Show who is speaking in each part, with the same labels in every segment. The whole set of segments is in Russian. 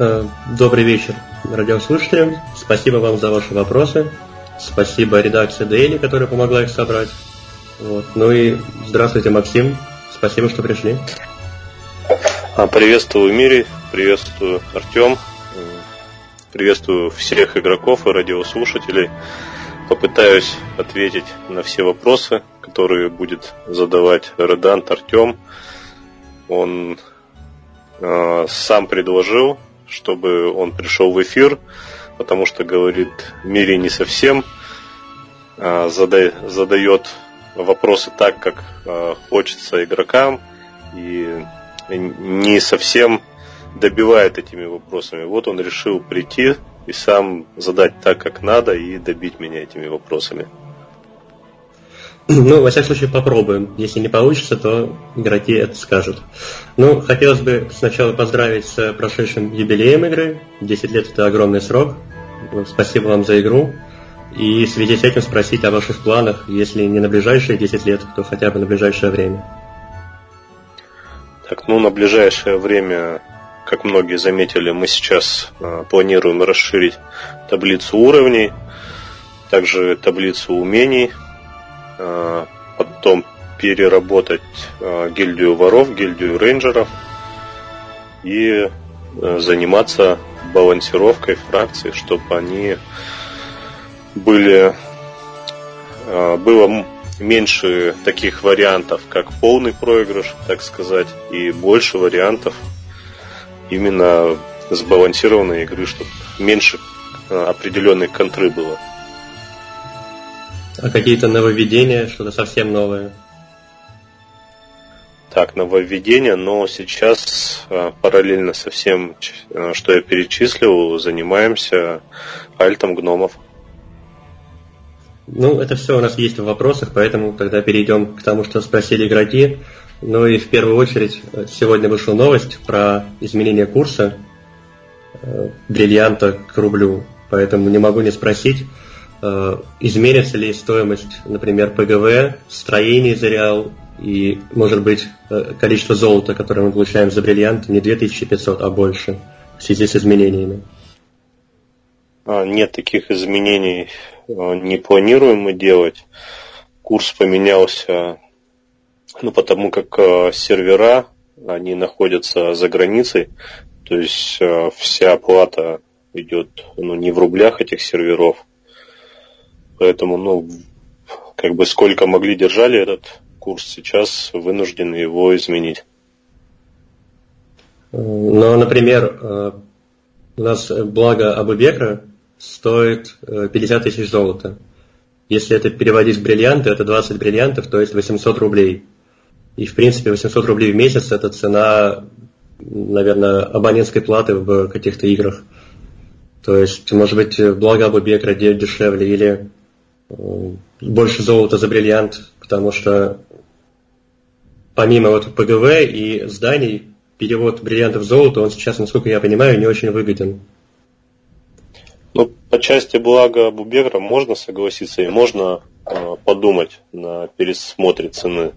Speaker 1: Э, добрый вечер, радиослушатели. Спасибо вам за ваши вопросы. Спасибо редакции Дейли, которая помогла их собрать. Вот. Ну и здравствуйте, Максим. Спасибо, что пришли.
Speaker 2: А, приветствую Мири, приветствую Артем, приветствую всех игроков и радиослушателей. Попытаюсь ответить на все вопросы, которые будет задавать Редант Артем. Он э, сам предложил, чтобы он пришел в эфир, потому что говорит, Мири не совсем э, зада, задает вопросы так, как э, хочется игрокам, и не совсем добивает этими вопросами. Вот он решил прийти и сам задать так, как надо, и добить меня этими вопросами.
Speaker 1: Ну, во всяком случае, попробуем. Если не получится, то игроки это скажут. Ну, хотелось бы сначала поздравить с прошедшим юбилеем игры. 10 лет – это огромный срок. Спасибо вам за игру. И в связи с этим спросить о ваших планах, если не на ближайшие 10 лет, то хотя бы на ближайшее время.
Speaker 2: Так, ну на ближайшее время, как многие заметили, мы сейчас э, планируем расширить таблицу уровней, также таблицу умений, потом переработать э, гильдию воров, гильдию рейнджеров и э, заниматься балансировкой фракций, чтобы они были э, было меньше таких вариантов, как полный проигрыш, так сказать, и больше вариантов именно сбалансированной игры, чтобы меньше э, определенной контры было.
Speaker 1: А какие-то нововведения, что-то совсем новое?
Speaker 2: Так, нововведения, но сейчас э, параллельно со всем, э, что я перечислил, занимаемся альтом гномов.
Speaker 1: Ну, это все у нас есть в вопросах, поэтому тогда перейдем к тому, что спросили игроки. Ну и в первую очередь сегодня вышла новость про изменение курса э, бриллианта к рублю, поэтому не могу не спросить, э, изменится ли стоимость, например, ПГВ, строение за реал и, может быть, э, количество золота, которое мы получаем за бриллиант, не 2500, а больше в связи с изменениями.
Speaker 2: А, нет таких изменений Э, не планируем мы делать. Курс поменялся, ну, потому как сервера, они находятся за границей, то есть вся оплата идет ну, не в рублях этих серверов. Поэтому, ну, как бы сколько могли держали этот курс, сейчас вынуждены его изменить.
Speaker 1: Ну, например, у нас благо Абубекра стоит 50 э, тысяч золота. Если это переводить в бриллианты, это 20 бриллиантов, то есть 800 рублей. И, в принципе, 800 рублей в месяц – это цена, наверное, абонентской платы в каких-то играх. То есть, может быть, благо Абубекра дешевле или э, больше золота за бриллиант, потому что помимо вот ПГВ и зданий, перевод бриллиантов в золото, он сейчас, насколько я понимаю, не очень выгоден.
Speaker 2: Ну, по части блага Бубегра можно согласиться и можно э, подумать на пересмотре цены.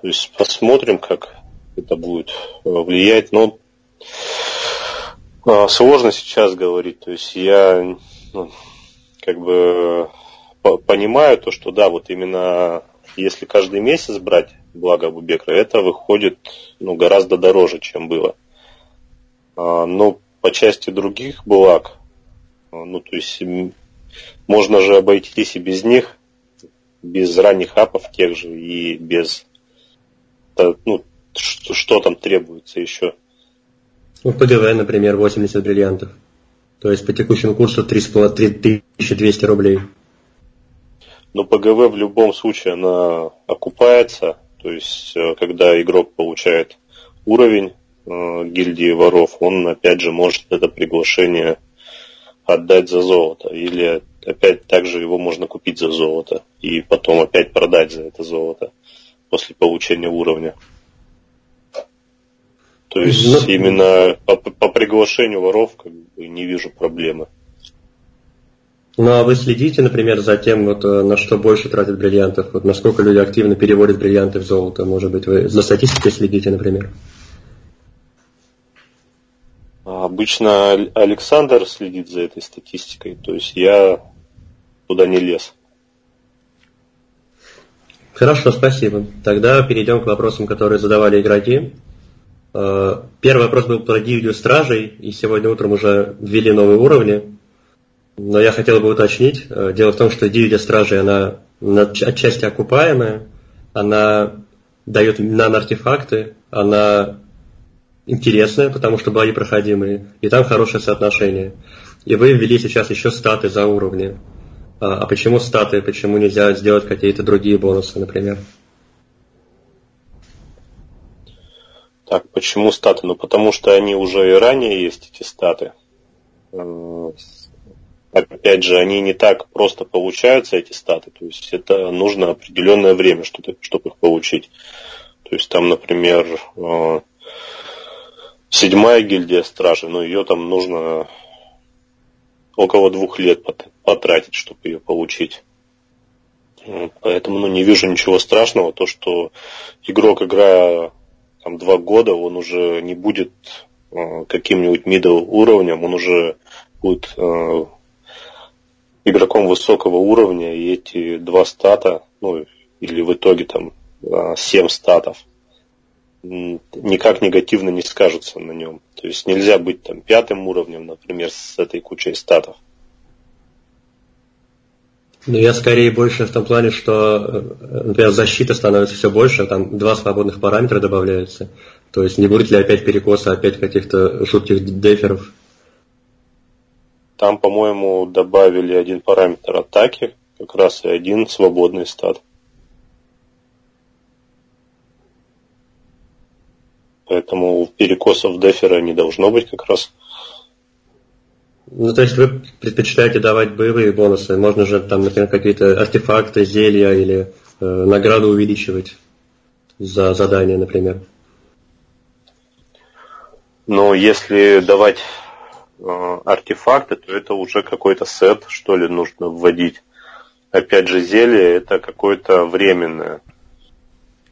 Speaker 2: То есть посмотрим, как это будет э, влиять. Но э, сложно сейчас говорить. То есть я ну, как бы понимаю то, что да, вот именно если каждый месяц брать благо Бубекра, это выходит ну, гораздо дороже, чем было. А, но по части других благ, ну, то есть можно же обойтись и без них, без ранних апов тех же и без ну, что, что там требуется еще.
Speaker 1: Ну, ПГВ, например, 80 бриллиантов. То есть по текущему курсу 3200 рублей.
Speaker 2: Но ПГВ в любом случае она окупается. То есть, э, когда игрок получает уровень э, гильдии воров, он опять же может это приглашение отдать за золото. Или опять также его можно купить за золото и потом опять продать за это золото после получения уровня. То есть Но... Ну, именно по, по приглашению воров как бы, не вижу проблемы.
Speaker 1: Ну а вы следите, например, за тем, вот, э, на что больше тратят бриллиантов? Вот насколько люди активно переводят бриллианты в золото? Может быть, вы за статистикой следите, например?
Speaker 2: Обычно Александр следит за этой статистикой, то есть я туда не лез.
Speaker 1: Хорошо, спасибо. Тогда перейдем к вопросам, которые задавали игроки. Э, первый вопрос был про гильдию стражей, и сегодня утром уже ввели новые уровни. Но я хотел бы уточнить. Э, дело в том, что гильдия стражей, она отчасти окупаемая, она дает нано-артефакты, она интересная, потому что бои проходимые, и там хорошее соотношение. И вы ввели сейчас еще статы за уровни. А, а почему статы, почему нельзя сделать какие-то другие бонусы, например?
Speaker 2: Так, почему статы? Ну, потому что они уже и ранее есть, эти статы. Э, опять же, они не так просто получаются, эти статы. То есть это нужно определенное время, чтобы их получить. То есть там, например, э, седьмая гильдия стражи, но ее там нужно около двух лет потратить, чтобы ее получить. Поэтому ну, не вижу ничего страшного. То, что игрок, играя там, два года, он уже не будет э, каким-нибудь middle уровнем, он уже будет э, игроком высокого уровня, и эти два стата, ну, или в итоге там э, семь статов, никак негативно не скажутся на нем. То есть нельзя быть там пятым уровнем, например, с этой кучей статов.
Speaker 1: Ну, я скорее больше в том плане, что, э, например, защита становится все больше, там два свободных параметра добавляются. То есть не будет ли опять перекоса, опять каких-то жутких деферов?
Speaker 2: Там, по-моему, добавили один параметр атаки, как раз и один свободный стат. Поэтому перекосов дефера не должно быть как раз.
Speaker 1: Ну, то есть вы предпочитаете давать боевые бонусы. Можно же там, например, какие-то артефакты, зелья или э, награду увеличивать за задание, например.
Speaker 2: Но если давать э, артефакты, то это уже какой-то сет, что ли, нужно вводить. Опять же, зелье это какое-то временное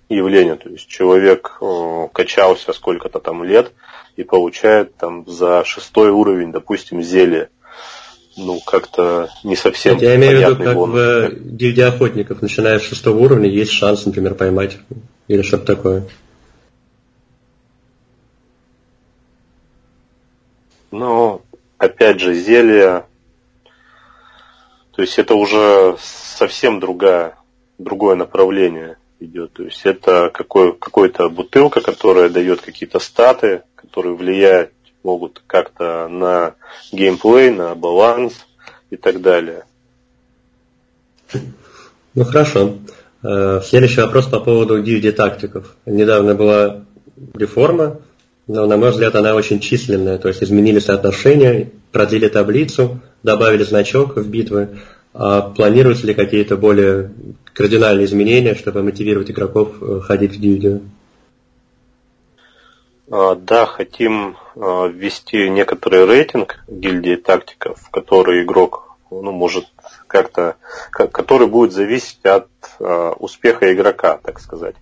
Speaker 2: явление. То есть человек э, качался сколько-то там лет и получает там за шестой уровень, допустим, зелье. Ну, как-то не совсем
Speaker 1: Я имею в виду, как бонус. в гильдии охотников, начиная с шестого уровня, есть шанс, например, поймать. Или что-то такое.
Speaker 2: Ну, опять же, зелье, то есть это уже совсем другая, другое направление идет. То есть это какой, какой-то бутылка, которая дает какие-то статы, которые влияют могут как-то на геймплей, на баланс и так далее.
Speaker 1: Ну хорошо. Э, следующий вопрос по поводу гильдии тактиков. Недавно была реформа, но, на мой взгляд, она очень численная. То есть изменили соотношения, продлили таблицу, добавили значок в битвы. А планируются ли какие-то более кардинальные изменения, чтобы мотивировать игроков э, ходить в гильдию?
Speaker 2: А, да, хотим а, ввести некоторый рейтинг гильдии тактиков, в который игрок ну, может как-то, который будет зависеть от а, успеха игрока, так сказать.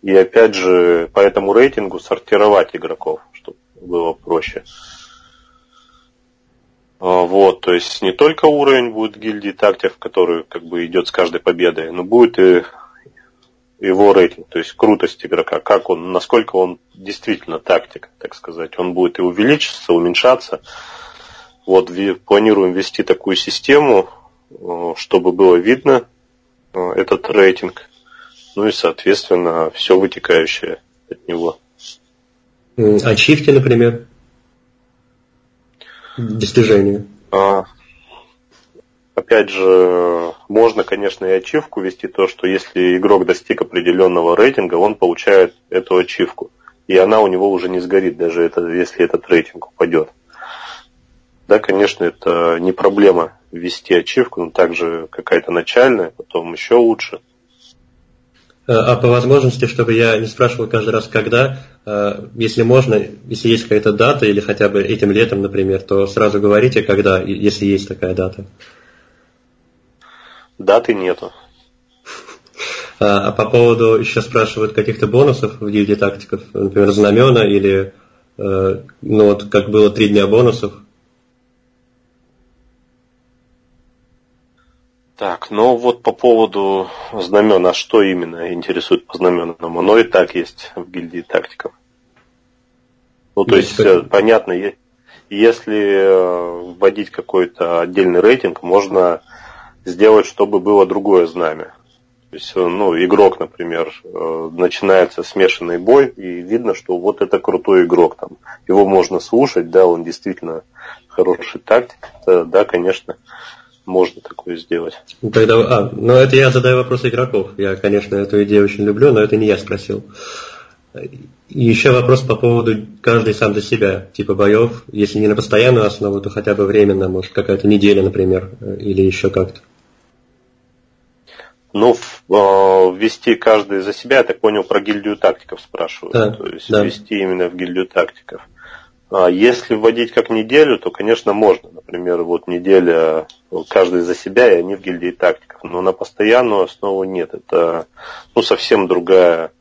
Speaker 2: И опять же, по этому рейтингу сортировать игроков, чтобы было проще. Вот, то есть не только уровень будет гильдии тактиков, который как бы идет с каждой победой, но будет и его рейтинг, то есть крутость игрока, как он, насколько он действительно тактик, так сказать. Он будет и увеличиваться, уменьшаться. Вот планируем ввести такую систему, э, чтобы было видно э, этот рейтинг, ну и, соответственно, все вытекающее от него.
Speaker 1: Ачивки, например? достижения? А,
Speaker 2: опять же, можно, конечно, и ачивку вести то, что если игрок достиг определенного рейтинга, он получает эту ачивку. И она у него уже не сгорит, даже это, если этот рейтинг упадет. Да, конечно, это не проблема ввести ачивку, но также какая-то начальная, потом еще лучше.
Speaker 1: Э, а по возможности, чтобы я не спрашивал каждый раз, когда, э, если можно, если есть какая-то дата или хотя бы этим летом, например, то сразу говорите, когда, если есть такая дата.
Speaker 2: Даты нету.
Speaker 1: А, а по поводу, еще спрашивают каких-то бонусов в гильдии тактиков, например, знамена или ну вот как было три дня бонусов.
Speaker 2: Так, ну вот по поводу знамен, а что именно интересует по знаменному? Оно и так есть в гильдии тактиков. Ну, то есть, есть понятно, если вводить какой-то отдельный рейтинг, можно сделать, чтобы было другое знамя. То есть, ну, игрок, например, э, начинается смешанный бой, и видно, что вот это крутой игрок, там, его можно слушать, да, он действительно хороший тактик, да, конечно, можно такое сделать.
Speaker 1: Ну, тогда, а, ну это я задаю вопрос игроков. Я, конечно, эту идею очень люблю, но это не я спросил. Еще вопрос по поводу каждый сам за себя, типа боев, если не на постоянную основу, то хотя бы временно, может какая-то неделя, например, э, или еще как-то.
Speaker 2: Ну, э, ввести каждый за себя, я так понял, про гильдию тактиков спрашивают. Да, то есть да. ввести именно в гильдию тактиков. А если вводить как неделю, то, конечно, можно. Например, вот неделя каждый за себя, и они в гильдии тактиков. Но на постоянную основу нет. Это ну, совсем другая,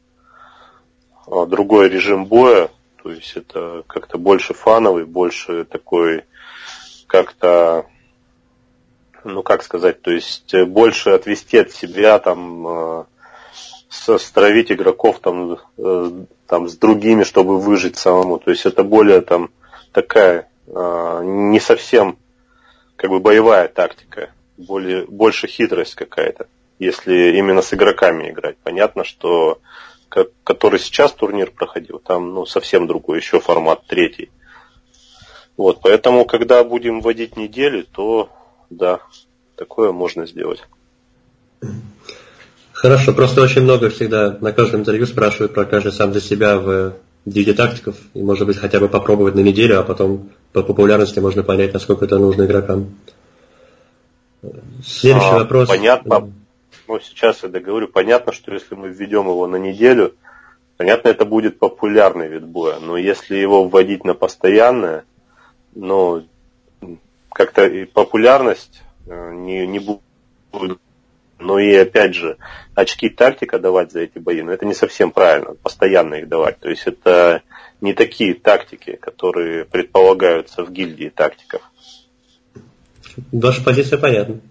Speaker 2: а, другой режим боя. То есть это как-то больше фановый, больше такой как-то ну как сказать, то есть э, больше отвести от себя там э, стравить игроков там, э, там с другими, чтобы выжить самому. То есть это более там такая не совсем как бы боевая тактика, более, больше хитрость какая-то, если именно с игроками играть. Понятно, что как, который сейчас турнир проходил, там ну, совсем другой, еще формат третий. Вот, поэтому, когда будем вводить недели, то да, такое можно сделать.
Speaker 1: Хорошо, просто очень много всегда на каждом интервью спрашивают про каждый сам за себя в виде тактиков, и может быть хотя бы попробовать на неделю, а потом по популярности можно понять, насколько это нужно игрокам.
Speaker 2: Следующий а, вопрос. Понятно. Ну, сейчас я договорю. Понятно, что если мы введем его на неделю, понятно, это будет популярный вид боя. Но если его вводить на постоянное, ну, как-то популярность э, не, не будет. Но и опять же, очки тактика давать за эти бои, но ну, это не совсем правильно, постоянно их давать. То есть это не такие тактики, которые предполагаются в гильдии тактиков.
Speaker 1: Ваша позиция понятна.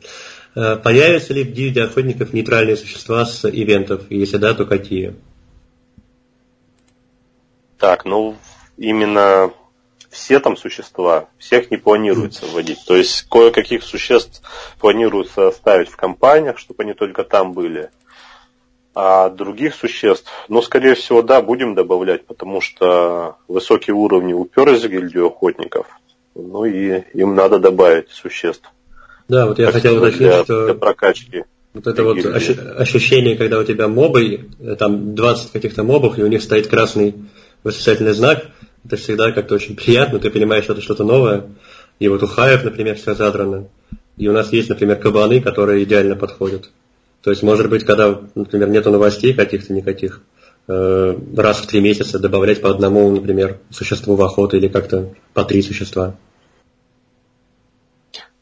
Speaker 1: Э, появятся ли в гильдии охотников нейтральные существа с ивентов? Если да, то какие?
Speaker 2: Так, ну именно все там существа, всех не планируется вводить. То есть кое-каких существ планируется оставить в компаниях, чтобы они только там были. А других существ, ну, скорее всего, да, будем добавлять, потому что высокие уровни уперлись в гильдию охотников. Ну и им надо добавить существ.
Speaker 1: Да, вот я так хотел уточнить, для, что... Для прокачки. Вот это вот ощущение, когда у тебя мобы, там 20 каких-то мобов, и у них стоит красный восклицательный знак, это всегда как-то очень приятно, ты понимаешь, что это что-то новое. И вот у хаев, например, все задрано. И у нас есть, например, кабаны, которые идеально подходят. То есть, может быть, когда, например, нету новостей каких-то никаких, э, раз в три месяца добавлять по одному, например, существу в охоту или как-то по три существа.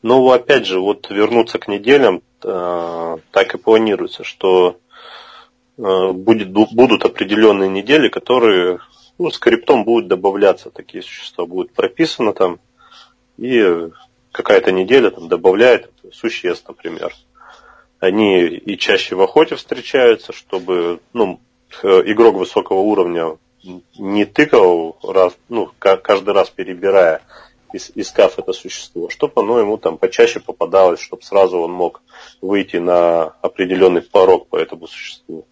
Speaker 2: Ну, опять же, вот вернуться к неделям, э, так и планируется, что э, будет, будут определенные недели, которые ну, скриптом будут добавляться такие существа, будет прописано там, и какая-то неделя там добавляет существ, например. Они и чаще в охоте встречаются, чтобы ну, игрок высокого уровня не тыкал раз, ну, каждый раз перебирая, искав это существо, чтобы оно ему там почаще попадалось, чтобы сразу он мог выйти на определенный порог по этому существу.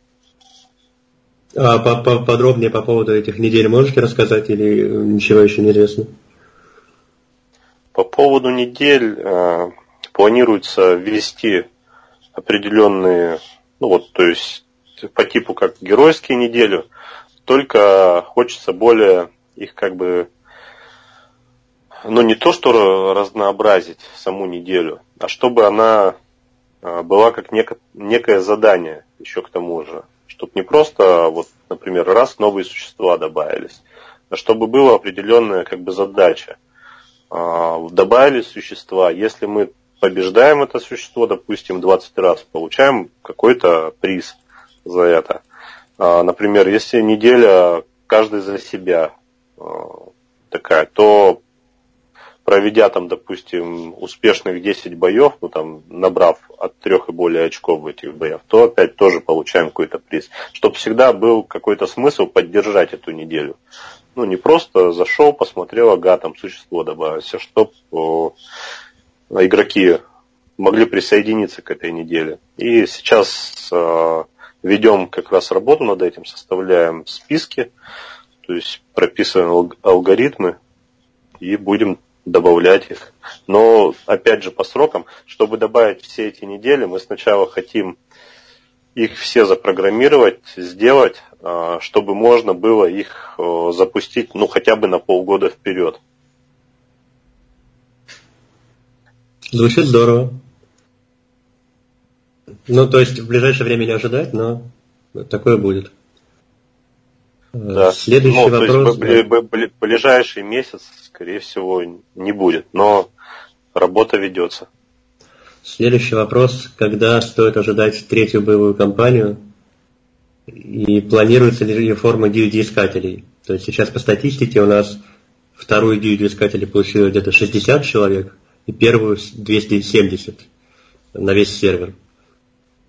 Speaker 1: А подробнее по поводу этих недель можете рассказать или ничего еще не известно?
Speaker 2: По поводу недель э, планируется ввести определенные, ну вот, то есть по типу как геройские недели, только хочется более их как бы, ну не то что разнообразить саму неделю, а чтобы она э, была как неко, некое задание еще к тому же чтобы не просто, вот, например, раз новые существа добавились, а чтобы была определенная как бы задача. А, добавились существа, если мы побеждаем это существо, допустим, 20 раз, получаем какой-то приз за это. А, например, если неделя каждый за себя, такая, то проведя там, допустим, успешных 10 боев, ну там, набрав от трех и более очков в этих боях, то опять тоже получаем какой-то приз. Чтобы всегда был какой-то смысл поддержать эту неделю. Ну, не просто зашел, посмотрел, ага, там существо добавилось, а чтобы игроки могли присоединиться к этой неделе. И сейчас э, ведем как раз работу над этим, составляем списки, то есть прописываем алгоритмы и будем добавлять их. Но, опять же, по срокам, чтобы добавить все эти недели, мы сначала хотим их все запрограммировать, сделать, а, чтобы можно было их запустить, ну, хотя бы на полгода вперед.
Speaker 1: Звучит здорово. Ну, то есть в ближайшее время не ожидать, но такое будет.
Speaker 2: Да. Следующий ну, вопрос. То есть, да. ближайший месяц, скорее всего, не будет, но работа ведется.
Speaker 1: Следующий вопрос. Когда стоит ожидать третью боевую кампанию? И планируется ли реформа DUD-искателей? То есть сейчас по статистике у нас вторую DUD-искателей получилось где-то 60 человек, и первую 270 на весь сервер.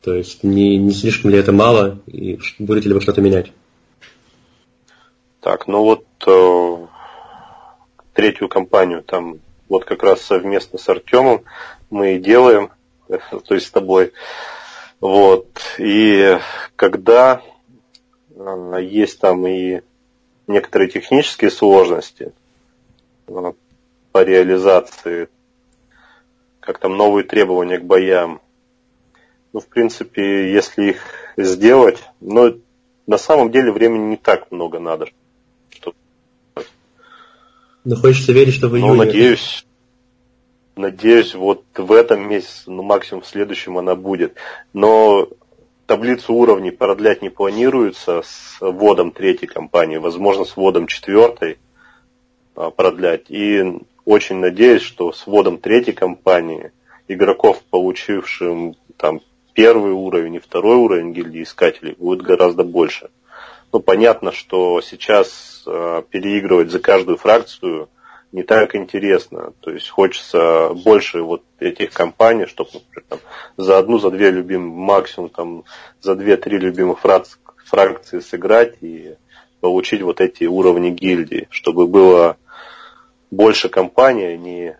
Speaker 1: То есть не, не слишком ли это мало, и будете ли вы что-то менять?
Speaker 2: Так, ну вот э, третью компанию там вот как раз совместно с Артемом мы и делаем, то есть с тобой. Вот. И когда э, есть там и некоторые технические сложности э, по реализации, как там новые требования к боям, ну, в принципе, если их сделать, но на самом деле времени не так много надо,
Speaker 1: но хочется верить, что в июне...
Speaker 2: Ну, надеюсь, надеюсь, вот в этом месяце, ну, максимум в следующем она будет. Но таблицу уровней продлять не планируется с вводом третьей компании, возможно, с вводом четвертой а, продлять. И очень надеюсь, что с вводом третьей компании игроков, получившим там первый уровень и второй уровень гильдии искателей, будет гораздо больше. Ну, понятно, что сейчас э, переигрывать за каждую фракцию не так интересно. То есть хочется больше вот этих компаний, чтобы, например, там, за одну, за две любимых, максимум там, за две-три любимых фракции, фракции сыграть и получить вот эти уровни гильдии, чтобы было больше компаний, а не,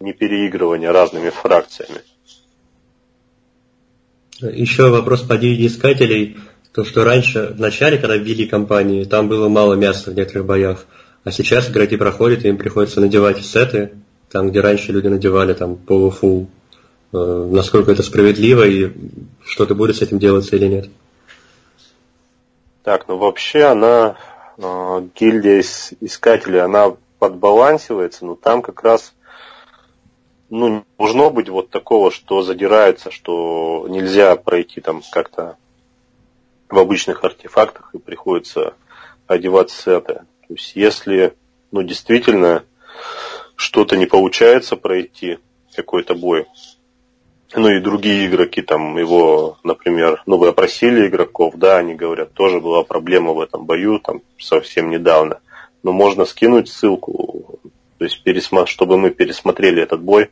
Speaker 2: не переигрывания разными фракциями.
Speaker 1: Еще вопрос по гильдии искателей. То, что раньше, в начале, когда ввели компании, там было мало мяса в некоторых боях, а сейчас игроки проходят, и им приходится надевать сеты, там, где раньше люди надевали там полуфул. Э, насколько это справедливо и что-то будет с этим делаться или нет?
Speaker 2: Так, ну вообще она, э, гильдия искателей, она подбалансивается, но там как раз ну, должно быть вот такого, что задирается, что нельзя пройти там как-то в обычных артефактах и приходится одевать сеты. То есть если ну, действительно что-то не получается пройти, какой-то бой, ну и другие игроки там его, например, ну вы опросили игроков, да, они говорят, тоже была проблема в этом бою, там совсем недавно. Но можно скинуть ссылку, то есть пересма... чтобы мы пересмотрели этот бой,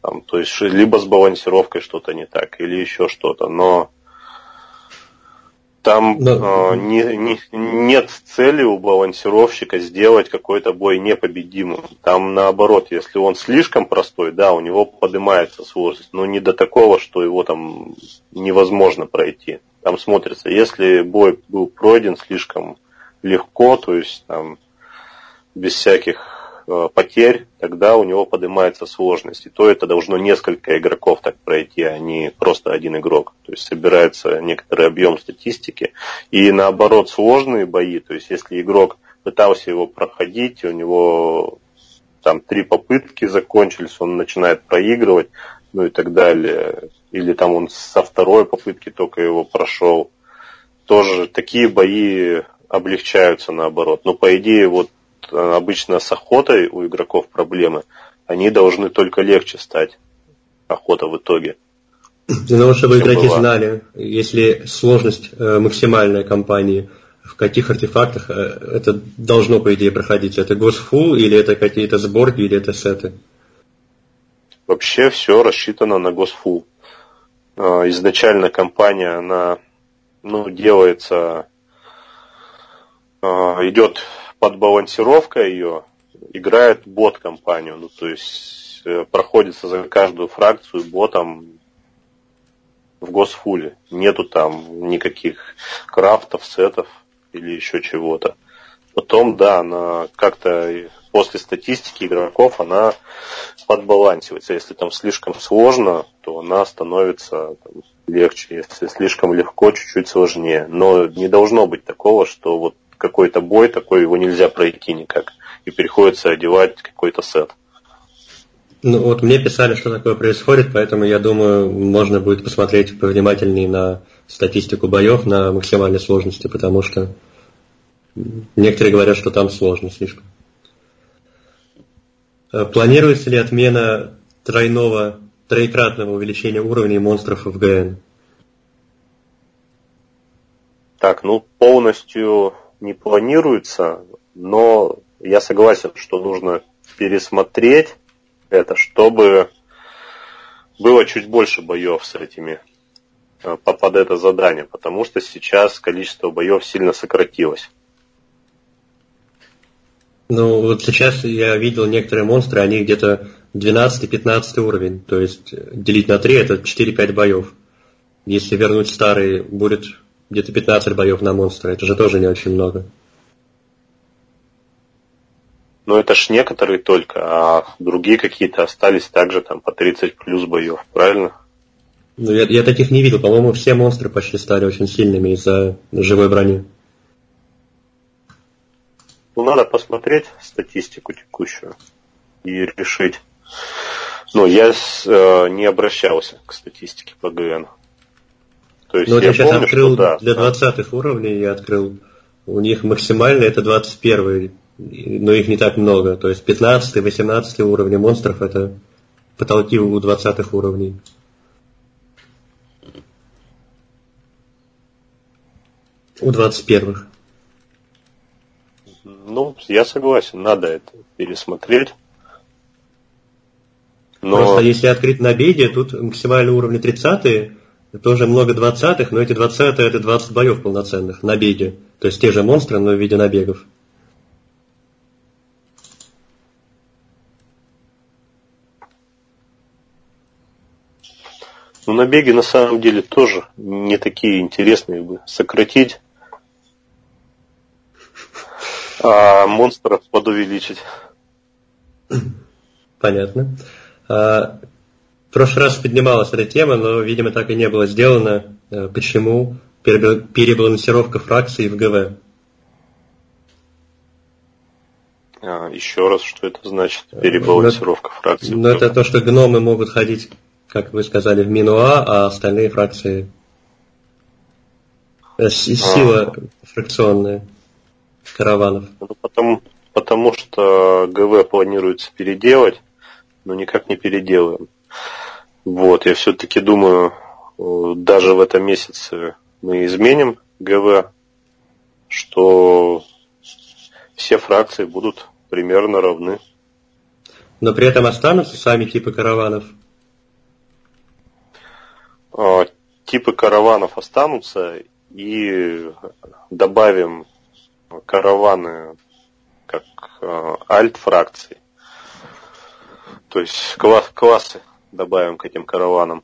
Speaker 2: там, то есть либо с балансировкой что-то не так, или еще что-то. Но там да. э, не, не, нет цели у балансировщика сделать какой-то бой непобедимым. Там наоборот, если он слишком простой, да, у него поднимается сложность, но не до такого, что его там невозможно пройти. Там смотрится, если бой был пройден слишком легко, то есть там без всяких потерь, тогда у него поднимается сложность. И то это должно несколько игроков так пройти, а не просто один игрок. То есть собирается некоторый объем статистики. И наоборот, сложные бои, то есть если игрок пытался его проходить, у него там три попытки закончились, он начинает проигрывать, ну и так далее. Или там он со второй попытки только его прошел. Тоже такие бои облегчаются наоборот. Но по идее вот обычно с охотой у игроков проблемы, они должны только легче стать. Охота в итоге.
Speaker 1: Ну, чтобы игроки была. знали, если сложность э, максимальная компании в каких артефактах э, это должно, по идее, проходить? Это госфул или это какие-то сборки, или это сеты?
Speaker 2: Вообще все рассчитано на госфул. Изначально компания, она ну, делается, идет подбалансировка ее, играет бот компанию, ну то есть э, проходится за каждую фракцию ботом в госфуле. Нету там никаких крафтов, сетов или еще чего-то. Потом, да, она как-то после статистики игроков она подбалансивается. Если там слишком сложно, то она становится там, легче. Если слишком легко, чуть-чуть сложнее. Но не должно быть такого, что вот какой-то бой такой, его нельзя пройти никак. И приходится одевать какой-то сет.
Speaker 1: Ну вот мне писали, что такое происходит, поэтому я думаю, можно будет посмотреть повнимательнее на статистику боев на максимальной сложности, потому что некоторые говорят, что там сложно слишком. Э, планируется ли отмена тройного, троекратного увеличения уровней монстров в ГН?
Speaker 2: Так, ну полностью не планируется, но я согласен, что нужно пересмотреть это, чтобы было чуть больше боев с этими э, под это задание, потому что сейчас количество боев сильно сократилось.
Speaker 1: Ну, вот сейчас я видел некоторые монстры, они где-то 12-15 уровень, то есть делить на 3 это 4-5 боев. Если вернуть старые, будет где-то 15 боев на монстра, это же тоже не очень много.
Speaker 2: Но это ж некоторые только, а другие какие-то остались также там по 30 плюс боев, правильно?
Speaker 1: Ну, я, я таких не видел. По-моему, все монстры почти стали очень сильными из-за живой брони.
Speaker 2: Ну, надо посмотреть статистику текущую и решить. Ну, я э, не обращался к статистике по ГН.
Speaker 1: То есть ну, я, я сейчас помню, открыл что, да, для 20 уровней, я открыл. У них максимально это 21 но их не так много. То есть 15-18 уровни монстров это потолки у 20 уровней. У 21-х.
Speaker 2: Ну, я согласен, надо это пересмотреть.
Speaker 1: Но... Просто если открыть на беде, тут максимальные уровни 30-е, тоже много 20-х, но эти 20-е это 20 боев полноценных на беде. То есть те же монстры, но в виде набегов.
Speaker 2: Ну, набеги на самом деле тоже не такие интересные бы. Сократить, а монстров подувеличить.
Speaker 1: Понятно. В прошлый раз поднималась эта тема, но, видимо, так и не было сделано. А, почему перебалансировка фракций в ГВ?
Speaker 2: А, еще раз, что это значит? Перебалансировка
Speaker 1: но,
Speaker 2: фракций.
Speaker 1: Ну, это то, что гномы могут ходить как вы сказали, в Минуа, а остальные фракции э, сила а. фракционная караванов.
Speaker 2: Ну, потому, потому что ГВ планируется переделать, но никак не переделаем. Вот, я все-таки думаю, даже в этом месяце мы изменим ГВ, что все фракции будут примерно равны.
Speaker 1: Но при этом останутся сами типы караванов?
Speaker 2: А, типы караванов останутся и добавим караваны как а, альт-фракции. То есть класс, классы добавим к этим караванам.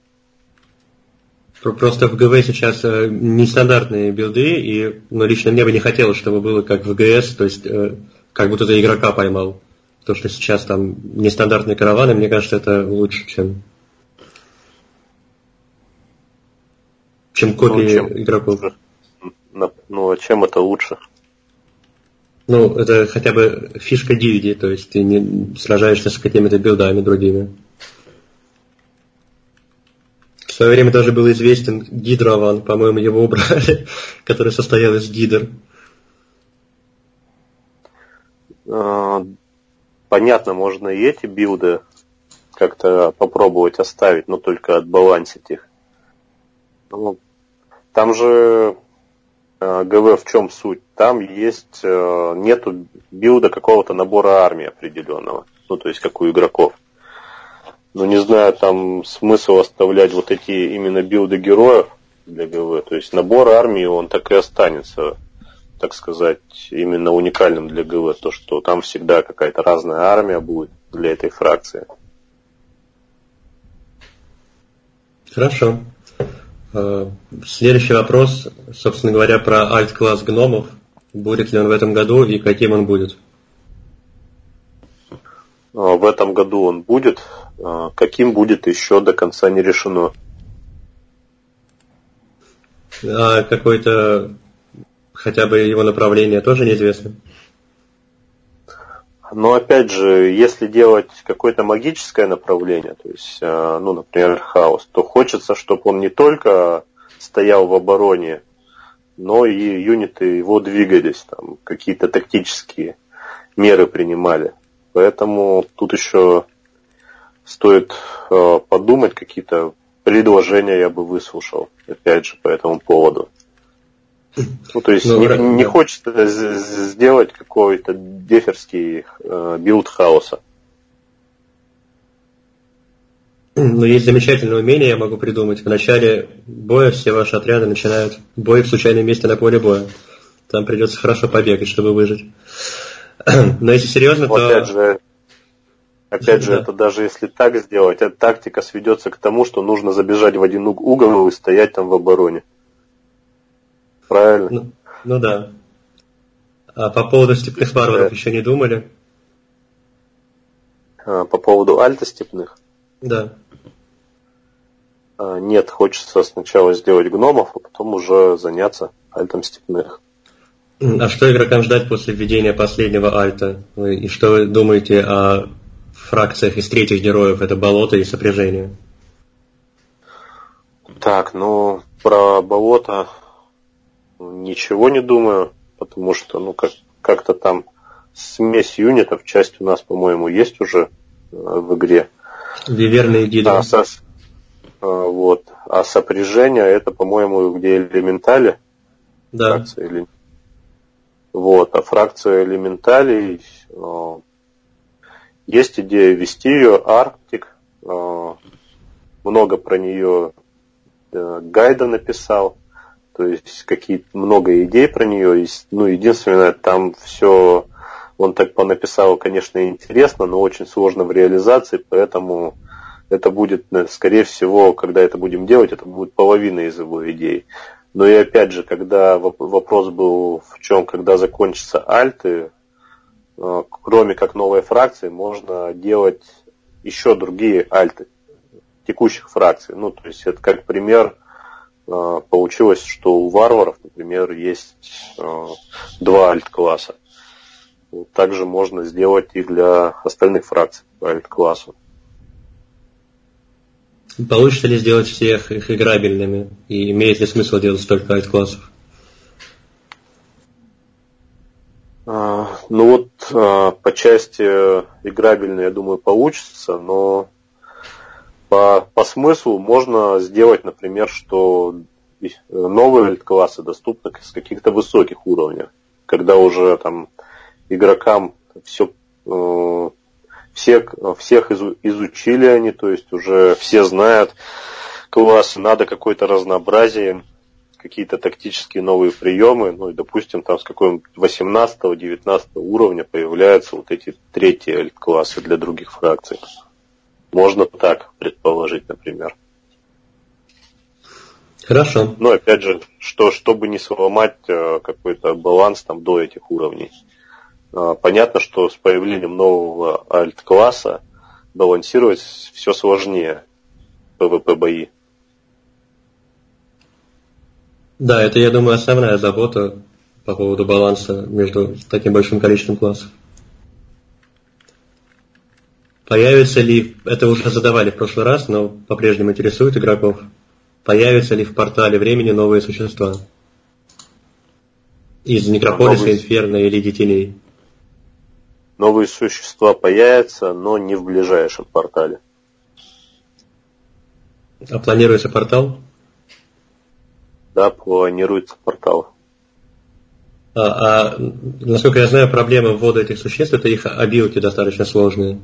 Speaker 1: Просто в ГВ сейчас э, нестандартные билды, и, ну, лично мне бы не хотелось, чтобы было как в ГС, то есть э, как будто ты игрока поймал. То, что сейчас там нестандартные караваны, мне кажется, это лучше, чем чем копии ну, чем игроков.
Speaker 2: Ну, а чем это лучше?
Speaker 1: Ну, это хотя бы фишка DVD, то есть ты не сражаешься с какими-то билдами другими. Свое время даже был известен Гидрован, по-моему, его убрали, который состоял из гидр.
Speaker 2: А, понятно, можно и эти билды как-то попробовать оставить, но только отбалансить их. Ну, там же э, ГВ в чем суть? Там есть, э, нету билда какого-то набора армии определенного. Ну, то есть, как у игроков. Ну, не знаю, там смысл оставлять вот эти именно билды героев для ГВ. То есть, набор армии, он так и останется, так сказать, именно уникальным для ГВ. То, что там всегда какая-то разная армия будет для этой фракции.
Speaker 1: Хорошо. Э, следующий вопрос, собственно говоря, про альт-класс гномов. Будет ли он в этом году и каким он будет?
Speaker 2: Э, в этом году он будет. Э, каким будет еще до конца не решено.
Speaker 1: А какое-то хотя бы его направление тоже неизвестно?
Speaker 2: Но опять же, если делать какое-то магическое направление, то есть, э, ну, например, хаос, то хочется, чтобы он не только стоял в обороне, но и юниты его двигались, там, какие-то тактические меры принимали. Поэтому тут еще стоит э, подумать, какие-то предложения я бы выслушал, опять же, по этому поводу. Ну, то есть ну, не, да. не хочется сделать какой-то деферский э, билд хаоса.
Speaker 1: Ну, есть замечательное умение, я могу придумать. В начале боя все ваши отряды начинают бой в случайном месте на поле боя. Там придется хорошо побегать, чтобы выжить. Но если серьезно,
Speaker 2: то... Опять же, опять же да. это даже если так сделать, эта тактика сведется к тому, что нужно забежать в один угол и стоять там в обороне правильно?
Speaker 1: Ну, ну да. А по поводу степных варваров да. еще не думали?
Speaker 2: А, по поводу альта степных?
Speaker 1: Да.
Speaker 2: А, нет, хочется сначала сделать гномов, а потом уже заняться альтом степных.
Speaker 1: А что игрокам ждать после введения последнего альта? И что вы думаете о фракциях из третьих героев? Это болото и сопряжение.
Speaker 2: Так, ну, про болото ничего не думаю, потому что, ну, как, как-то там смесь юнитов, часть у нас, по-моему, есть уже э, в игре.
Speaker 1: Виверные гидры.
Speaker 2: А, со, а, вот. А сопряжение это, по-моему, где элементали.
Speaker 1: Да.
Speaker 2: Фракция, или... Вот. А фракция элементалей э, есть идея вести ее, Арктик. Э, много про нее э, Гайда написал. То есть какие много идей про нее. Ну, единственное, там все он так понаписал, конечно, интересно, но очень сложно в реализации, поэтому это будет, э, скорее всего, когда это будем делать, это будет половина из его идей. Но и опять же, когда вопрос был в чем, когда закончатся альты, кроме как новой фракции, можно делать еще другие альты текущих фракций. Ну, то есть это как пример, а, получилось, что у варваров, например, есть а, два альт-класса. Также можно сделать и для остальных фракций по альт-классу.
Speaker 1: Получится ли сделать всех их играбельными? И имеет ли смысл делать столько альт-классов?
Speaker 2: А, ну вот а, по части играбельной, я думаю, получится, но по, по смыслу можно сделать, например, что новые классы доступны с каких-то высоких уровней, когда уже там игрокам все э, всех, всех изучили они, то есть уже все знают классы, надо какое-то разнообразие, какие-то тактические новые приемы, ну и допустим там с какого-нибудь 18-19 уровня появляются вот эти третьи классы для других фракций. Можно так предположить, например.
Speaker 1: Хорошо.
Speaker 2: Но опять же, что, чтобы не сломать э, какой-то баланс там до этих уровней. Э, понятно, что с появлением нового альт-класса балансировать все сложнее PvP бои.
Speaker 1: Да, это, я думаю, основная забота по поводу баланса между таким большим количеством классов. Появится ли, это уже задавали в прошлый раз, но по-прежнему интересует игроков, появятся ли в портале времени новые существа? Из Некрополиса, новые... Инферно или Детелей?
Speaker 2: Новые существа появятся, но не в ближайшем портале.
Speaker 1: А планируется портал?
Speaker 2: Да, планируется портал.
Speaker 1: А, а насколько я знаю, проблема ввода этих существ это их обилки достаточно сложные.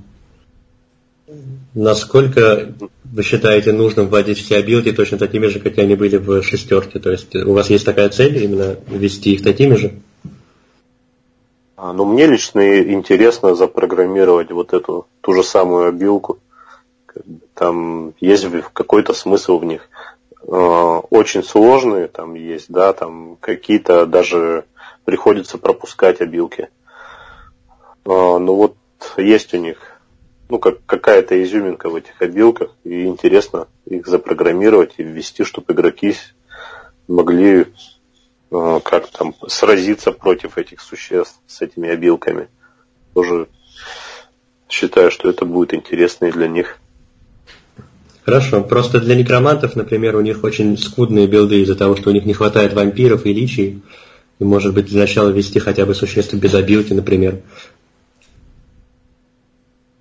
Speaker 1: Насколько вы считаете нужным вводить все обилки точно такими же, как они были в шестерке? То есть у вас есть такая цель именно ввести их такими же?
Speaker 2: А, ну, мне лично интересно запрограммировать вот эту ту же самую обилку. Там есть какой-то смысл в них. А, очень сложные там есть, да, там какие-то даже приходится пропускать обилки. А, ну вот есть у них ну, как какая-то изюминка в этих обилках, и интересно их запрограммировать и ввести, чтобы игроки могли э, как там сразиться против этих существ с этими обилками. Тоже считаю, что это будет интересно и для них.
Speaker 1: Хорошо. Просто для некромантов, например, у них очень скудные билды из-за того, что у них не хватает вампиров и личий. И, может быть, для начала ввести хотя бы существ без обилки, например.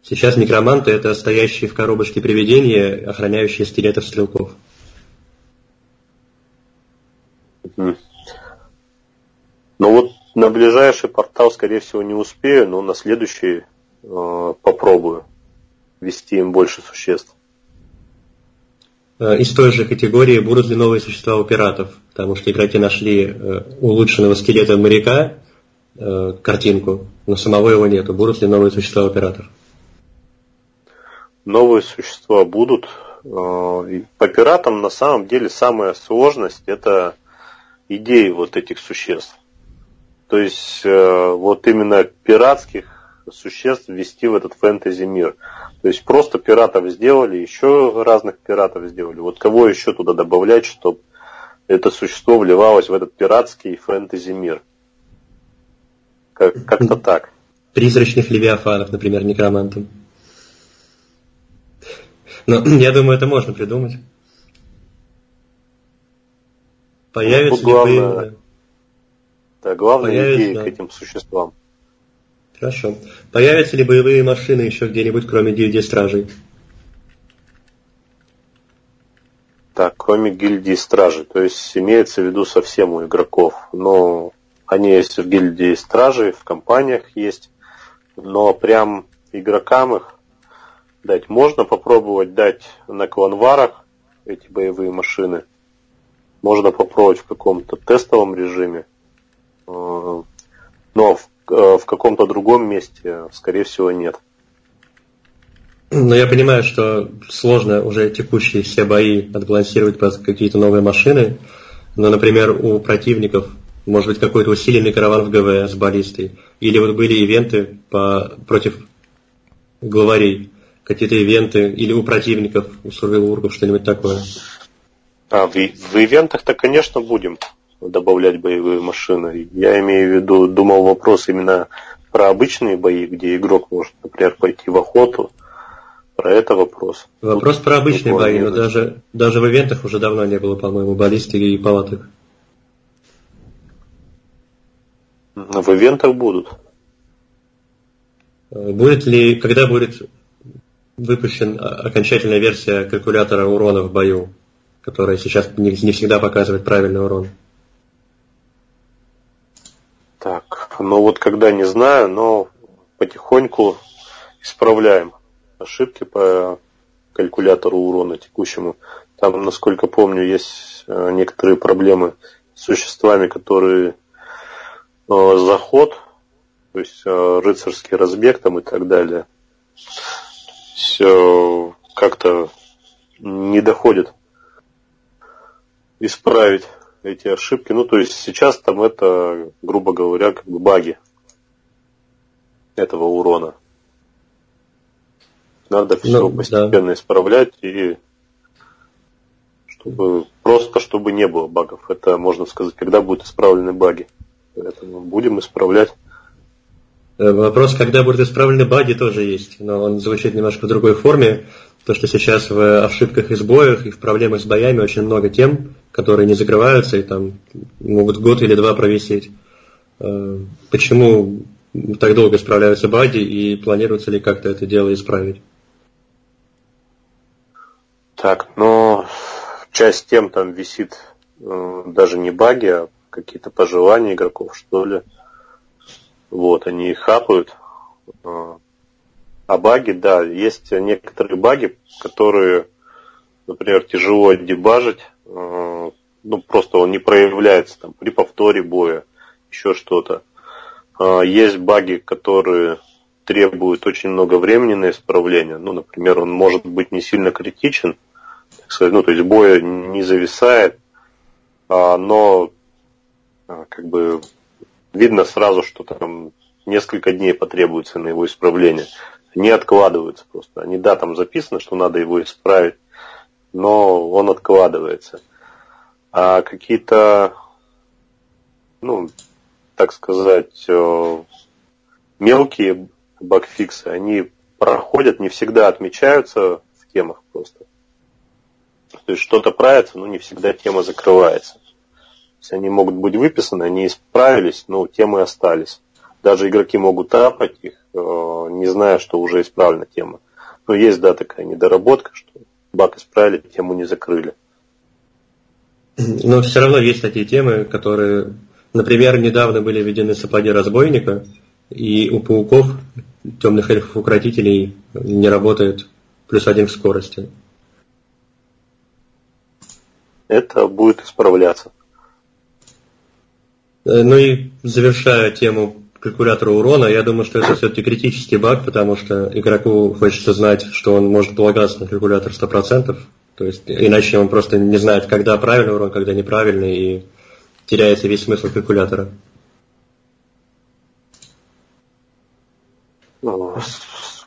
Speaker 1: Сейчас некроманты – это стоящие в коробочке привидения, охраняющие скелетов стрелков.
Speaker 2: Ну вот на ближайший портал, скорее всего, не успею, но на следующий э, попробую ввести им больше существ.
Speaker 1: Э, из той же категории будут ли новые существа у пиратов, потому что игроки нашли э, улучшенного скелета моряка, э, картинку, но самого его нету. Будут ли новые существа у пиратов?
Speaker 2: новые существа будут. По пиратам на самом деле самая сложность это идеи вот этих существ. То есть вот именно пиратских существ ввести в этот фэнтези мир. То есть просто пиратов сделали, еще разных пиратов сделали. Вот кого еще туда добавлять, чтобы это существо вливалось в этот пиратский фэнтези мир. Как- как-то так.
Speaker 1: Призрачных левиафанов, например, некромантом. Но я думаю, это можно придумать. Появится
Speaker 2: ну, главное, ли Да, главная Появится, идея да. к этим существам.
Speaker 1: Хорошо. Появятся ли боевые машины еще где-нибудь, кроме гильдии стражей?
Speaker 2: Так, кроме гильдии стражей. То есть имеется в виду совсем у игроков. Но они есть в гильдии стражей, в компаниях есть. Но прям игрокам их дать. Можно попробовать дать на кланварах эти боевые машины. Можно попробовать в каком-то тестовом режиме. Но в, э, в каком-то другом месте, скорее всего, нет.
Speaker 1: Но я понимаю, что сложно уже текущие все бои отбалансировать под какие-то новые машины. Но, например, у противников может быть какой-то усиленный караван в ГВ с баллистой. Или вот были ивенты по, против главарей какие-то ивенты или у противников, у сурвилургов, что-нибудь такое?
Speaker 2: А, в, в ивентах-то, конечно, будем добавлять боевые машины. Я имею в виду, думал вопрос именно про обычные бои, где игрок может, например, пойти в охоту. Про это вопрос.
Speaker 1: Вопрос Тут про обычные бои, но даже, даже в ивентах уже давно не было, по-моему, баллистики и палаток.
Speaker 2: В ивентах будут.
Speaker 1: Будет ли, когда будет выпущен окончательная версия калькулятора урона в бою, которая сейчас не, не всегда показывает правильный урон.
Speaker 2: Так, ну вот когда не знаю, но потихоньку исправляем ошибки по калькулятору урона текущему. Там, насколько помню, есть э, некоторые проблемы с существами, которые э, заход, то есть э, рыцарский разбег там и так далее все как-то не доходит исправить эти ошибки. Ну, то есть сейчас там это, грубо говоря, как бы баги этого урона. Надо все ну, постепенно да. исправлять и чтобы просто чтобы не было багов. Это можно сказать, когда будут исправлены баги. Поэтому будем исправлять.
Speaker 1: Э, вопрос, когда будут исправлены баги, тоже есть, но он звучит немножко в другой форме. То, что сейчас в ошибках и сбоях, и в проблемах с боями очень много тем, которые не закрываются и там могут год или два провисеть. Э, почему так долго справляются баги и планируется ли как-то это дело исправить?
Speaker 2: Так, но часть тем там висит э, даже не баги, а какие-то пожелания игроков, что ли. Вот, они их хапают. А, а баги, да, есть некоторые баги, которые, например, тяжело дебажить, ну, просто он не проявляется там при повторе боя, еще что-то. А, есть баги, которые требуют очень много времени на исправление. Ну, например, он может быть не сильно критичен, так сказать, ну, то есть боя не зависает, но как бы видно сразу, что там несколько дней потребуется на его исправление. Не откладываются просто. Они, да, там записано, что надо его исправить, но он откладывается. А какие-то, ну, так сказать, э, мелкие багфиксы, они проходят, не всегда отмечаются в темах просто. То есть что-то правится, но не всегда тема закрывается есть они могут быть выписаны, они исправились, но темы остались. Даже игроки могут тапать их, э, не зная, что уже исправлена тема. Но есть, да, такая недоработка, что баг исправили, тему не закрыли.
Speaker 1: Но все равно есть такие темы, которые, например, недавно были введены сапоги разбойника, и у пауков, темных эльфов укротителей, не работает плюс один в скорости.
Speaker 2: Это будет исправляться.
Speaker 1: Э, ну и завершая тему калькулятора урона, я думаю, что это все-таки критический баг, потому что игроку хочется знать, что он может полагаться на калькулятор 100%, то есть иначе он просто не знает, когда правильный урон, когда неправильный, и теряется весь смысл калькулятора.
Speaker 2: Ну,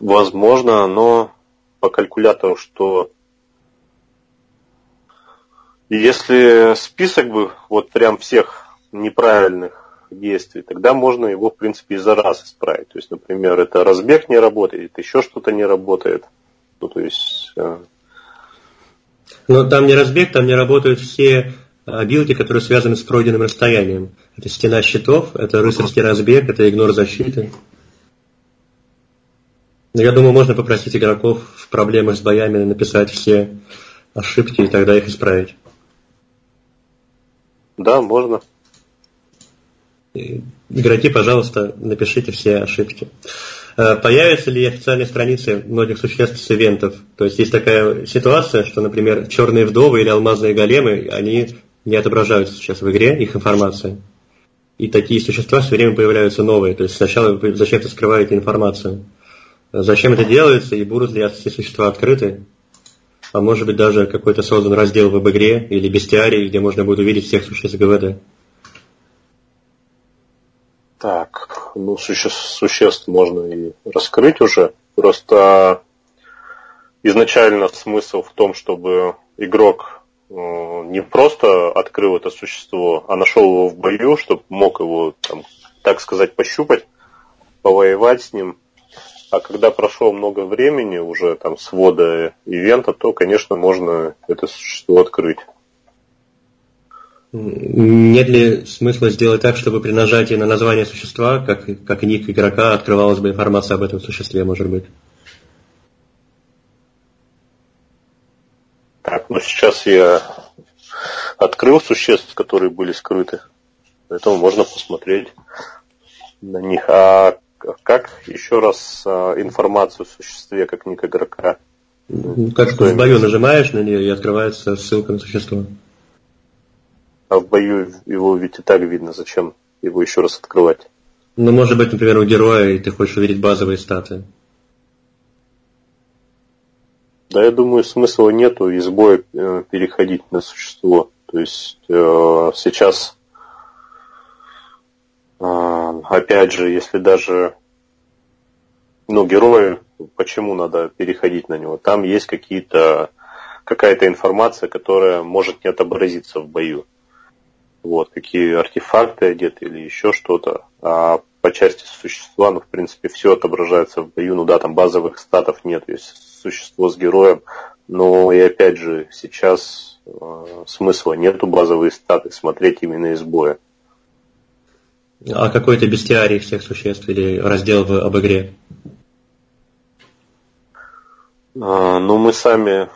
Speaker 2: возможно, но по калькулятору, что? Если список бы вот прям всех неправильных действий, тогда можно его, в принципе, и за раз исправить. То есть, например, это разбег не работает, еще что-то не работает. Ну, то есть... Э...
Speaker 1: Но там не разбег, там не работают все билки, которые связаны с пройденным расстоянием. Это стена щитов, это рыцарский разбег, это игнор защиты. Но я думаю, можно попросить игроков в проблемах с боями написать все ошибки и тогда их исправить.
Speaker 2: Да, можно.
Speaker 1: Игроки, пожалуйста, напишите все ошибки. Э, появятся ли официальные страницы многих существ с ивентов? То есть есть такая ситуация, что, например, черные вдовы или алмазные големы, они не отображаются сейчас в игре, их информация. И такие существа все время появляются новые. То есть сначала вы зачем-то скрываете информацию. Зачем это делается и будут ли эти существа открыты? А может быть даже какой-то создан раздел в игре или бестиарий, где можно будет увидеть всех существ ГВД.
Speaker 2: Так, ну, существ, существ можно и раскрыть уже. Просто изначально смысл в том, чтобы игрок э, не просто открыл это существо, а нашел его в бою, чтобы мог его, там, так сказать, пощупать, повоевать с ним. А когда прошло много времени уже там свода ивента, то, конечно, можно это существо открыть.
Speaker 1: Нет ли смысла сделать так, чтобы при нажатии на название существа, как, как ник игрока, открывалась бы информация об этом существе, может быть?
Speaker 2: Так, ну сейчас я открыл существ, которые были скрыты. Поэтому можно посмотреть на них. А как еще раз а, информацию о существе, как ник игрока?
Speaker 1: Как Что в бою нажимаешь на нее и открывается ссылка на существо.
Speaker 2: А в бою его ведь и так видно, зачем его еще раз открывать.
Speaker 1: Ну, может быть, например, у героя, и ты хочешь увидеть базовые статы.
Speaker 2: Да, я думаю, смысла нету из боя э, переходить на существо. То есть э, сейчас, э, опять же, если даже ну, герои, почему надо переходить на него? Там есть какие-то какая-то информация, которая может не отобразиться в бою вот, какие артефакты одеты или еще что-то. А по части существа, ну, в принципе, все отображается в бою. Ну да, там базовых статов нет, есть существо с героем. Но и опять же, сейчас э, смысла нету базовые статы смотреть именно из боя.
Speaker 1: А какой-то бестиарий всех существ или раздел в, об игре?
Speaker 2: А, ну, мы сами,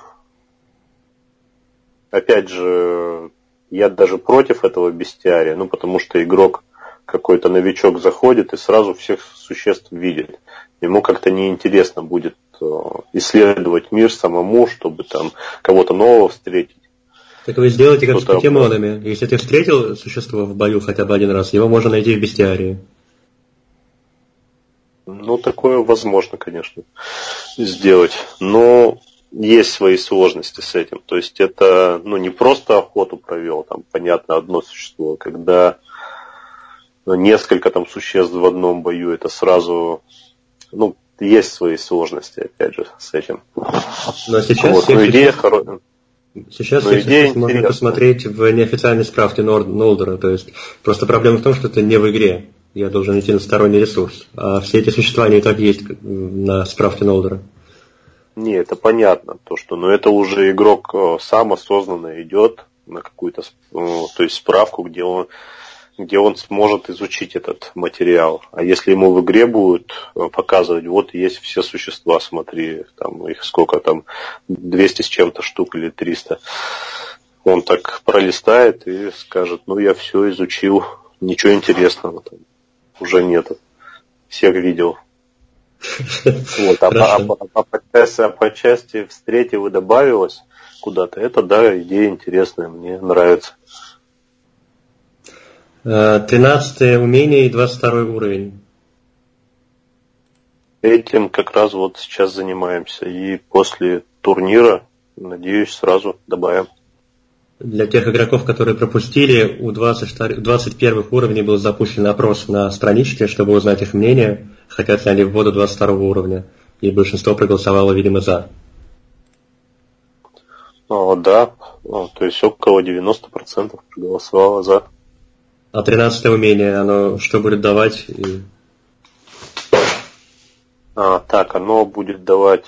Speaker 2: опять же, я даже против этого бестиария, ну потому что игрок какой-то новичок заходит и сразу всех существ видит. Ему как-то неинтересно будет э, исследовать мир самому, чтобы там кого-то нового встретить.
Speaker 1: Так вы сделаете как с покемонами. Если ты встретил существо в бою хотя бы один раз, его можно найти в бестиарии.
Speaker 2: Ну, такое возможно, конечно, сделать. Но есть свои сложности с этим. То есть это ну, не просто охоту провел, там, понятно, одно существо, когда несколько там существ в одном бою, это сразу, ну, есть свои сложности, опять же, с этим.
Speaker 1: Но сейчас вот, но идея хорошая. Сейчас но идея можно посмотреть в неофициальной справке Нолдера. То есть просто проблема в том, что это не в игре. Я должен идти на сторонний ресурс. А все эти существа, они и так есть на справке Нолдера.
Speaker 2: Не, это понятно, то что, но это уже игрок э, сам осознанно идет на какую-то, э, то есть справку, где он, где он сможет изучить этот материал. А если ему в игре будут э, показывать, вот есть все существа, смотри, там их сколько там, 200 с чем-то штук или 300, он так пролистает и скажет, ну я все изучил, ничего интересного там уже нету. Всех видел. Вот, а, по, а, а, по, части, а по части встретил и добавилось куда-то, это да, идея интересная, мне нравится.
Speaker 1: 13 э, умение и 22 уровень.
Speaker 2: Этим как раз вот сейчас занимаемся. И после турнира, надеюсь, сразу добавим.
Speaker 1: Для тех игроков, которые пропустили, у 20, 21 уровней был запущен опрос на страничке, чтобы узнать их мнение, хотят ли они вводу 22 уровня. И большинство проголосовало, видимо, за.
Speaker 2: О, да, О, то есть около 90% проголосовало за.
Speaker 1: А 13 умение, оно что будет давать? И...
Speaker 2: А, так, оно будет давать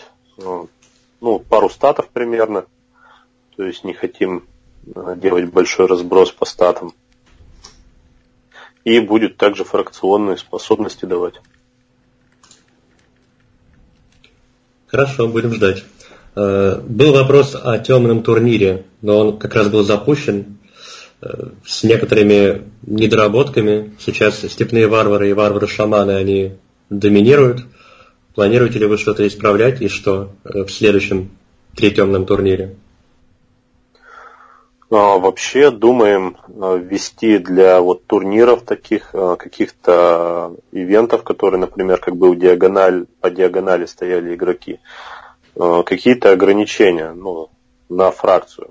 Speaker 2: ну, пару статов примерно. То есть не хотим делать большой разброс по статам. И будет также фракционные способности давать.
Speaker 1: Хорошо, будем ждать. Э, был вопрос о темном турнире, но он как раз был запущен э, с некоторыми недоработками. Сейчас степные варвары и варвары-шаманы, они доминируют. Планируете ли вы что-то исправлять и что э, в следующем тритемном турнире?
Speaker 2: А, вообще думаем а, ввести для вот турниров таких а, каких-то ивентов, которые, например, как был диагональ, по диагонали стояли игроки, какие-то ограничения ну, на фракцию,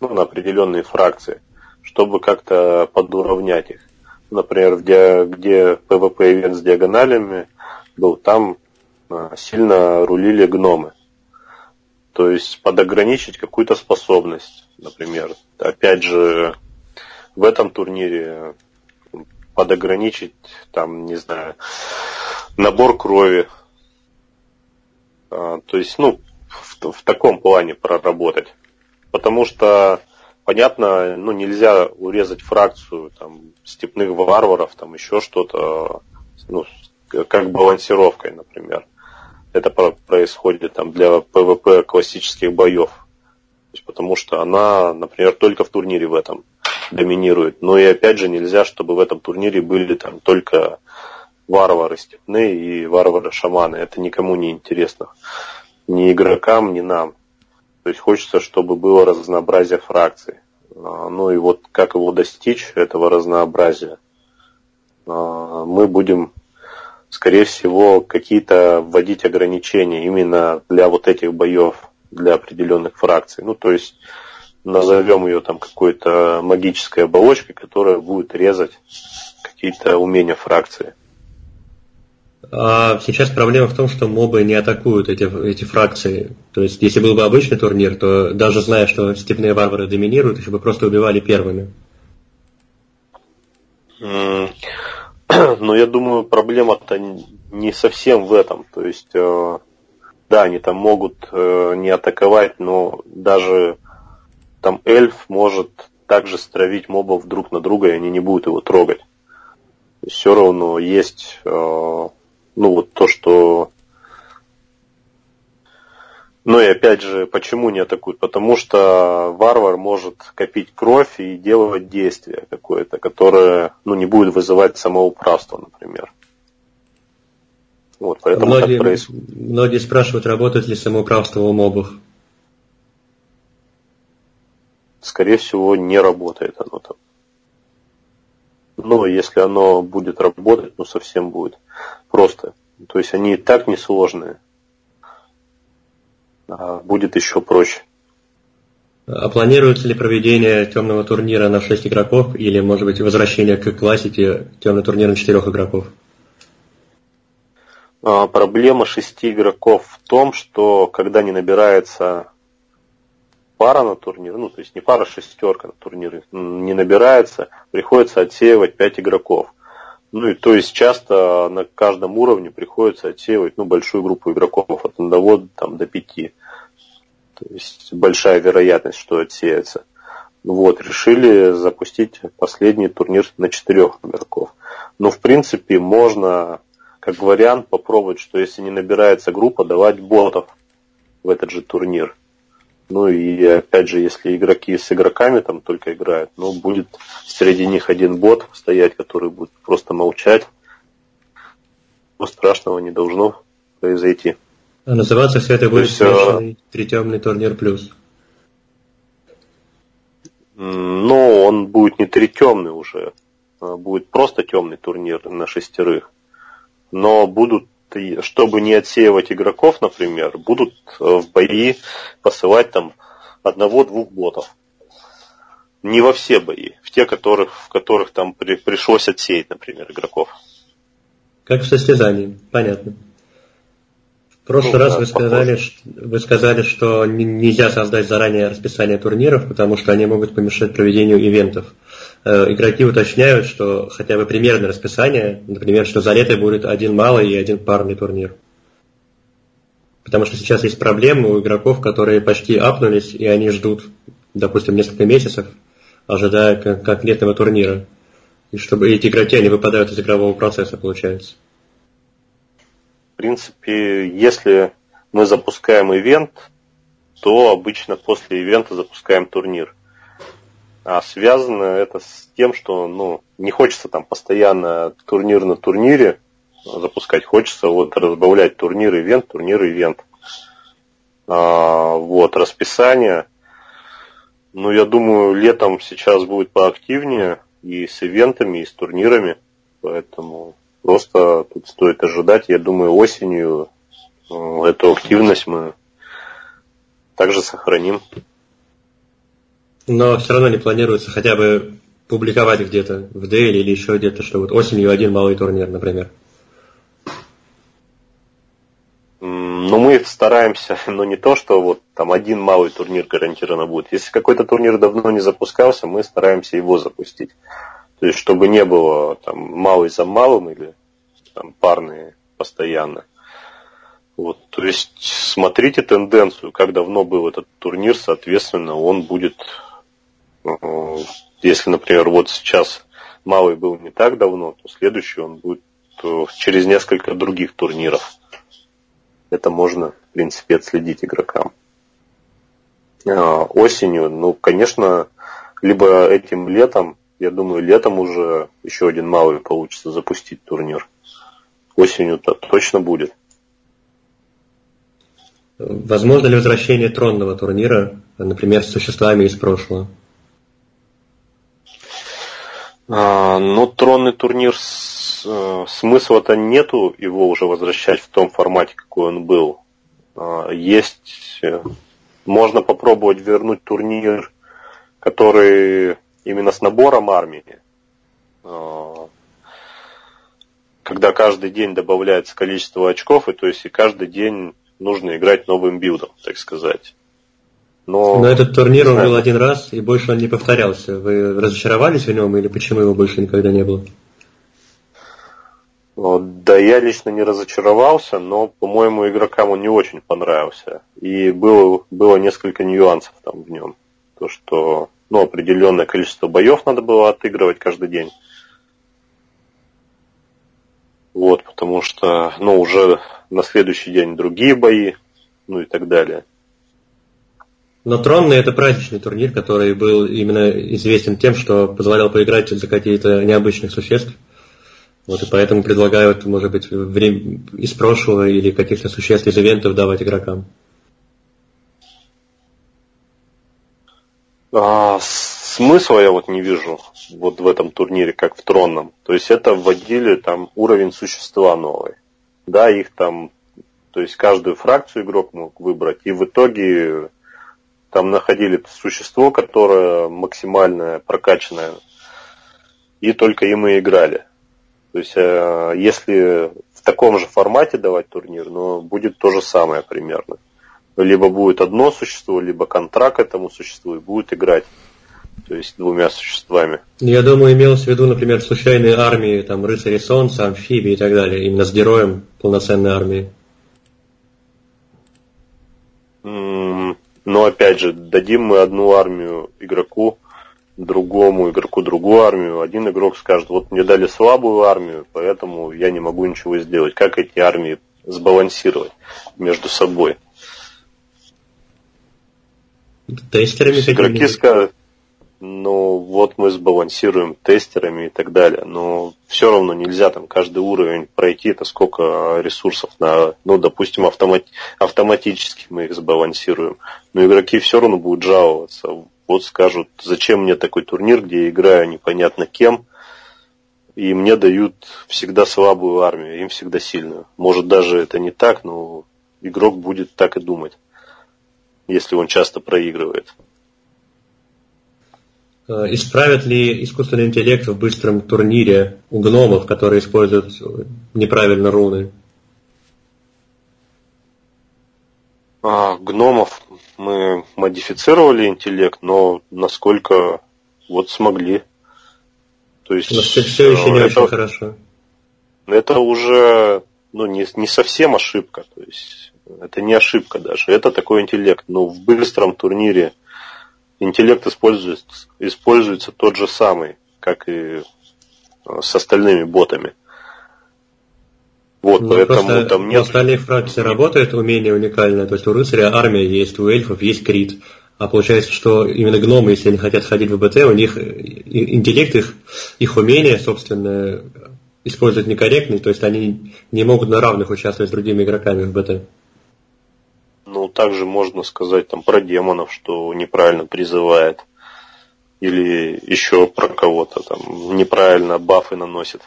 Speaker 2: ну, на определенные фракции, чтобы как-то подуравнять их. Например, где, где PvP ивент с диагоналями был, там сильно рулили гномы. То есть подограничить какую-то способность, например. Опять же, в этом турнире подограничить, там, не знаю, набор крови. А, то есть, ну, в, в таком плане проработать. Потому что, понятно, ну, нельзя урезать фракцию там, степных варваров, там еще что-то, ну, как балансировкой, например это происходит там для ПВП классических боев. Есть, потому что она, например, только в турнире в этом доминирует. Но и опять же нельзя, чтобы в этом турнире были там только варвары степные и варвары-шаманы. Это никому не интересно. Ни игрокам, ни нам. То есть хочется, чтобы было разнообразие фракций. А, ну и вот как его достичь, этого разнообразия, а, мы будем скорее всего, какие-то вводить ограничения именно для вот этих боев, для определенных фракций. Ну, то есть назовем ее там какой-то магической оболочкой, которая будет резать какие-то умения фракции.
Speaker 1: А сейчас проблема в том, что мобы не атакуют эти, эти фракции. То есть, если был бы обычный турнир, то даже зная, что степные варвары доминируют, еще бы просто убивали первыми.
Speaker 2: Но я думаю, проблема-то не совсем в этом. То есть, э, да, они там могут э, не атаковать, но даже там эльф может также стравить мобов друг на друга, и они не будут его трогать. Все равно есть, э, ну вот то, что Ну и опять же, почему не атакуют? Потому что варвар может копить кровь и делать действие какое-то, которое ну, не будет вызывать самоуправство, например.
Speaker 1: Вот, поэтому многие, так происходит. Многие спрашивают, работает ли самоуправство у мобов.
Speaker 2: Скорее всего, не работает оно там. Но если оно будет работать, ну совсем будет просто. То есть они и так несложные. А будет еще проще.
Speaker 1: А планируется ли проведение темного турнира на 6 игроков или, может быть, возвращение к классике темный турнир на 4 игроков?
Speaker 2: А, проблема шести игроков в том, что когда не набирается пара на турнир, ну то есть не пара, а шестерка на турнире не набирается, приходится отсеивать пять игроков. Ну и то есть часто на каждом уровне приходится отсеивать ну, большую группу игроков от одного там, до пяти. То есть большая вероятность, что отсеется. Вот, решили запустить последний турнир на четырех игроков. Но в принципе можно как вариант попробовать, что если не набирается группа, давать ботов в этот же турнир. Ну и опять же, если игроки с игроками там только играют, ну будет среди них один бот стоять, который будет просто молчать. Ничего страшного не должно произойти.
Speaker 1: А называться все это будет смешанный тритемный турнир плюс.
Speaker 2: Ну, он будет не тритемный уже, а будет просто темный турнир на шестерых но будут, чтобы не отсеивать игроков, например, будут э, в бои посылать там одного-двух ботов. Не во все бои, в те, которых, в которых там при, пришлось отсеять, например, игроков.
Speaker 1: Как в состязании, понятно. В прошлый ну, раз да, вы, сказали, что, вы сказали, что нельзя создать заранее расписание турниров, потому что они могут помешать проведению ивентов. Э, игроки уточняют, что хотя бы примерное расписание, например, что за лето будет один малый и один парный турнир. Потому что сейчас есть проблемы у игроков, которые почти апнулись, и они ждут, допустим, несколько месяцев, ожидая конкретного турнира. И чтобы эти игроки, они выпадают из игрового процесса, получается.
Speaker 2: В принципе, если мы запускаем ивент, то обычно после ивента запускаем турнир. А связано это с тем, что ну, не хочется там постоянно турнир на турнире запускать, хочется вот разбавлять турнир, ивент, турнир, ивент. А, вот, расписание. Ну, я думаю, летом сейчас будет поактивнее и с ивентами, и с турнирами. Поэтому просто тут стоит ожидать. Я думаю, осенью э, эту активность мы также сохраним.
Speaker 1: Но все равно не планируется хотя бы публиковать где-то в Дейле или еще где-то, что вот осенью один малый турнир, например.
Speaker 2: Ну, мы стараемся, но не то, что вот там один малый турнир гарантированно будет. Если какой-то турнир давно не запускался, мы стараемся его запустить. То есть, чтобы не было там малый за малым или там парные постоянно. Вот, то есть смотрите тенденцию, как давно был этот турнир, соответственно, он будет если, например, вот сейчас малый был не так давно, то следующий он будет через несколько других турниров. Это можно, в принципе, отследить игрокам. А, осенью, ну, конечно, либо этим летом, я думаю, летом уже еще один малый получится запустить турнир. Осенью-то точно будет.
Speaker 1: Возможно ли возвращение тронного турнира, например, с существами из прошлого?
Speaker 2: А, ну, тронный турнир э, смысла-то нету его уже возвращать в том формате, какой он был. А, есть, э, можно попробовать вернуть турнир, который именно с набором армии, а, когда каждый день добавляется количество очков, и то есть и каждый день нужно играть новым билдом, так сказать.
Speaker 1: Но, Но этот турнир он был один раз, и больше он не повторялся. Вы разочаровались в нем или почему его больше никогда не было?
Speaker 2: Да я лично не разочаровался, но, по-моему, игрокам он не очень понравился. И было, было несколько нюансов там в нем. То, что ну, определенное количество боев надо было отыгрывать каждый день. Вот, потому что, ну, уже на следующий день другие бои, ну и так далее.
Speaker 1: Но Тронный это праздничный турнир, который был именно известен тем, что позволял поиграть за какие-то необычных существ. Вот и поэтому предлагают, может быть, время из прошлого или каких-то существ из ивентов давать игрокам.
Speaker 2: А, смысла я вот не вижу вот в этом турнире, как в тронном. То есть это вводили там уровень существа новый. Да, их там, то есть каждую фракцию игрок мог выбрать, и в итоге там находили существо, которое максимально прокачанное, и только им и играли. То есть, э, если в таком же формате давать турнир, но будет то же самое примерно. Либо будет одно существо, либо контракт этому существу и будет играть то есть двумя существами.
Speaker 1: Я думаю, имелось в виду, например, случайные армии, там, рыцари солнца, амфибии и так далее, именно с героем полноценной армии.
Speaker 2: Но опять же, дадим мы одну армию игроку, другому игроку другую армию, один игрок скажет, вот мне дали слабую армию, поэтому я не могу ничего сделать. Как эти армии сбалансировать между собой?
Speaker 1: Тестерами
Speaker 2: игроки скажут, ну вот мы сбалансируем тестерами и так далее, но все равно нельзя там каждый уровень пройти, это сколько ресурсов на, ну, допустим, автомат, автоматически мы их сбалансируем, но игроки все равно будут жаловаться, вот скажут, зачем мне такой турнир, где я играю непонятно кем, и мне дают всегда слабую армию, им всегда сильную. Может даже это не так, но игрок будет так и думать, если он часто проигрывает.
Speaker 1: Э, исправят ли искусственный интеллект в быстром турнире у гномов, которые используют неправильно руны?
Speaker 2: А, гномов мы модифицировали интеллект, но насколько вот смогли.
Speaker 1: То есть, но все, все еще не это, очень хорошо.
Speaker 2: Это уже ну, не, не совсем ошибка. То есть, это не ошибка даже. Это такой интеллект. Но в быстром турнире интеллект используется, используется тот же самый, как и э, с остальными ботами.
Speaker 1: Вот, ну, поэтому там нет... В остальных фракций работает умение уникальное, то есть у рыцаря армия есть, у эльфов есть крит. А получается, что именно гномы, если они хотят ходить в БТ, у них интеллект их, их умение, собственно, используют некорректный, то есть они не могут на равных участвовать с другими игроками в БТ.
Speaker 2: Ну, также можно сказать там про демонов, что неправильно призывает. Или еще про кого-то там неправильно бафы наносит.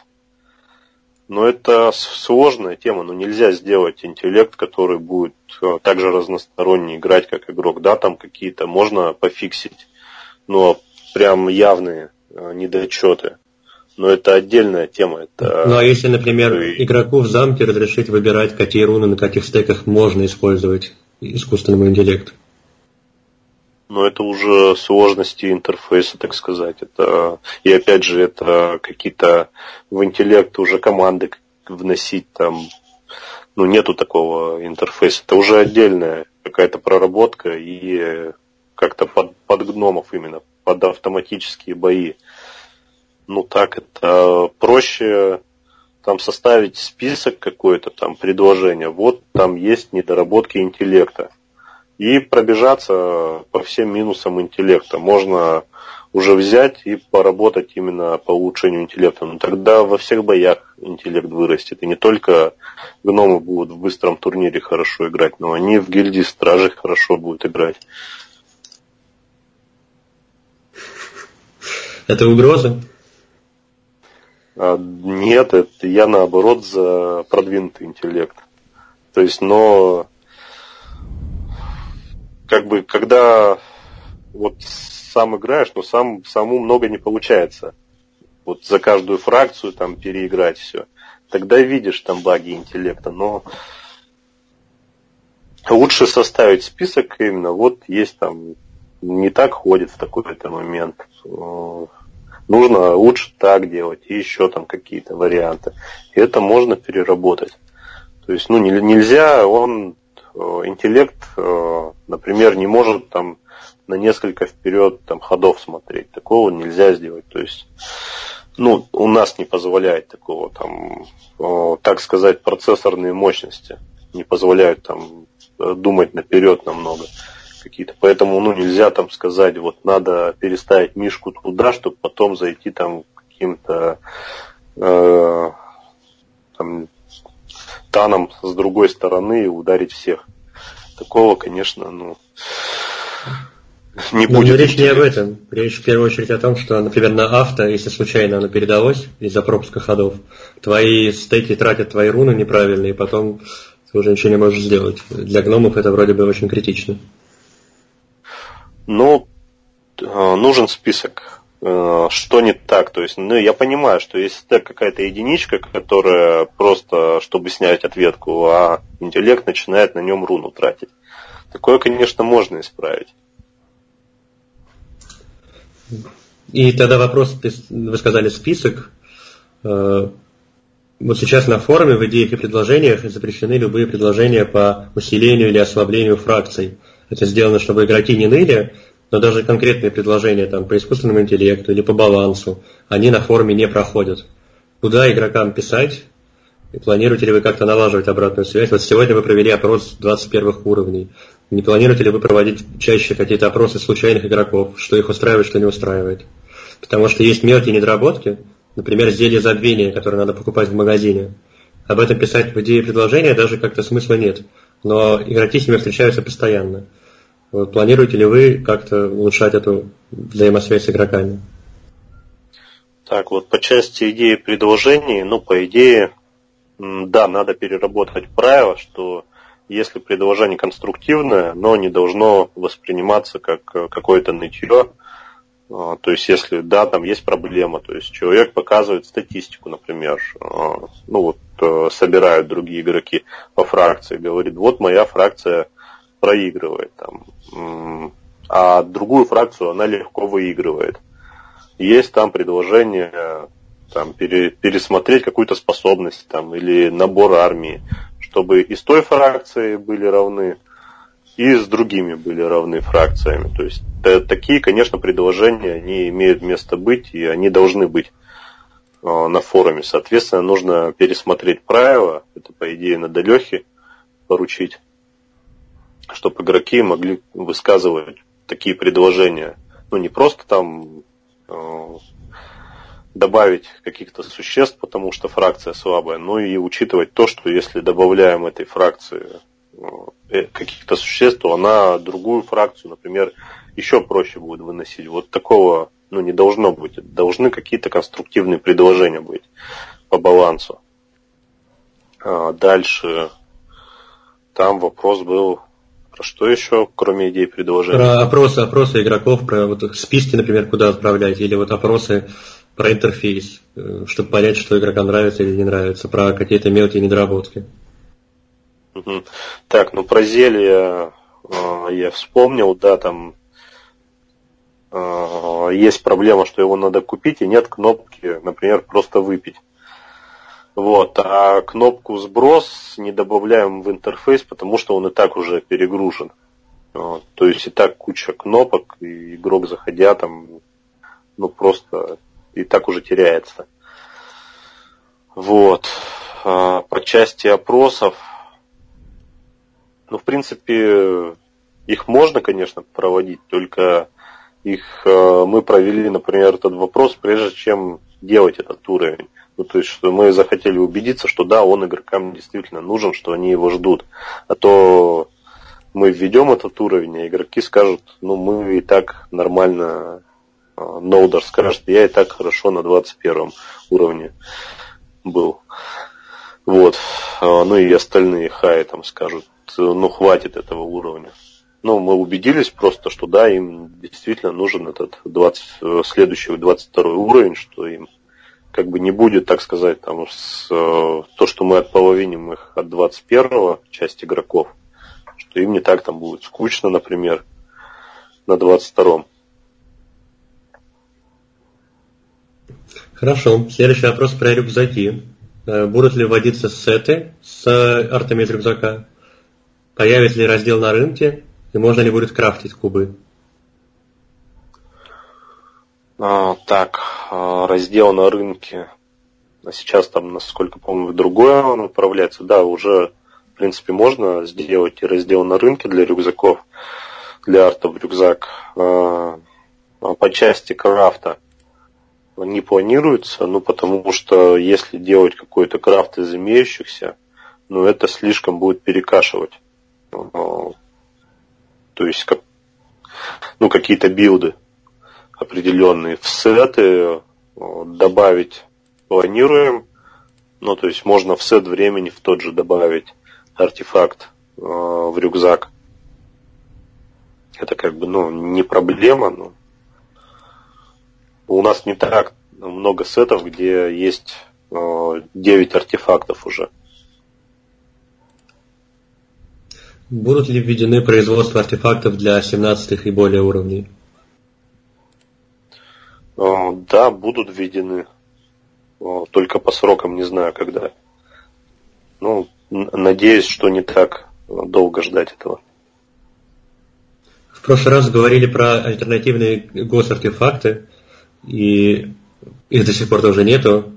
Speaker 2: Но это сложная тема, но нельзя сделать интеллект, который будет э, так же разносторонне играть, как игрок. Да, там какие-то можно пофиксить, но прям явные э, недочеты. Но это отдельная тема. Это...
Speaker 1: Ну а если, например, игроку в замке разрешить выбирать, какие руны на каких стеках можно использовать? Искусственному интеллекту.
Speaker 2: Но это уже сложности интерфейса, так сказать. Это, и опять же, это какие-то в интеллект уже команды вносить там. Ну, нету такого интерфейса. Это уже отдельная какая-то проработка и как-то под, под гномов именно, под автоматические бои. Ну так, это проще там составить список какой-то, там предложение, вот там есть недоработки интеллекта. И пробежаться по всем минусам интеллекта. Можно уже взять и поработать именно по улучшению интеллекта. Но тогда во всех боях интеллект вырастет. И не только гномы будут в быстром турнире хорошо играть, но они в гильдии стражей хорошо будут играть.
Speaker 1: Это угроза?
Speaker 2: А, нет, это я наоборот за продвинутый интеллект. То есть, но как бы, когда вот сам играешь, но сам, саму много не получается. Вот за каждую фракцию там переиграть все. Тогда видишь там баги интеллекта, но лучше составить список именно, вот есть там не так ходит в такой-то момент нужно лучше так делать, и еще там какие-то варианты. И это можно переработать. То есть, ну, нельзя, он, э, интеллект, э, например, не может там на несколько вперед там ходов смотреть. Такого нельзя сделать. То есть, ну, у нас не позволяет такого там, э, так сказать, процессорные мощности не позволяют там думать наперед намного какие-то. Поэтому ну, нельзя там сказать, вот надо переставить мишку туда, чтобы потом зайти там каким-то э, там, таном с другой стороны и ударить всех. Такого, конечно, ну,
Speaker 1: не но, будет. Но речь не об этом. Речь в первую очередь о том, что, например, на авто, если случайно оно передалось из-за пропуска ходов, твои стейки тратят твои руны неправильные, и потом ты уже ничего не можешь сделать. Для гномов это вроде бы очень критично.
Speaker 2: Ну, нужен список. Э, что не так? То есть, ну, я понимаю, что если это какая-то единичка, которая просто, чтобы снять ответку, а интеллект начинает на нем руну тратить. Такое, конечно, можно исправить.
Speaker 1: И тогда вопрос, вы сказали список. Э, вот сейчас на форуме в идеях и предложениях запрещены любые предложения по усилению или ослаблению фракций. Это сделано, чтобы игроки не ныли, но даже конкретные предложения там, по искусственному интеллекту или по балансу, они на форуме не проходят. Куда игрокам писать? И планируете ли вы как-то налаживать обратную связь? Вот сегодня вы провели опрос 21 уровней. Не планируете ли вы проводить чаще какие-то опросы случайных игроков, что их устраивает, что не устраивает? Потому что есть мелкие недоработки, например, зелье забвения, которое надо покупать в магазине. Об этом писать в идее предложения даже как-то смысла нет. Но игроки с ними встречаются постоянно. Вот, планируете ли вы как-то улучшать эту взаимосвязь с игроками?
Speaker 2: Так, вот по части идеи предложений, ну, по идее, да, надо переработать правило, что если предложение конструктивное, но не должно восприниматься как э, какое-то нытье. А, то есть, если, да, там есть проблема, то есть человек показывает статистику, например, а, ну вот собирают другие игроки по фракции, говорит, вот моя фракция проигрывает, там, а другую фракцию она легко выигрывает. Есть там предложение там, пере, пересмотреть какую-то способность там, или набор армии, чтобы и с той фракцией были равны, и с другими были равны фракциями. То есть т- такие, конечно, предложения, они имеют место быть, и они должны быть э, на форуме. Соответственно, нужно пересмотреть правила, это, по идее, надо Лехе поручить, чтобы игроки могли высказывать такие предложения. Ну, не просто там э, добавить каких-то существ, потому что фракция слабая, но и учитывать то, что если добавляем этой фракции э, каких-то существ, то она другую фракцию, например, еще проще будет выносить. Вот такого ну, не должно быть. Должны какие-то конструктивные предложения быть по балансу. А дальше там вопрос был про что еще, кроме идей предложений?
Speaker 1: Про опросы, опросы игроков, про вот списки, например, куда отправлять, или вот опросы про интерфейс, э, чтобы понять, что игрокам нравится или не нравится, про какие-то мелкие недоработки.
Speaker 2: Угу. Так, ну про зелье э, я вспомнил, да, там есть проблема, что его надо купить, и нет кнопки, например, просто выпить. Вот, а кнопку сброс не добавляем в интерфейс, потому что он и так уже перегружен. Вот, то есть и так куча кнопок, и игрок заходя там, ну просто и так уже теряется. Вот. А по части опросов, ну, в принципе, их можно, конечно, проводить, только их э, мы провели, например, этот вопрос, прежде чем делать этот уровень. Ну, то есть, что мы захотели убедиться, что да, он игрокам действительно нужен, что они его ждут. А то мы введем этот уровень, а игроки скажут, ну, мы и так нормально Ноудер скажет, я и так хорошо на 21 уровне был. Вот. А, ну и остальные хай там скажут, ну хватит этого уровня. Ну, мы убедились просто, что да, им действительно нужен этот 20, следующий 22 уровень, что им как бы не будет, так сказать, там, с, то, что мы отполовиним их от 21 часть игроков, что им не так там будет скучно, например, на 22
Speaker 1: Хорошо. Следующий вопрос про рюкзаки. Э, будут ли вводиться сеты с артами из рюкзака? Появится ли раздел на рынке? И можно ли будет крафтить кубы?
Speaker 2: А, так, а, раздел на рынке. А сейчас там, насколько помню, в другое он отправляется. Да, уже, в принципе, можно сделать и раздел на рынке для рюкзаков. для арта в рюкзак. А, по части крафта не планируется, ну потому что если делать какой-то крафт из имеющихся, ну это слишком будет перекашивать. То есть как, ну какие-то билды определенные в сеты добавить планируем. Ну то есть можно в сет времени в тот же добавить артефакт в рюкзак. Это как бы, ну, не проблема, но у нас не так много сетов, где есть 9 э, артефактов уже.
Speaker 1: Будут ли введены производства артефактов для 17 и более уровней?
Speaker 2: Э, да, будут введены. Э, только по срокам не знаю, когда. Ну, надеюсь, что не так долго ждать этого.
Speaker 1: В прошлый раз говорили про альтернативные госартефакты. И их до сих пор тоже нету.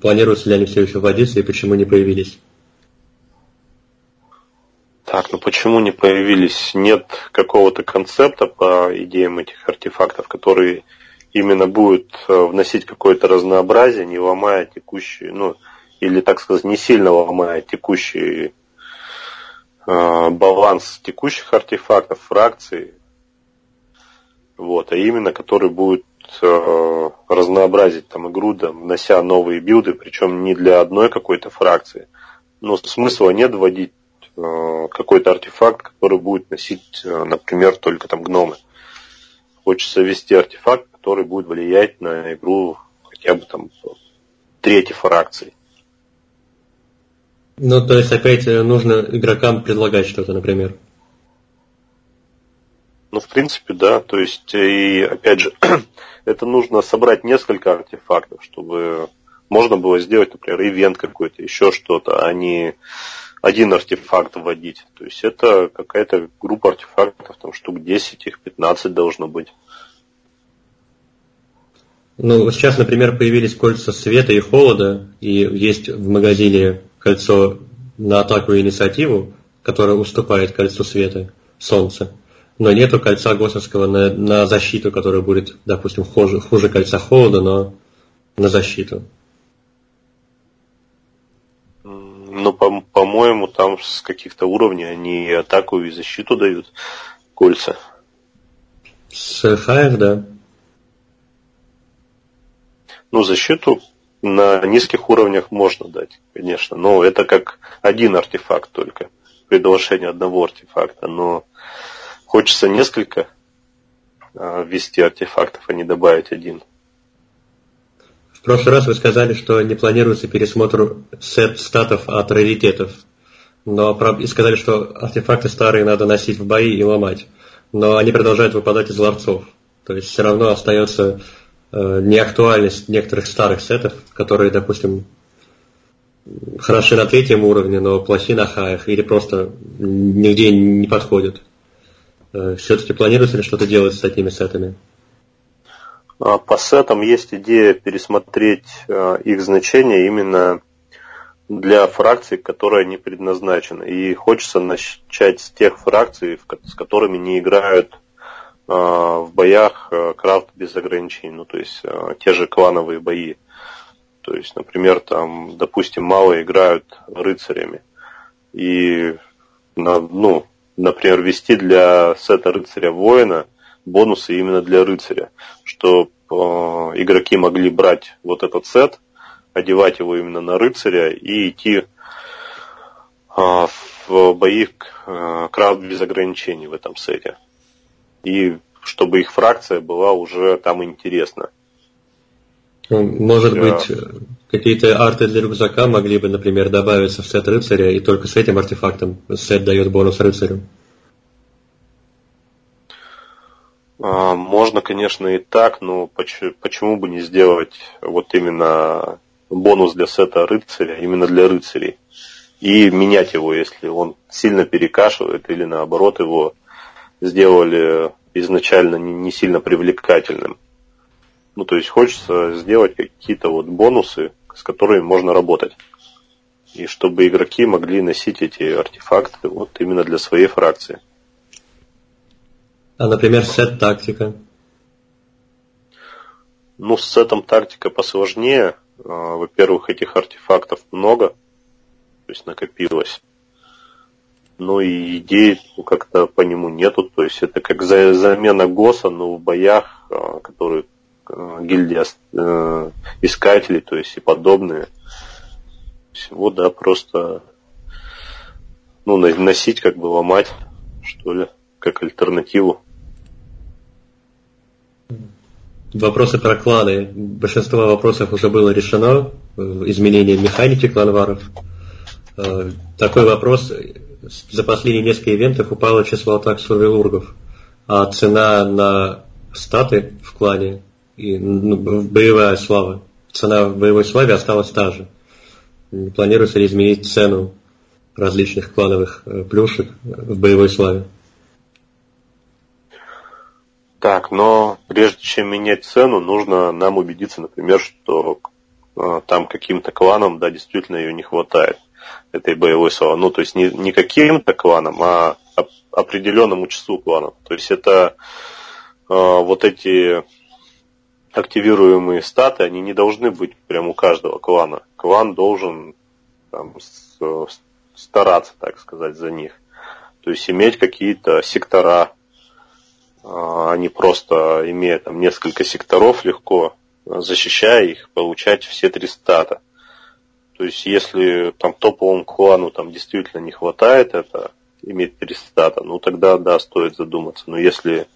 Speaker 1: Планируются ли они все еще вводиться и почему не появились?
Speaker 2: Так, ну почему не появились? Нет какого-то концепта по идеям этих артефактов, которые именно будут э, вносить какое-то разнообразие, не ломая текущие, ну, или, так сказать, не сильно ломая текущий э, баланс текущих артефактов, фракций, вот, а именно который будет э, разнообразить там игру, да, внося новые билды, причем не для одной какой-то фракции. Но смысла нет вводить какой-то артефакт, который будет носить, э, например, только там гномы. Хочется ввести артефакт, который будет влиять на игру хотя бы там третьей фракции.
Speaker 1: Ну, то есть опять нужно игрокам предлагать что-то, например.
Speaker 2: Ну, в принципе, да. То есть, и опять же, это нужно собрать несколько артефактов, чтобы можно было сделать, например, ивент какой-то, еще что-то, а не один артефакт вводить. То есть это какая-то группа артефактов, там штук 10, их 15 должно быть.
Speaker 1: Ну, сейчас, например, появились кольца света и холода, и есть в магазине кольцо на атаку и инициативу, которое уступает кольцу света, солнца но нету кольца Госовского на, на защиту, которое будет, допустим, хуже, хуже кольца холода, но на защиту.
Speaker 2: Ну, по- по-моему, там с каких-то уровней они и атаку, и защиту дают кольца.
Speaker 1: С Хайер, да.
Speaker 2: Ну, защиту на низких уровнях можно дать, конечно, но это как один артефакт только, предложение одного артефакта, но Хочется несколько а, ввести артефактов, а не добавить один.
Speaker 1: В прошлый раз вы сказали, что не планируется пересмотр сет статов от раритетов. Но и сказали, что артефакты старые надо носить в бои и ломать. Но они продолжают выпадать из ларцов. То есть все равно остается э, неактуальность некоторых старых сетов, которые, допустим, хороши на третьем уровне, но плохи на хаях или просто нигде не подходят. Э, Все-таки планируется ли что-то делать с такими сетами?
Speaker 2: А, по сетам есть идея пересмотреть э, их значение именно для фракций, которые не предназначены. И хочется начать с тех фракций, с которыми не играют э, в боях крафт без ограничений, ну то есть те же клановые бои. То есть, например, там, допустим, мало играют рыцарями. И ну, например, ввести для сета рыцаря воина бонусы именно для рыцаря, чтобы э, игроки могли брать вот этот сет, одевать его именно на рыцаря и идти э, в бои э, крафт без ограничений в этом сете. И чтобы их фракция была уже там интересна.
Speaker 1: Ну, может Все. быть, какие-то арты для рюкзака могли бы, например, добавиться в сет рыцаря, и только с этим артефактом сет дает бонус рыцарю.
Speaker 2: А, можно, конечно, и так, но почему бы не сделать вот именно бонус для сета рыцаря именно для рыцарей и менять его, если он сильно перекашивает или наоборот его сделали изначально не сильно привлекательным. Ну, то есть хочется сделать какие-то вот бонусы, с которыми можно работать. И чтобы игроки могли носить эти артефакты вот именно для своей фракции.
Speaker 1: А, например, сет тактика?
Speaker 2: Ну, с сетом тактика посложнее. А, во-первых, этих артефактов много, то есть накопилось. Ну и идей как-то по нему нету. То есть это как замена ГОСа, но в боях, а, которые а, гильдия э, искателей, то есть и подобные. Всего, да, просто ну, носить, как бы ломать, что ли, как альтернативу.
Speaker 1: Вопросы про кланы. Большинство вопросов уже было решено э, изменением механики кланваров. Э, такой вопрос. За последние несколько ивентов упало число атак сурвелургов, а цена на статы в клане и ну, боевая слава. Цена в боевой славе осталась та же. Планируется ли изменить цену различных клановых э, плюшек в боевой славе?
Speaker 2: Так, но прежде чем менять цену, нужно нам убедиться, например, что э, там каким-то кланам, да, действительно ее не хватает, этой боевой славы. Ну, то есть не, не каким-то кланам, а определенному числу кланов. То есть это э, вот эти активируемые статы, они не должны быть прямо у каждого клана. Клан должен там, стараться, так сказать, за них. То есть иметь какие-то сектора, а не просто имея там несколько секторов легко, защищая их, получать все три стата. То есть если там топовому клану там действительно не хватает это, иметь три стата, ну тогда да, стоит задуматься. Но если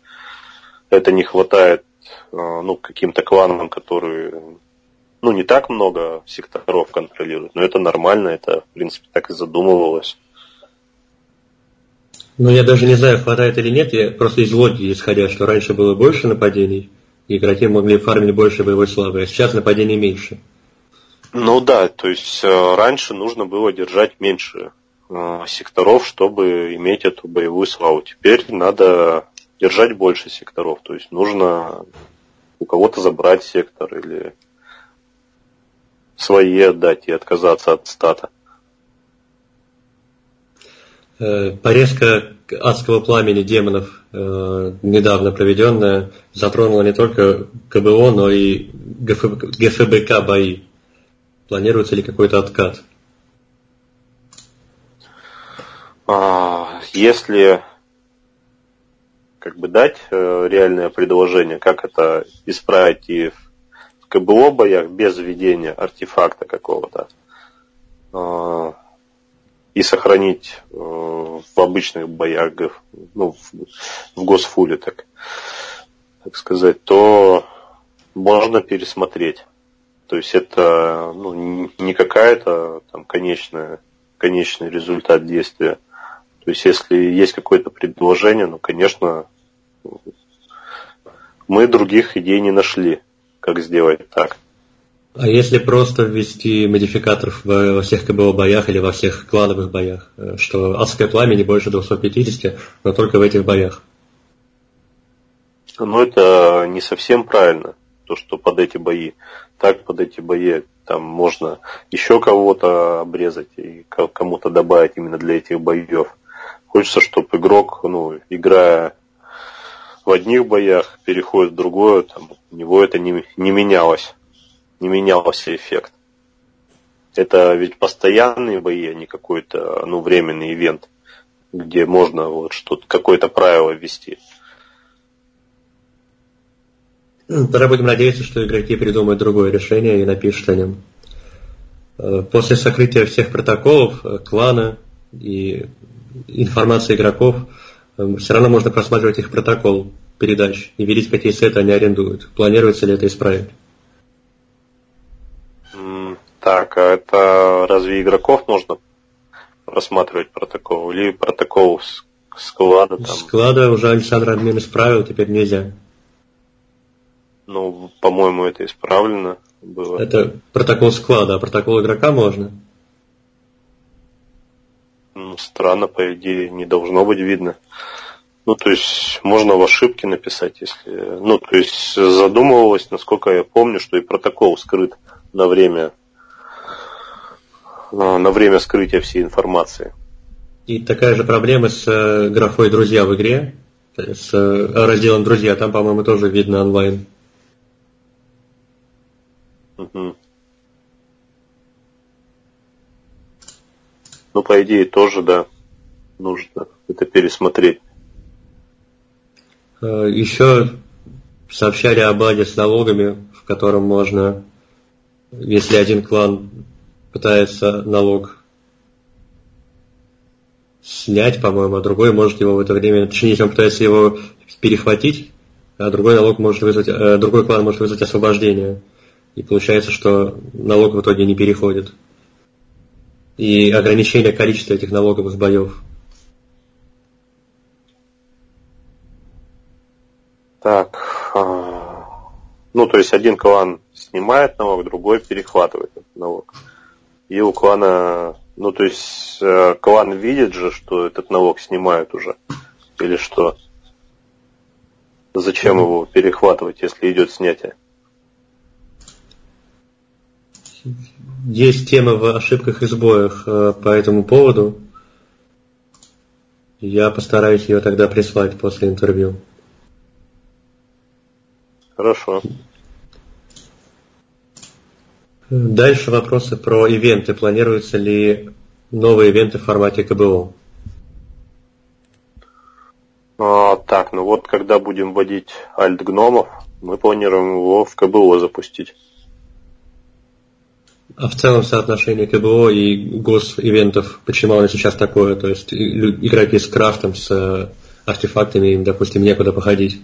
Speaker 2: это не хватает а, ну, каким-то кланам, которые ну, не так много секторов контролируют, но это нормально, это, в принципе, так и задумывалось.
Speaker 1: Ну, я даже не знаю, хватает или нет, я просто из логики исходя, что раньше было больше нападений, и игроки могли фармить больше боевой славы, а сейчас нападений меньше.
Speaker 2: Ну да, то есть э, раньше нужно было держать меньше э, секторов, чтобы иметь эту боевую славу. Теперь надо держать больше секторов, то есть нужно у кого-то забрать сектор или свои отдать и отказаться от стата.
Speaker 1: Э, порезка адского пламени демонов, э, недавно проведенная, затронула не только КБО, но и ГФБК бои. Планируется ли какой-то откат?
Speaker 2: А, если как бы дать э, реальное предложение, как это исправить и в КБО боях без введения артефакта какого-то, а, и сохранить э, в обычных боях, ну, в, в госфуле, так, так сказать, то можно пересмотреть. То есть это ну, не какая-то там конечная, конечный результат действия. То есть если есть какое-то предложение, ну, конечно, мы других идей не нашли, как сделать так.
Speaker 1: А если просто ввести модификатор во всех КБО боях или во всех клановых боях, э, что адское пламя не больше 250, но только в этих боях?
Speaker 2: Ну, это не совсем правильно, то, что под эти бои. Так, под эти бои там можно еще кого-то обрезать и кому-то добавить именно для этих боев. Хочется, чтобы игрок, ну, играя в одних боях, переходит в другое, там, у него это не, не менялось не менялся эффект. Это ведь постоянные бои, а не какой-то ну, временный ивент, где можно вот что-то, какое-то правило ввести.
Speaker 1: Ну, тогда будем надеяться, что игроки придумают другое решение и напишут о нем. Э, после сокрытия всех протоколов, э, клана и информации игроков, э, все равно можно просматривать их протокол передач и видеть, какие сеты они арендуют. Планируется ли это исправить?
Speaker 2: Так, а это разве игроков можно рассматривать протокол? Или протокол склада там?
Speaker 1: Склада уже Александр Админ исправил, теперь нельзя.
Speaker 2: Ну, по-моему, это исправлено было.
Speaker 1: Это протокол склада, а протокол игрока можно?
Speaker 2: Ну, странно, по идее, не должно быть видно. Ну, то есть, можно в ошибке написать, если... Ну, то есть, задумывалось, насколько я помню, что и протокол скрыт на время на время скрытия всей информации.
Speaker 1: И такая же проблема с э, графой «Друзья» в игре. с разделом «Друзья». Там, по-моему, тоже видно онлайн.
Speaker 2: Угу. Ну, по идее, тоже, да, нужно это пересмотреть.
Speaker 1: Э, Еще сообщали о баде с налогами, в котором можно, если один клан пытается налог снять, по-моему, а другой может его в это время, точнее, если он пытается его перехватить, а другой налог может вызвать, а другой клан может вызвать освобождение. И получается, что налог в итоге не переходит. И ограничение количества этих налогов с боев.
Speaker 2: Так, а, ну то есть один клан снимает налог, другой перехватывает этот налог. И у клана, ну то есть э, клан видит же, что этот налог снимают уже. Или что? Зачем его перехватывать, если идет снятие?
Speaker 1: Есть тема в ошибках и сбоях э, по этому поводу. Я постараюсь ее тогда прислать после интервью.
Speaker 2: Хорошо.
Speaker 1: Дальше вопросы про ивенты. Планируются ли новые ивенты в формате КБО?
Speaker 2: А, так, ну вот когда будем вводить альт гномов, мы планируем его в КБО запустить.
Speaker 1: А в целом соотношение КБО и гос-ивентов, почему оно сейчас такое? То есть игроки с крафтом, с э, артефактами, им, допустим, некуда походить.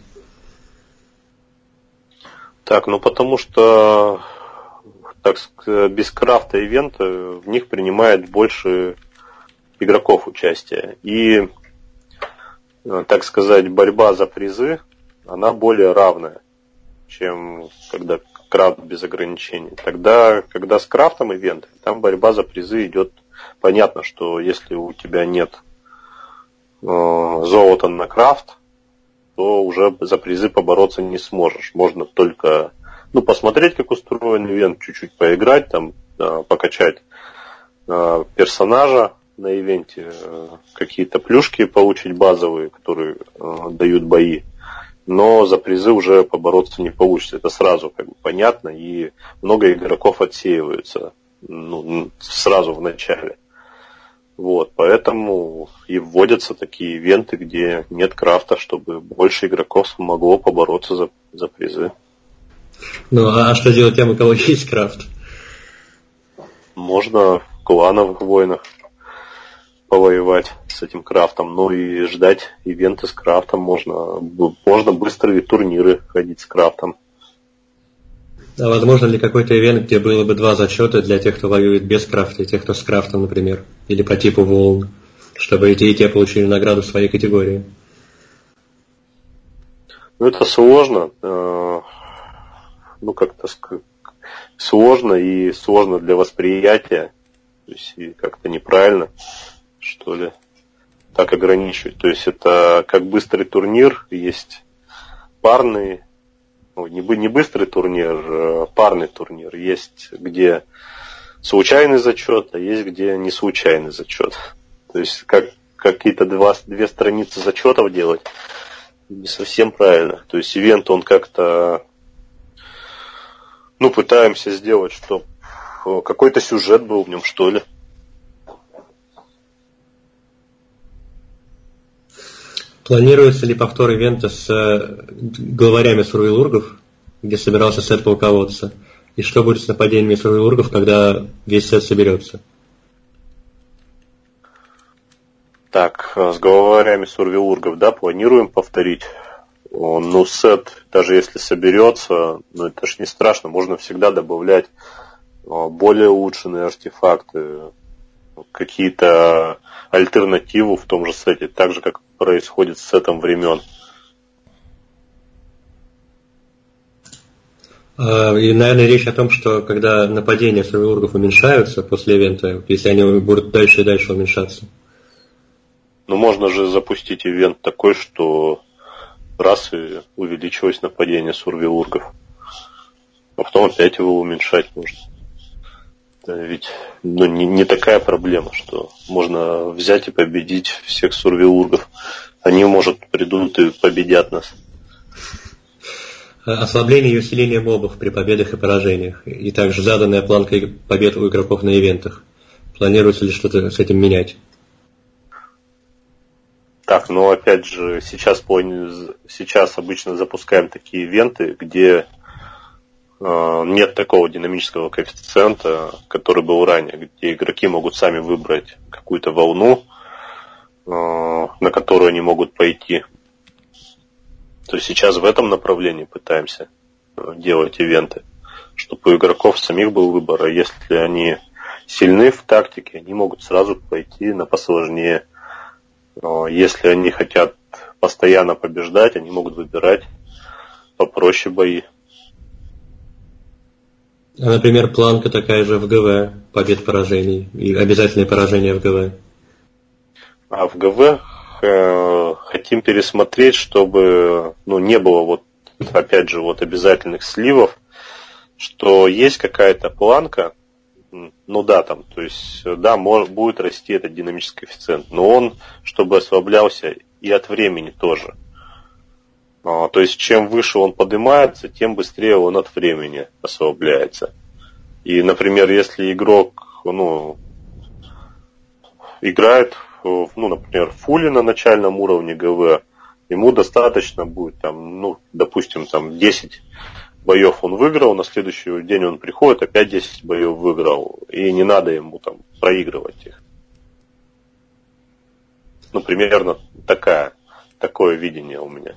Speaker 2: Так, ну потому что так без крафта ивента в них принимает больше игроков участия. И, э, так сказать, борьба за призы, она более равная, чем когда крафт без ограничений. Тогда, когда с крафтом ивент, там борьба за призы идет. Понятно, что если у тебя нет э, золота на крафт, то уже за призы побороться не сможешь. Можно только ну, посмотреть, как устроен ивент, чуть-чуть поиграть, там, покачать э, персонажа на ивенте, э, какие-то плюшки получить базовые, которые э, дают бои но за призы уже побороться не получится. Это сразу как бы понятно, и много игроков отсеиваются ну, сразу в начале. Вот, поэтому и вводятся такие ивенты, где нет крафта, чтобы больше игроков могло побороться за, за призы.
Speaker 1: Ну, а что делать тем, у кого есть крафт?
Speaker 2: Можно в клановых войнах повоевать с этим крафтом. Ну и ждать ивенты с крафтом можно. Можно быстрые турниры ходить с крафтом.
Speaker 1: А возможно ли какой-то ивент, где было бы два зачета для тех, кто воюет без крафта, и тех, кто с крафтом, например, или по типу волн, чтобы эти и те получили награду в своей категории?
Speaker 2: Ну, это сложно. Ну, как-то сложно и сложно для восприятия. То есть как-то неправильно что ли, так ограничивать. То есть это как быстрый турнир, есть парный, ну, не, не быстрый турнир, а парный турнир. Есть где случайный зачет, а есть где не случайный зачет. То есть как какие-то два, две страницы зачетов делать не совсем правильно. То есть ивент он как-то ну, пытаемся сделать, чтобы какой-то сюжет был в нем, что ли.
Speaker 1: Планируется ли повтор ивента с э, главарями сурвилургов, где собирался сет полководца? И что будет с нападениями сурвилургов, когда весь сет соберется?
Speaker 2: Так, э, с главарями сурвилургов, да, планируем повторить. Ну, сет, даже если соберется, ну это ж не страшно, можно всегда добавлять э, более улучшенные артефакты, какие-то альтернативу в том же сете, так же, как происходит с сетом времен.
Speaker 1: А, и, наверное, речь о том, что когда нападения сурвилургов уменьшаются после ивента, если они будут дальше и дальше уменьшаться.
Speaker 2: Ну, можно же запустить ивент такой, что раз и увеличилось нападение сурвилургов. А потом опять его уменьшать можно. Ведь ну, не, не такая проблема, что можно взять и победить всех сурвилургов они, может, придут и победят нас.
Speaker 1: Ослабление и усиление мобов при победах и поражениях, и также заданная планка побед у игроков на ивентах. Планируется ли что-то с этим менять?
Speaker 2: Так, ну опять же, сейчас, сейчас обычно запускаем такие ивенты, где э, нет такого динамического коэффициента, который был ранее, где игроки могут сами выбрать какую-то волну, э, на которую они могут пойти. То есть сейчас в этом направлении пытаемся э, делать ивенты, чтобы у игроков самих был выбор, а если они сильны в тактике, они могут сразу пойти на посложнее но если они хотят постоянно побеждать, они могут выбирать попроще бои.
Speaker 1: А, например, планка такая же в ГВ, побед поражений, и обязательное поражение в ГВ.
Speaker 2: А в ГВ э, хотим пересмотреть, чтобы ну, не было вот, опять же, вот обязательных сливов, что есть какая-то планка, ну да, там, то есть, да, может, будет расти этот динамический коэффициент, но он, чтобы ослаблялся и от времени тоже. А, то есть, чем выше он поднимается, тем быстрее он от времени ослабляется. И, например, если игрок, ну, играет, ну, например, фули на начальном уровне ГВ, ему достаточно будет, там, ну, допустим, там 10 боев он выиграл, на следующий день он приходит, опять 10 боев выиграл, и не надо ему там проигрывать их. Ну, примерно такая, такое видение у меня.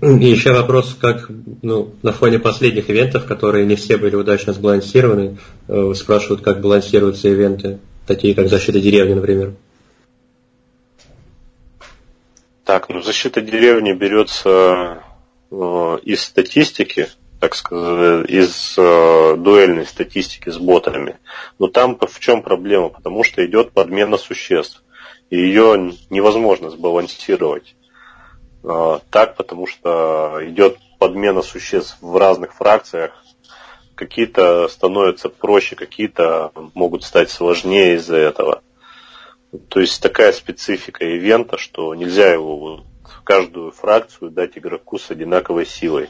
Speaker 1: И еще вопрос, как ну, на фоне последних ивентов, которые не все были удачно сбалансированы, э, спрашивают, как балансируются ивенты, такие как защита деревни, например.
Speaker 2: Так, ну защита деревни берется из статистики, так сказать, из э, дуэльной статистики с ботами. Но там в чем проблема? Потому что идет подмена существ. И ее невозможно сбалансировать э, так, потому что идет подмена существ в разных фракциях. Какие-то становятся проще, какие-то могут стать сложнее из-за этого. То есть такая специфика ивента, что нельзя его каждую фракцию дать игроку с одинаковой силой.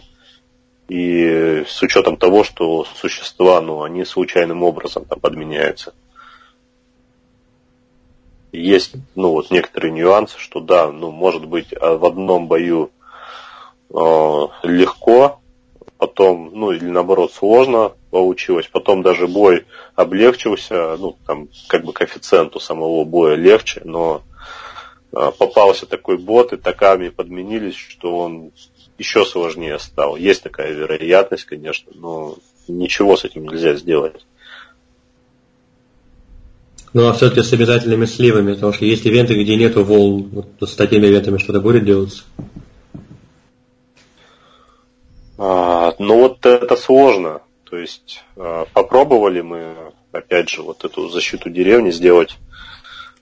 Speaker 2: И с учетом того, что существа, ну, они случайным образом там подменяются. Есть, ну, вот некоторые нюансы, что да, ну, может быть, а в одном бою э, легко, потом, ну, или наоборот, сложно получилось, потом даже бой облегчился, ну, там, как бы коэффициенту самого боя легче, но попался такой бот, и таками подменились, что он еще сложнее стал. Есть такая вероятность, конечно, но ничего с этим нельзя сделать.
Speaker 1: Ну, а все-таки с обязательными сливами, потому что есть ивенты, где нету волн. Вот с такими ивентами что-то будет делаться?
Speaker 2: А, ну, вот это сложно. То есть, а, попробовали мы, опять же, вот эту защиту деревни сделать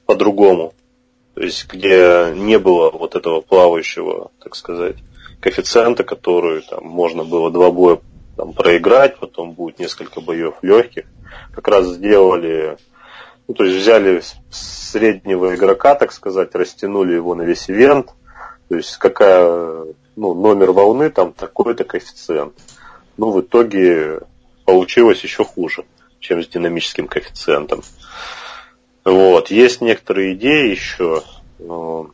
Speaker 2: по-другому то есть где не было вот этого плавающего, так сказать, коэффициента, который там можно было два боя там, проиграть, потом будет несколько боев легких. Как раз сделали, ну, то есть взяли среднего игрока, так сказать, растянули его на весь ивент, то есть какая, ну, номер волны, там такой-то коэффициент. Ну, в итоге получилось еще хуже, чем с динамическим коэффициентом. Вот. Есть некоторые идеи еще. Ну,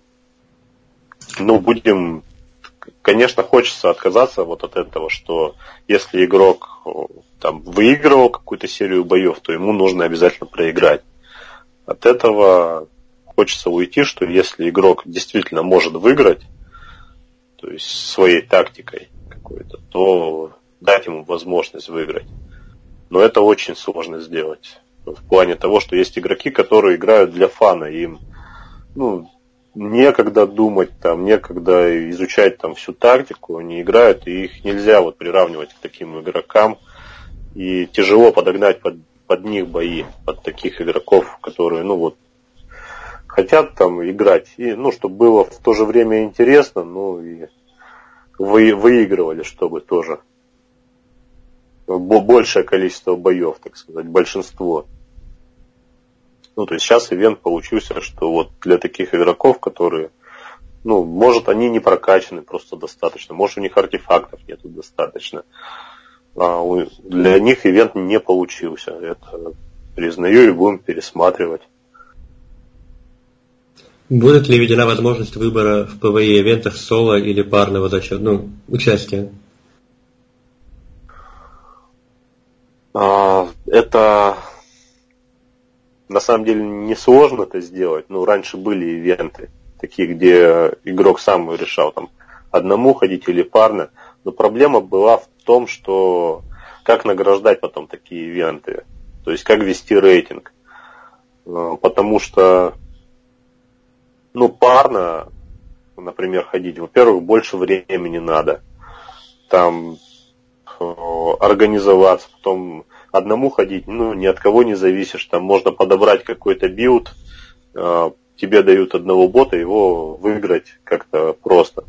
Speaker 2: будем... Конечно, хочется отказаться вот от этого, что если игрок там выигрывал какую-то серию боев, то ему нужно обязательно проиграть. От этого хочется уйти, что если игрок действительно может выиграть, то есть своей тактикой какой-то, то дать ему возможность выиграть. Но это очень сложно сделать в плане того, что есть игроки, которые играют для фана, им ну, некогда думать, там, некогда изучать там всю тактику, они играют, и их нельзя вот приравнивать к таким игрокам, и тяжело подогнать под, под них бои, под таких игроков, которые, ну вот, хотят там играть, и, ну, чтобы было в то же время интересно, ну, и вы, выигрывали, чтобы тоже большее количество боев, так сказать, большинство. Ну, то есть сейчас ивент получился, что вот для таких игроков, которые ну, может, они не прокачаны просто достаточно, может, у них артефактов нету достаточно. А для них ивент не получился. Это признаю и будем пересматривать.
Speaker 1: Будет ли введена возможность выбора в ПВЕ ивентах соло или парного за счет, ну, участия?
Speaker 2: А, это на самом деле несложно это сделать. Ну, раньше были ивенты, такие, где игрок сам решал, там, одному ходить или парно. Но проблема была в том, что как награждать потом такие ивенты. То есть как вести рейтинг. А, потому что ну, парно, например, ходить, во-первых, больше времени надо. Там э, организоваться, потом одному ходить, ну, ни от кого не зависишь. Там можно подобрать какой-то билд, э, тебе дают одного бота, его выиграть как-то просто.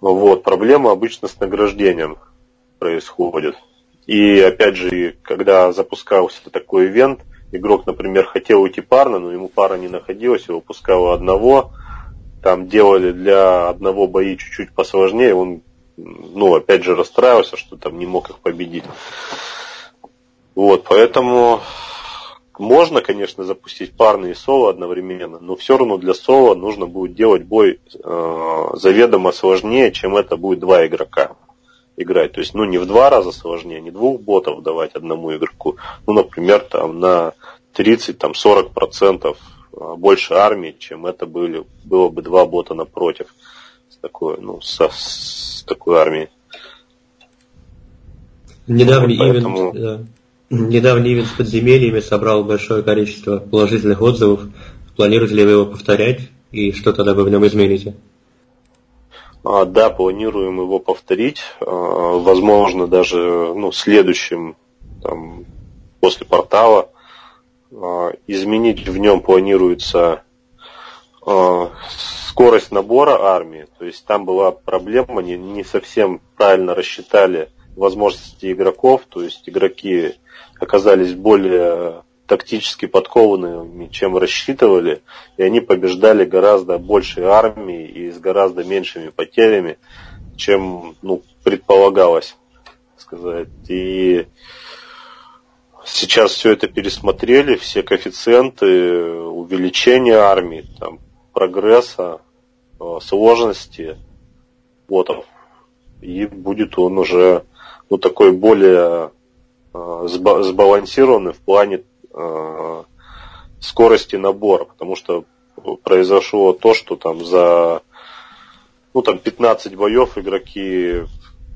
Speaker 2: Вот, проблема обычно с награждением происходит. И опять же, когда запускался такой ивент, игрок, например, хотел уйти парно, но ему пара не находилась, его пускало одного, там делали для одного бои чуть-чуть посложнее, он, ну, опять же, расстраивался, что там не мог их победить. Вот, поэтому можно, конечно, запустить парные соло одновременно, но все равно для соло нужно будет делать бой э, заведомо сложнее, чем это будет два игрока играть. То есть, ну, не в два раза сложнее, не двух ботов давать одному игроку. Ну, например, там на 30, там 40 процентов а, больше армии, чем это были, было бы два бота напротив с такой, ну, со, с такой армией.
Speaker 1: Недавний вот поэтому... да. Недавний ивент с подземельями собрал большое количество положительных отзывов. Планируете ли вы его повторять и что тогда вы в нем измените?
Speaker 2: А, да, планируем его повторить. А, возможно, даже ну, следующим, там, после портала. А, изменить в нем планируется скорость набора армии. То есть там была проблема, не, не совсем правильно рассчитали возможности игроков. То есть игроки оказались более тактически подкованными, чем рассчитывали, и они побеждали гораздо большей армией и с гораздо меньшими потерями, чем ну, предполагалось сказать. И сейчас все это пересмотрели, все коэффициенты увеличения армии, там, прогресса, э, сложности ботов. И будет он уже ну, такой более э, сбалансированный в плане э, скорости набора, потому что произошло то, что там за ну, там 15 боев игроки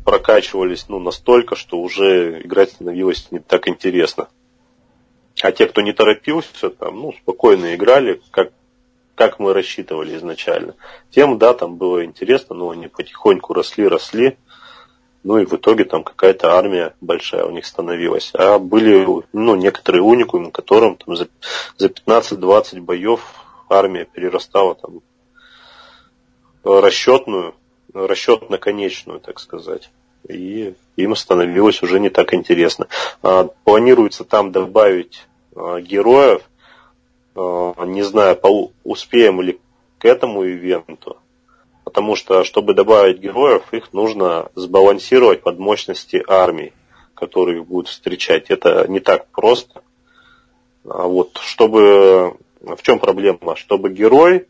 Speaker 2: прокачивались ну, настолько, что уже играть становилось не так интересно. А те, кто не торопился, там, ну, спокойно играли, как, как мы рассчитывали изначально. Тем, да, там было интересно, но они потихоньку росли, росли. Ну и в итоге там какая-то армия большая у них становилась. А были ну, некоторые уникумы, которым там, за, за 15-20 боев армия перерастала там расчетную, расчетно-конечную, так сказать. И им становилось уже не так интересно. А, планируется там добавить а, героев. А, не знаю, успеем ли к этому ивенту потому что, чтобы добавить героев, их нужно сбалансировать под мощности армии, которые будут встречать. Это не так просто. А вот, чтобы... В чем проблема? Чтобы герой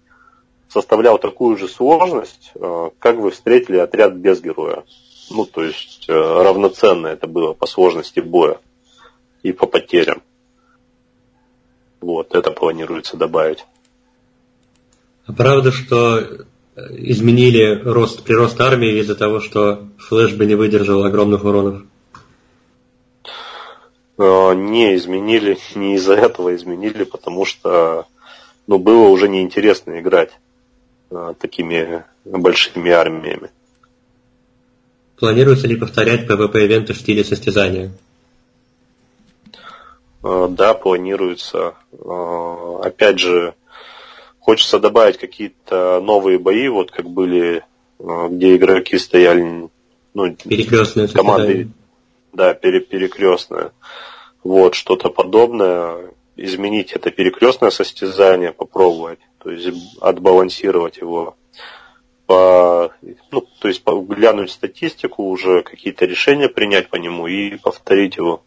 Speaker 2: составлял такую же сложность, э, как вы встретили отряд без героя. Ну, то есть, э, равноценно это было по сложности боя и по потерям. Вот, это планируется добавить.
Speaker 1: А правда, что изменили рост, прирост армии из-за того, что флеш бы не выдержал огромных уронов?
Speaker 2: А, не изменили, не из-за этого изменили, потому что ну, было уже неинтересно играть а, такими большими армиями.
Speaker 1: Планируется ли повторять PvP-ивенты в стиле состязания?
Speaker 2: Да, планируется. Опять же, Хочется добавить какие-то новые бои, вот как были, э, где игроки стояли, ну,
Speaker 1: перекрестные
Speaker 2: команды, да, пере, перекрестные. Вот, что-то подобное. изменить это перекрестное состязание, попробовать, то есть отбалансировать его, по, ну, то есть глянуть статистику, уже какие-то решения принять по нему и повторить его.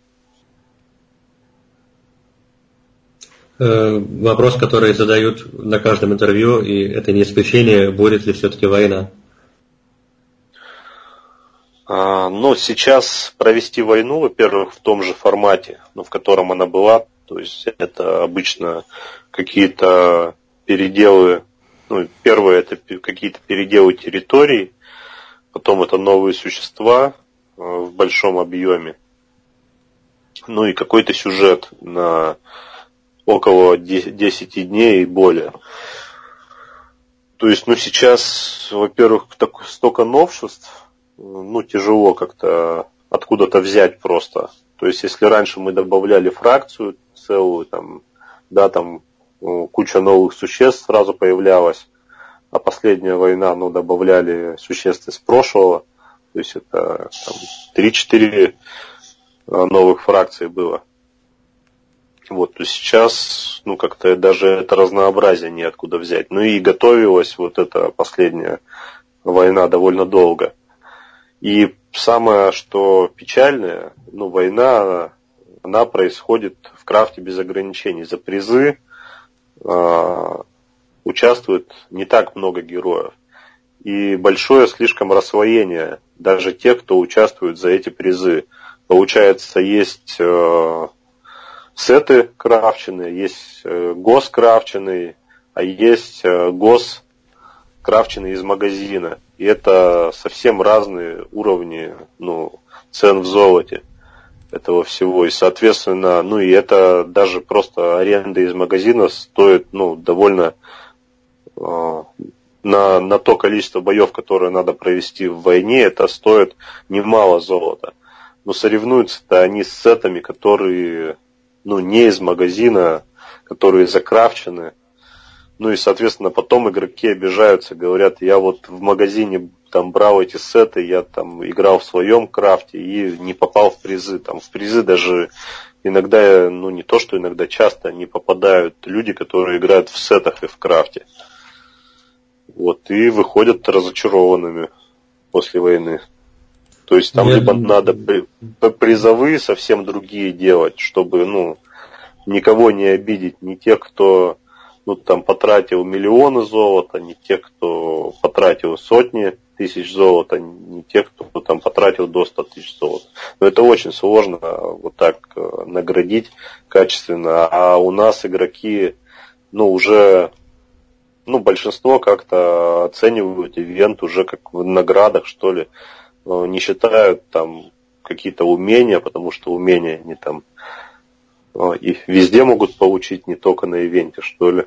Speaker 1: Вопрос, который задают на каждом интервью, и это не исключение, будет ли все-таки война?
Speaker 2: А, ну, сейчас провести войну, во-первых, в том же формате, ну, в котором она была, то есть это обычно какие-то переделы, ну, первое это какие-то переделы территорий, потом это новые существа э, в большом объеме, ну и какой-то сюжет на около 10 дней и более. То есть, ну, сейчас, во-первых, так, столько новшеств, ну, тяжело как-то откуда-то взять просто. То есть, если раньше мы добавляли фракцию целую, там, да, там ну, куча новых существ сразу появлялась, а последняя война, ну, добавляли существ из прошлого, то есть это там, 3-4 а, новых фракций было. Вот, то сейчас, ну, как-то даже это разнообразие неоткуда взять. Ну и готовилась вот эта последняя война довольно долго. И самое, что печальное, ну, война, она происходит в крафте без ограничений. За призы э, участвует не так много героев. И большое слишком рассвоение даже тех, кто участвует за эти призы. Получается, есть э, сеты крафченные, есть э, гос крафченный, а есть э, гос крафченный из магазина. И это совсем разные уровни ну, цен в золоте этого всего. И, соответственно, ну и это даже просто аренда из магазина стоит ну, довольно э, на, на то количество боев, которые надо провести в войне, это стоит немало золота. Но соревнуются-то они с сетами, которые ну, не из магазина, которые закрафчены. Ну и, соответственно, потом игроки обижаются, говорят, я вот в магазине там брал эти сеты, я там играл в своем крафте и не попал в призы. Там в призы даже иногда, ну не то, что иногда часто не попадают люди, которые играют в сетах и в крафте. Вот, и выходят разочарованными после войны. То есть там Я... либо надо призовые совсем другие делать, чтобы, ну, никого не обидеть, не тех, кто ну, там потратил миллионы золота, не тех, кто потратил сотни тысяч золота, не тех, кто там потратил до 100 тысяч золота. Но это очень сложно вот так э, наградить качественно. А у нас игроки, ну, уже, ну, большинство как-то оценивают ивент уже как в наградах, что ли. Э, не считают там какие-то умения, потому что умения они там э, и везде могут получить, не только на ивенте, что ли.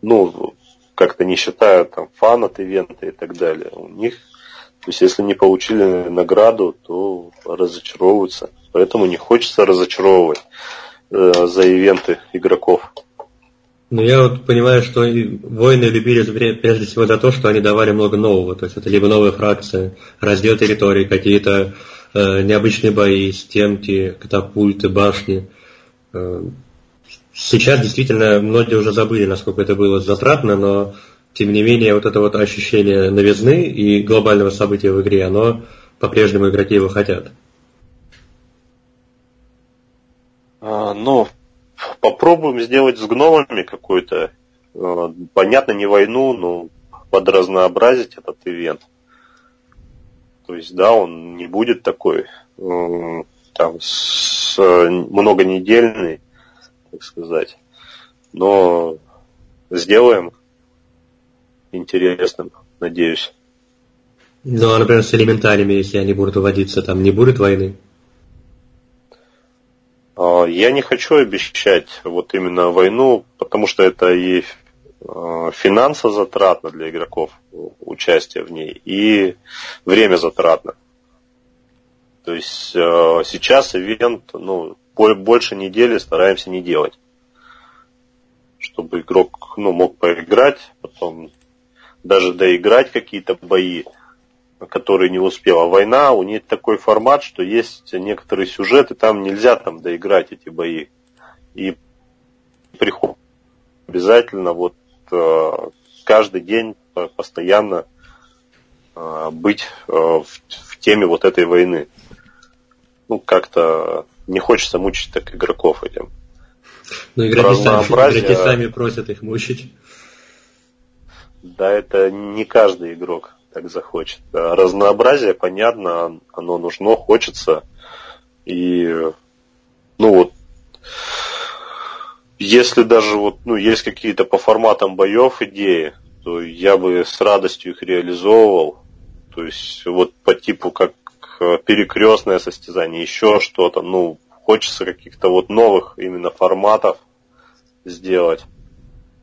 Speaker 2: Ну, как-то не считают там фан от ивента и так далее. У них, то есть если не получили награду, то разочаровываются. Поэтому не хочется разочаровывать э, за ивенты игроков.
Speaker 1: Ну, я вот понимаю, что воины любили прежде всего за то, что они давали много нового. То есть это либо новые фракции, раздел территории, какие-то э, необычные бои, стенки, катапульты, башни. Э, сейчас действительно многие уже забыли, насколько это было затратно, но тем не менее вот это вот ощущение новизны и глобального события в игре, оно по-прежнему игроки его хотят.
Speaker 2: А, ну, попробуем сделать с гномами какой-то, э, понятно, не войну, но подразнообразить этот ивент. То есть, да, он не будет такой э, там с, многонедельный, так сказать. Но сделаем интересным, надеюсь.
Speaker 1: Ну, а, например, с элементариями, если они будут уводиться, там не будет войны?
Speaker 2: А, я не хочу обещать вот именно войну, потому что это и а, финансово затратно для игроков участие в ней, и время затратно. То есть а, сейчас ивент, ну, больше недели стараемся не делать. Чтобы игрок ну, мог поиграть, потом даже доиграть какие-то бои, который не успел. А война, у нее такой формат, что есть некоторые сюжеты, там нельзя там доиграть эти бои. И приходит обязательно вот э, каждый день постоянно э, быть э, в, в теме вот этой войны. Ну, как-то не хочется мучить так игроков этим.
Speaker 1: Но игроки сами, игроки сами просят их мучить.
Speaker 2: Да, это не каждый игрок так захочет. Разнообразие, понятно, оно нужно, хочется. И, ну вот, если даже вот, ну, есть какие-то по форматам боев идеи, то я бы с радостью их реализовывал. То есть вот по типу как перекрестное состязание, еще что-то. Ну, хочется каких-то вот новых именно форматов сделать.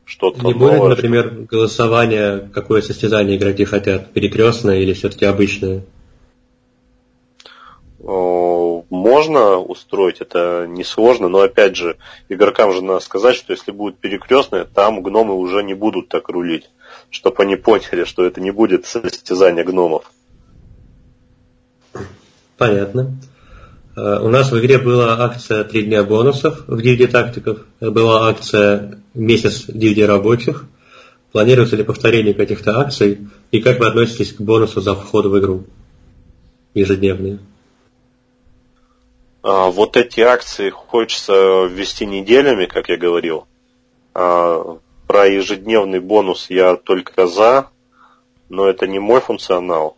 Speaker 2: Что-то
Speaker 1: Не будет, например, голосование, какое состязание игроки хотят, перекрестное или все-таки обычное?
Speaker 2: Можно устроить, это несложно, но опять же, игрокам же надо сказать, что если будет перекрестное, там гномы уже не будут так рулить, чтобы они поняли, что это не будет состязание гномов.
Speaker 1: Понятно. Э, у нас в игре была акция «Три дня бонусов» в гильдии тактиков, была акция «Месяц гильдии рабочих». Планируется ли повторение каких-то акций? И как вы относитесь к бонусу за вход в игру ежедневные?
Speaker 2: А, вот эти акции хочется ввести неделями, как я говорил. А, про ежедневный бонус я только за, но это не мой функционал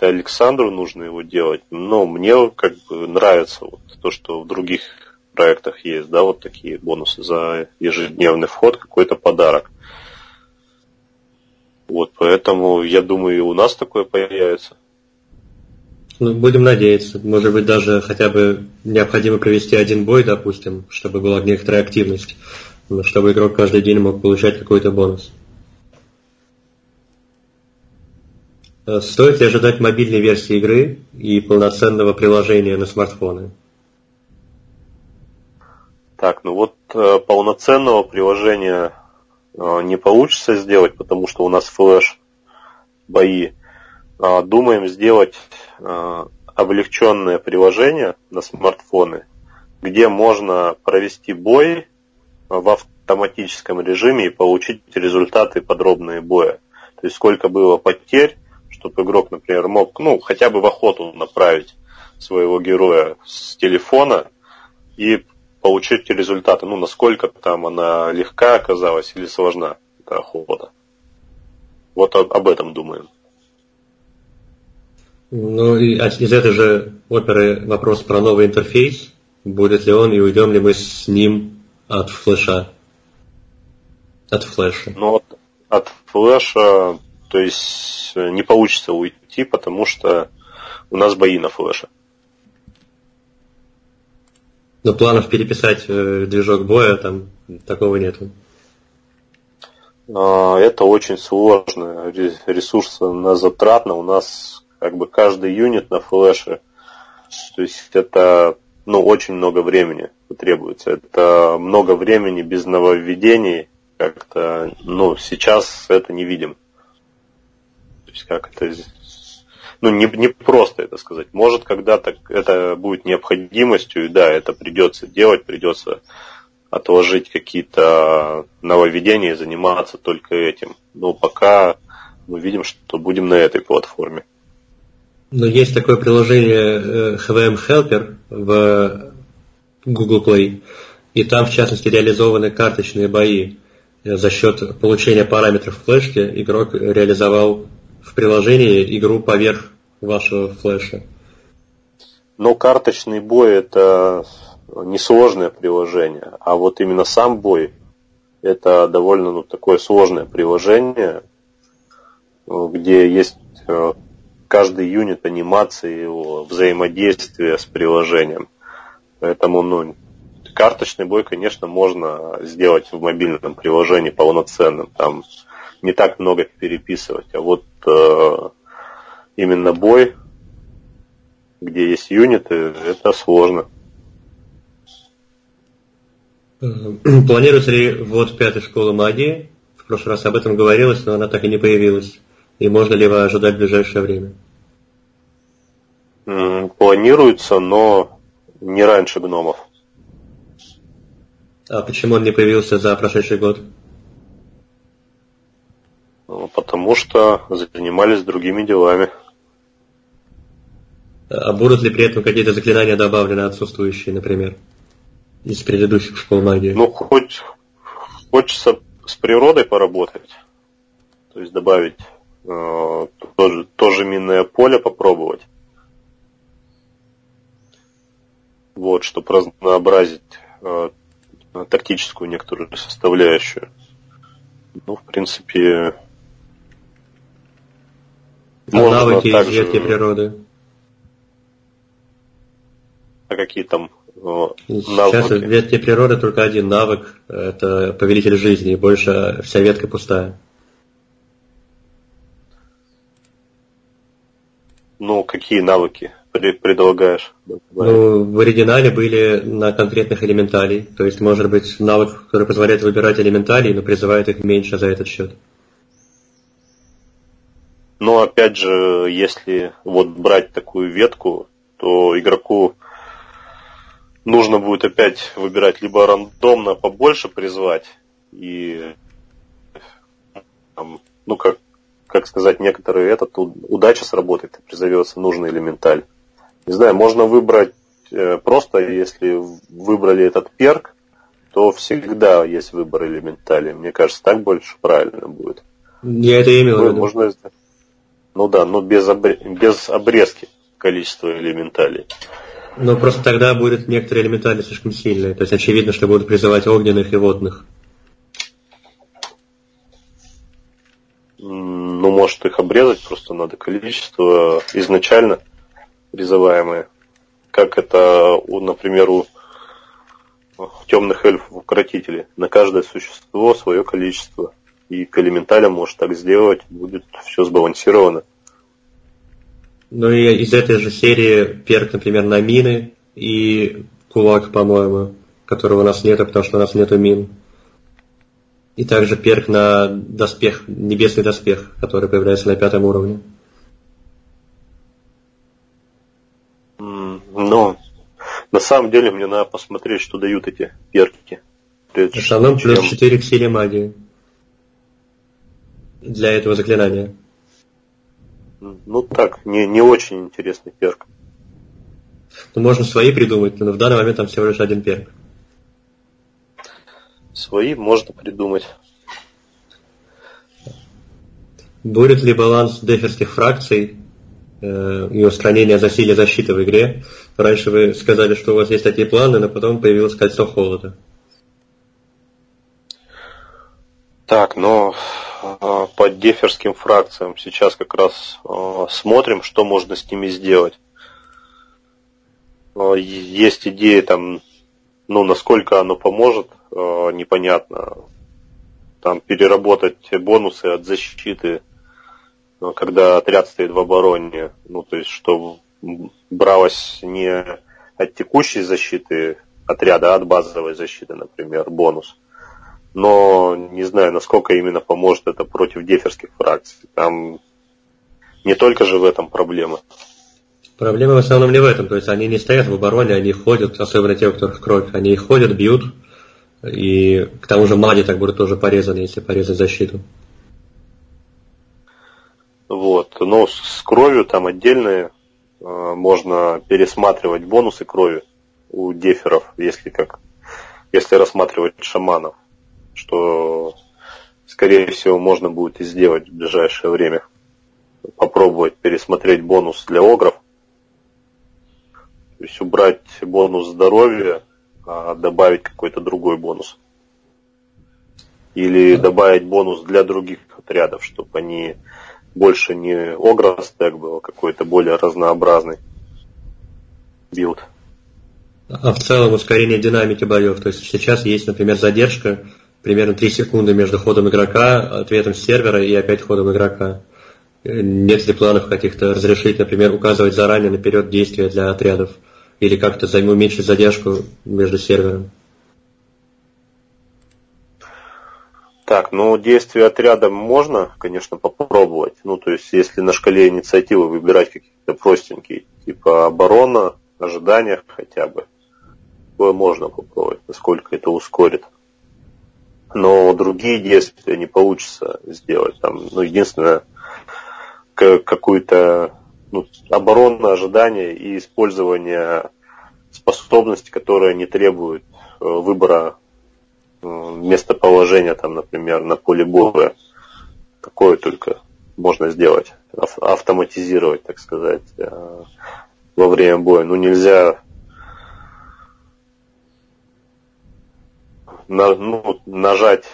Speaker 2: это Александру нужно его делать. Но мне как бы нравится вот то, что в других проектах есть, да, вот такие бонусы за ежедневный вход, какой-то подарок. Вот, поэтому я думаю, и у нас такое появится.
Speaker 1: Ну, будем надеяться. Может быть, даже хотя бы необходимо провести один бой, допустим, чтобы была некоторая активность, чтобы игрок каждый день мог получать какой-то бонус. Стоит ли ожидать мобильной версии игры и полноценного приложения на смартфоны?
Speaker 2: Так, ну вот э, полноценного приложения э, не получится сделать, потому что у нас флеш бои. Э, думаем сделать э, облегченное приложение на смартфоны, где можно провести бой в автоматическом режиме и получить результаты подробные боя. То есть сколько было потерь, чтобы игрок, например, мог, ну, хотя бы в охоту направить своего героя с телефона и получить результаты. Ну, насколько там она легка оказалась или сложна, эта охота. Вот об, об этом думаем.
Speaker 1: Ну, и из этой же оперы вопрос про новый интерфейс. Будет ли он и уйдем ли мы с ним от флеша? От флеша.
Speaker 2: Ну, от, от флеша то есть э, не получится уйти, потому что у нас бои на флеше.
Speaker 1: Но планов переписать э, движок боя там такого нету.
Speaker 2: А, это очень сложно, ресурсы на затратно. У нас как бы каждый юнит на флеше, то есть это ну, очень много времени требуется. Это много времени без нововведений. Как-то, ну, сейчас это не видим. То есть как это ну, не, не просто это сказать. Может, когда-то это будет необходимостью, и да, это придется делать, придется отложить какие-то нововведения и заниматься только этим. Но пока мы видим, что будем на этой платформе.
Speaker 1: Но есть такое приложение HVM э, Helper в Google Play, и там, в частности, реализованы карточные бои. За счет получения параметров флешки игрок реализовал в приложении игру поверх вашего флеша.
Speaker 2: Но карточный бой это несложное приложение, а вот именно сам бой это довольно ну, такое сложное приложение, где есть э, каждый юнит анимации его взаимодействия с приложением. Поэтому ну, карточный бой, конечно, можно сделать в мобильном приложении полноценным. Там не так много переписывать. А вот э, именно бой, где есть юниты, это сложно.
Speaker 1: Планируется ли ввод пятой школы магии? В прошлый раз об этом говорилось, но она так и не появилась. И можно ли его ожидать в ближайшее время?
Speaker 2: Планируется, но не раньше гномов.
Speaker 1: А почему он не появился за прошедший год?
Speaker 2: Потому что занимались другими делами.
Speaker 1: А будут ли при этом какие-то заклинания добавлены отсутствующие, например, из предыдущих школ магии?
Speaker 2: Ну, хоть хочется с природой поработать. То есть добавить э, тоже, тоже минное поле попробовать. Вот, чтобы разнообразить э, тактическую некоторую составляющую. Ну, в принципе,
Speaker 1: можно навыки также... ветки природы.
Speaker 2: А какие там
Speaker 1: навыки? Сейчас в ветке природы только один навык, это повелитель жизни, и больше вся ветка пустая.
Speaker 2: Ну, какие навыки предлагаешь?
Speaker 1: Ну, в оригинале были на конкретных элементалей. То есть, может быть, навык, который позволяет выбирать элементалей, но призывает их меньше за этот счет.
Speaker 2: Но опять же, если вот брать такую ветку, то игроку нужно будет опять выбирать либо рандомно побольше призвать и там, ну как как сказать, некоторые этот удача сработает и призовется нужный элементаль. Не знаю, можно выбрать э, просто, если выбрали этот перк, то всегда есть выбор элементали. Мне кажется, так больше правильно будет.
Speaker 1: Я это имел в виду.
Speaker 2: Можно, ну да, но без, обре... без обрезки количества элементалей.
Speaker 1: Но просто тогда будет некоторые элементали слишком сильные. То есть очевидно, что будут призывать огненных и водных.
Speaker 2: Ну, может их обрезать, просто надо количество изначально призываемое. Как это, у, например, у темных эльфов укротителей. На каждое существо свое количество. И к элементалям может так сделать, будет все сбалансировано.
Speaker 1: Ну и из этой же серии перк, например, на мины и кулак, по-моему, которого у нас нет, потому что у нас нету мин. И также перк на доспех, небесный доспех, который появляется на пятом уровне.
Speaker 2: Но на самом деле мне надо посмотреть, что дают эти перки.
Speaker 1: В основном плюс 4 к силе магии для этого заклинания.
Speaker 2: Ну так, не, не очень интересный перк.
Speaker 1: Ну, можно свои придумать, но в данный момент там всего лишь один перк.
Speaker 2: Свои можно придумать.
Speaker 1: Будет ли баланс деферских фракций э, и устранение засилия защиты в игре? Раньше вы сказали, что у вас есть такие планы, но потом появилось кольцо холода.
Speaker 2: Так, но по деферским фракциям сейчас как раз а, смотрим, что можно с ними сделать. А, есть идеи там, ну, насколько оно поможет, непонятно. Там переработать бонусы от защиты, когда отряд стоит в обороне. Ну, то есть, что бралось не от текущей защиты отряда, а от базовой защиты, например, бонус но не знаю, насколько именно поможет это против деферских фракций. Там не только же в этом проблема.
Speaker 1: Проблема в основном не в этом, то есть они не стоят в обороне, они ходят, особенно те, у которых кровь, они ходят, бьют, и к тому же маги так будут тоже порезаны, если порезать защиту.
Speaker 2: Вот, но с кровью там отдельные э, можно пересматривать бонусы крови у деферов, если как, если рассматривать шаманов что, скорее всего, можно будет и сделать в ближайшее время. Попробовать пересмотреть бонус для огров. То есть убрать бонус здоровья, а добавить какой-то другой бонус. Или добавить бонус для других отрядов, чтобы они больше не огра стек был, а какой-то более разнообразный билд.
Speaker 1: А в целом ускорение динамики боев. То есть сейчас есть, например, задержка примерно 3 секунды между ходом игрока, ответом сервера и опять ходом игрока. Нет ли планов каких-то разрешить, например, указывать заранее наперед действия для отрядов? Или как-то уменьшить задержку между сервером?
Speaker 2: Так, ну действия отряда можно, конечно, попробовать. Ну, то есть, если на шкале инициативы выбирать какие-то простенькие, типа оборона, ожидания хотя бы. такое можно попробовать, насколько это ускорит. Но другие действия не получится сделать. Там, ну, единственное, какую-то ну, оборонное ожидание и использование способности, которая не требует э, выбора э, местоположения, там, например, на поле боя. Такое только можно сделать, автоматизировать, так сказать, э, во время боя. Ну, нельзя на, ну, нажать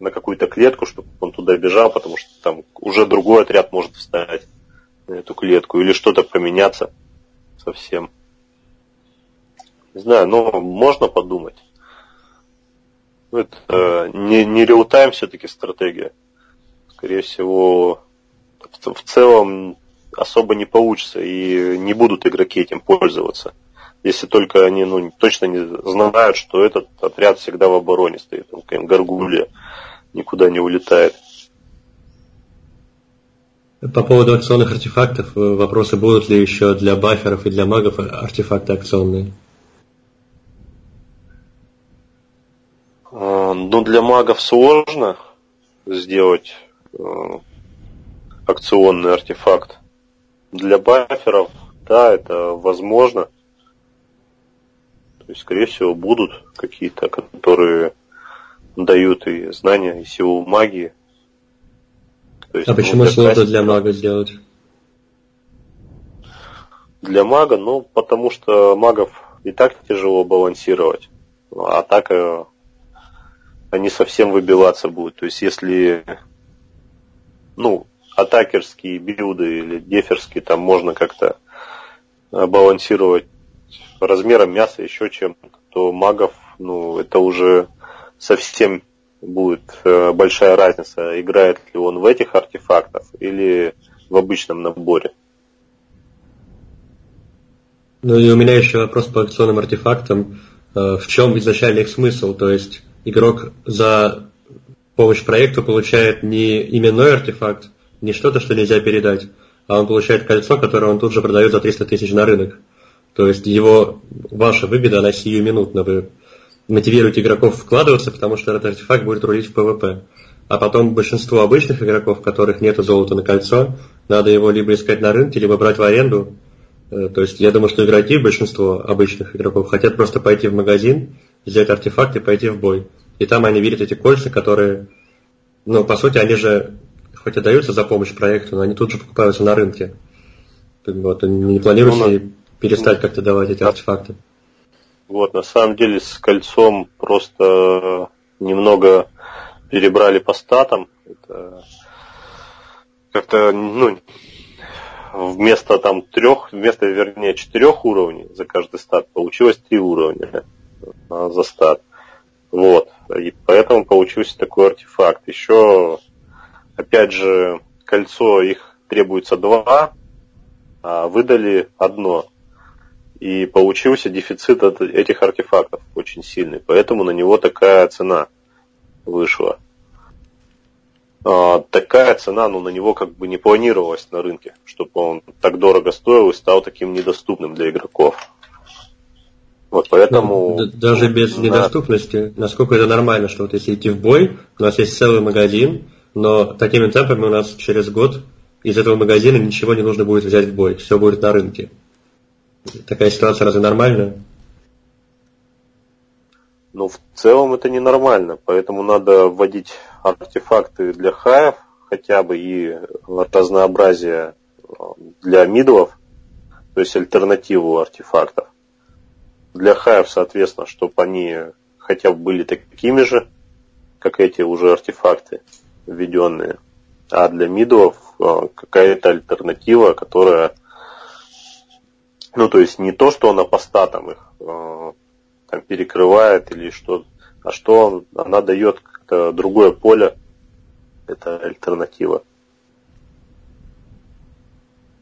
Speaker 2: на какую-то клетку, чтобы он туда бежал, потому что там уже другой отряд может встать на эту клетку или что-то поменяться совсем. Не знаю, но можно подумать. Это э, не, не реал-тайм все-таки стратегия. Скорее всего, в целом особо не получится и не будут игроки этим пользоваться. Если только они ну, точно не знают, что этот отряд всегда в обороне стоит, там какая горгулья никуда не улетает.
Speaker 1: По поводу акционных артефактов, э, вопросы будут ли еще для баферов и для магов артефакты акционные?
Speaker 2: А, ну, для магов сложно сделать э, акционный артефакт. Для баферов, да, это возможно. То есть, скорее всего, будут какие-то, которые дают и знания, и силу магии.
Speaker 1: есть, а почему сложно для мага сделать?
Speaker 2: Для мага, ну, потому что магов и так тяжело балансировать. А так э, они совсем выбиваться будут. То есть, если, ну, атакерские билды или деферские, там можно как-то э, балансировать размером мяса, еще чем-то, то магов, ну, это уже совсем будет э, большая разница, играет ли он в этих артефактах или в обычном наборе.
Speaker 1: Ну и у меня еще вопрос по акционным артефактам. Э, в чем изначально их смысл? То есть игрок за помощь проекту получает не именной артефакт, не что-то, что нельзя передать, а он получает кольцо, которое он тут же продает за 300 тысяч на рынок. То есть его, ваша выгода, она сиюминутна. Вы мотивирует игроков вкладываться, потому что этот артефакт будет рулить в ПВП. А потом большинство обычных игроков, у которых нет золота на кольцо, надо его либо искать на рынке, либо брать в аренду. Э, то есть я думаю, что игроки, большинство обычных игроков, хотят просто пойти в магазин, взять артефакт и пойти в бой. И там они видят эти кольца, которые, ну, по сути, они же хоть и даются за помощь проекту, но они тут же покупаются на рынке. Вот, не планируете ну, перестать как-то давать эти артефакты?
Speaker 2: Вот, на самом деле с кольцом просто немного перебрали по статам. Это как-то, ну, вместо там трех, вместо, вернее, четырех уровней за каждый стат получилось три уровня за стат. Вот. И поэтому получился такой артефакт. Еще, опять же, кольцо их требуется два, а выдали одно. И получился дефицит от этих артефактов очень сильный. Поэтому на него такая цена вышла. А, такая цена, ну, на него как бы не планировалась на рынке, чтобы он так дорого стоил и стал таким недоступным для игроков.
Speaker 1: Вот поэтому... Ну, даже без да. недоступности, насколько это нормально, что вот если идти в бой, у нас есть целый магазин, но такими темпами у нас через год из этого магазина ничего не нужно будет взять в бой, все будет на рынке. Такая ситуация разве нормальная?
Speaker 2: Ну, в целом это ненормально, поэтому надо вводить артефакты для хаев, хотя бы и разнообразие э, для мидлов, то есть альтернативу артефактов. Для хаев, соответственно, чтобы они хотя бы были такими же, как эти уже артефакты введенные. А для мидлов э, какая-то альтернатива, которая ну, то есть не то, что она по статам их э, там, перекрывает или что, а что она дает как-то другое поле, это альтернатива.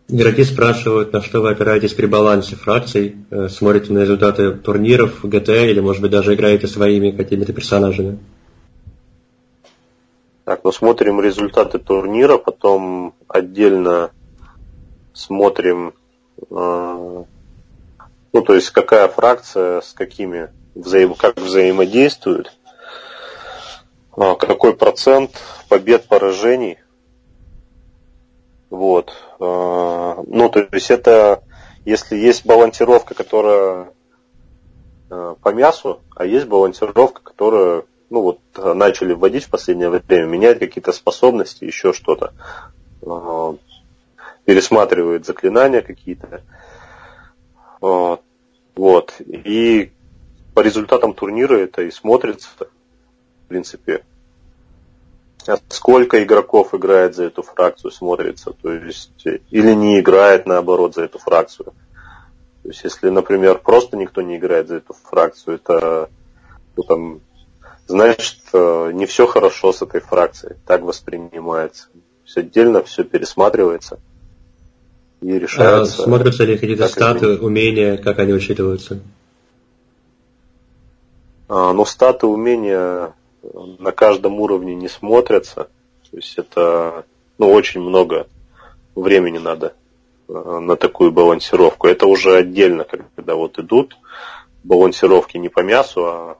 Speaker 1: Игроки спрашивают, на что вы опираетесь при балансе фракций, э, смотрите на результаты турниров GTA или, может быть, даже играете своими какими-то персонажами?
Speaker 2: Так, ну смотрим результаты турнира, потом отдельно смотрим Ну, то есть какая фракция с какими взаим, как взаимодействует, а, какой процент побед, поражений. Вот. А, ну, то есть это, если есть балансировка, которая а, по мясу, а есть балансировка, которая, ну вот, начали вводить в последнее время, меняет какие-то способности, еще что-то. Пересматривает заклинания какие-то. Вот. И по результатам турнира это и смотрится, в принципе. Сколько игроков играет за эту фракцию, смотрится. То есть, или не играет, наоборот, за эту фракцию. То есть, если, например, просто никто не играет за эту фракцию, это ну, там, значит, э, не все хорошо с этой фракцией. Так воспринимается. Все отдельно, все пересматривается и решается.
Speaker 1: А смотрятся ли какие-то статы, изменить. умения, как они учитываются?
Speaker 2: А, но статы, умения на каждом уровне не смотрятся. То есть это ну, очень много времени надо а, на такую балансировку. Это уже отдельно, когда вот идут балансировки не по мясу, а,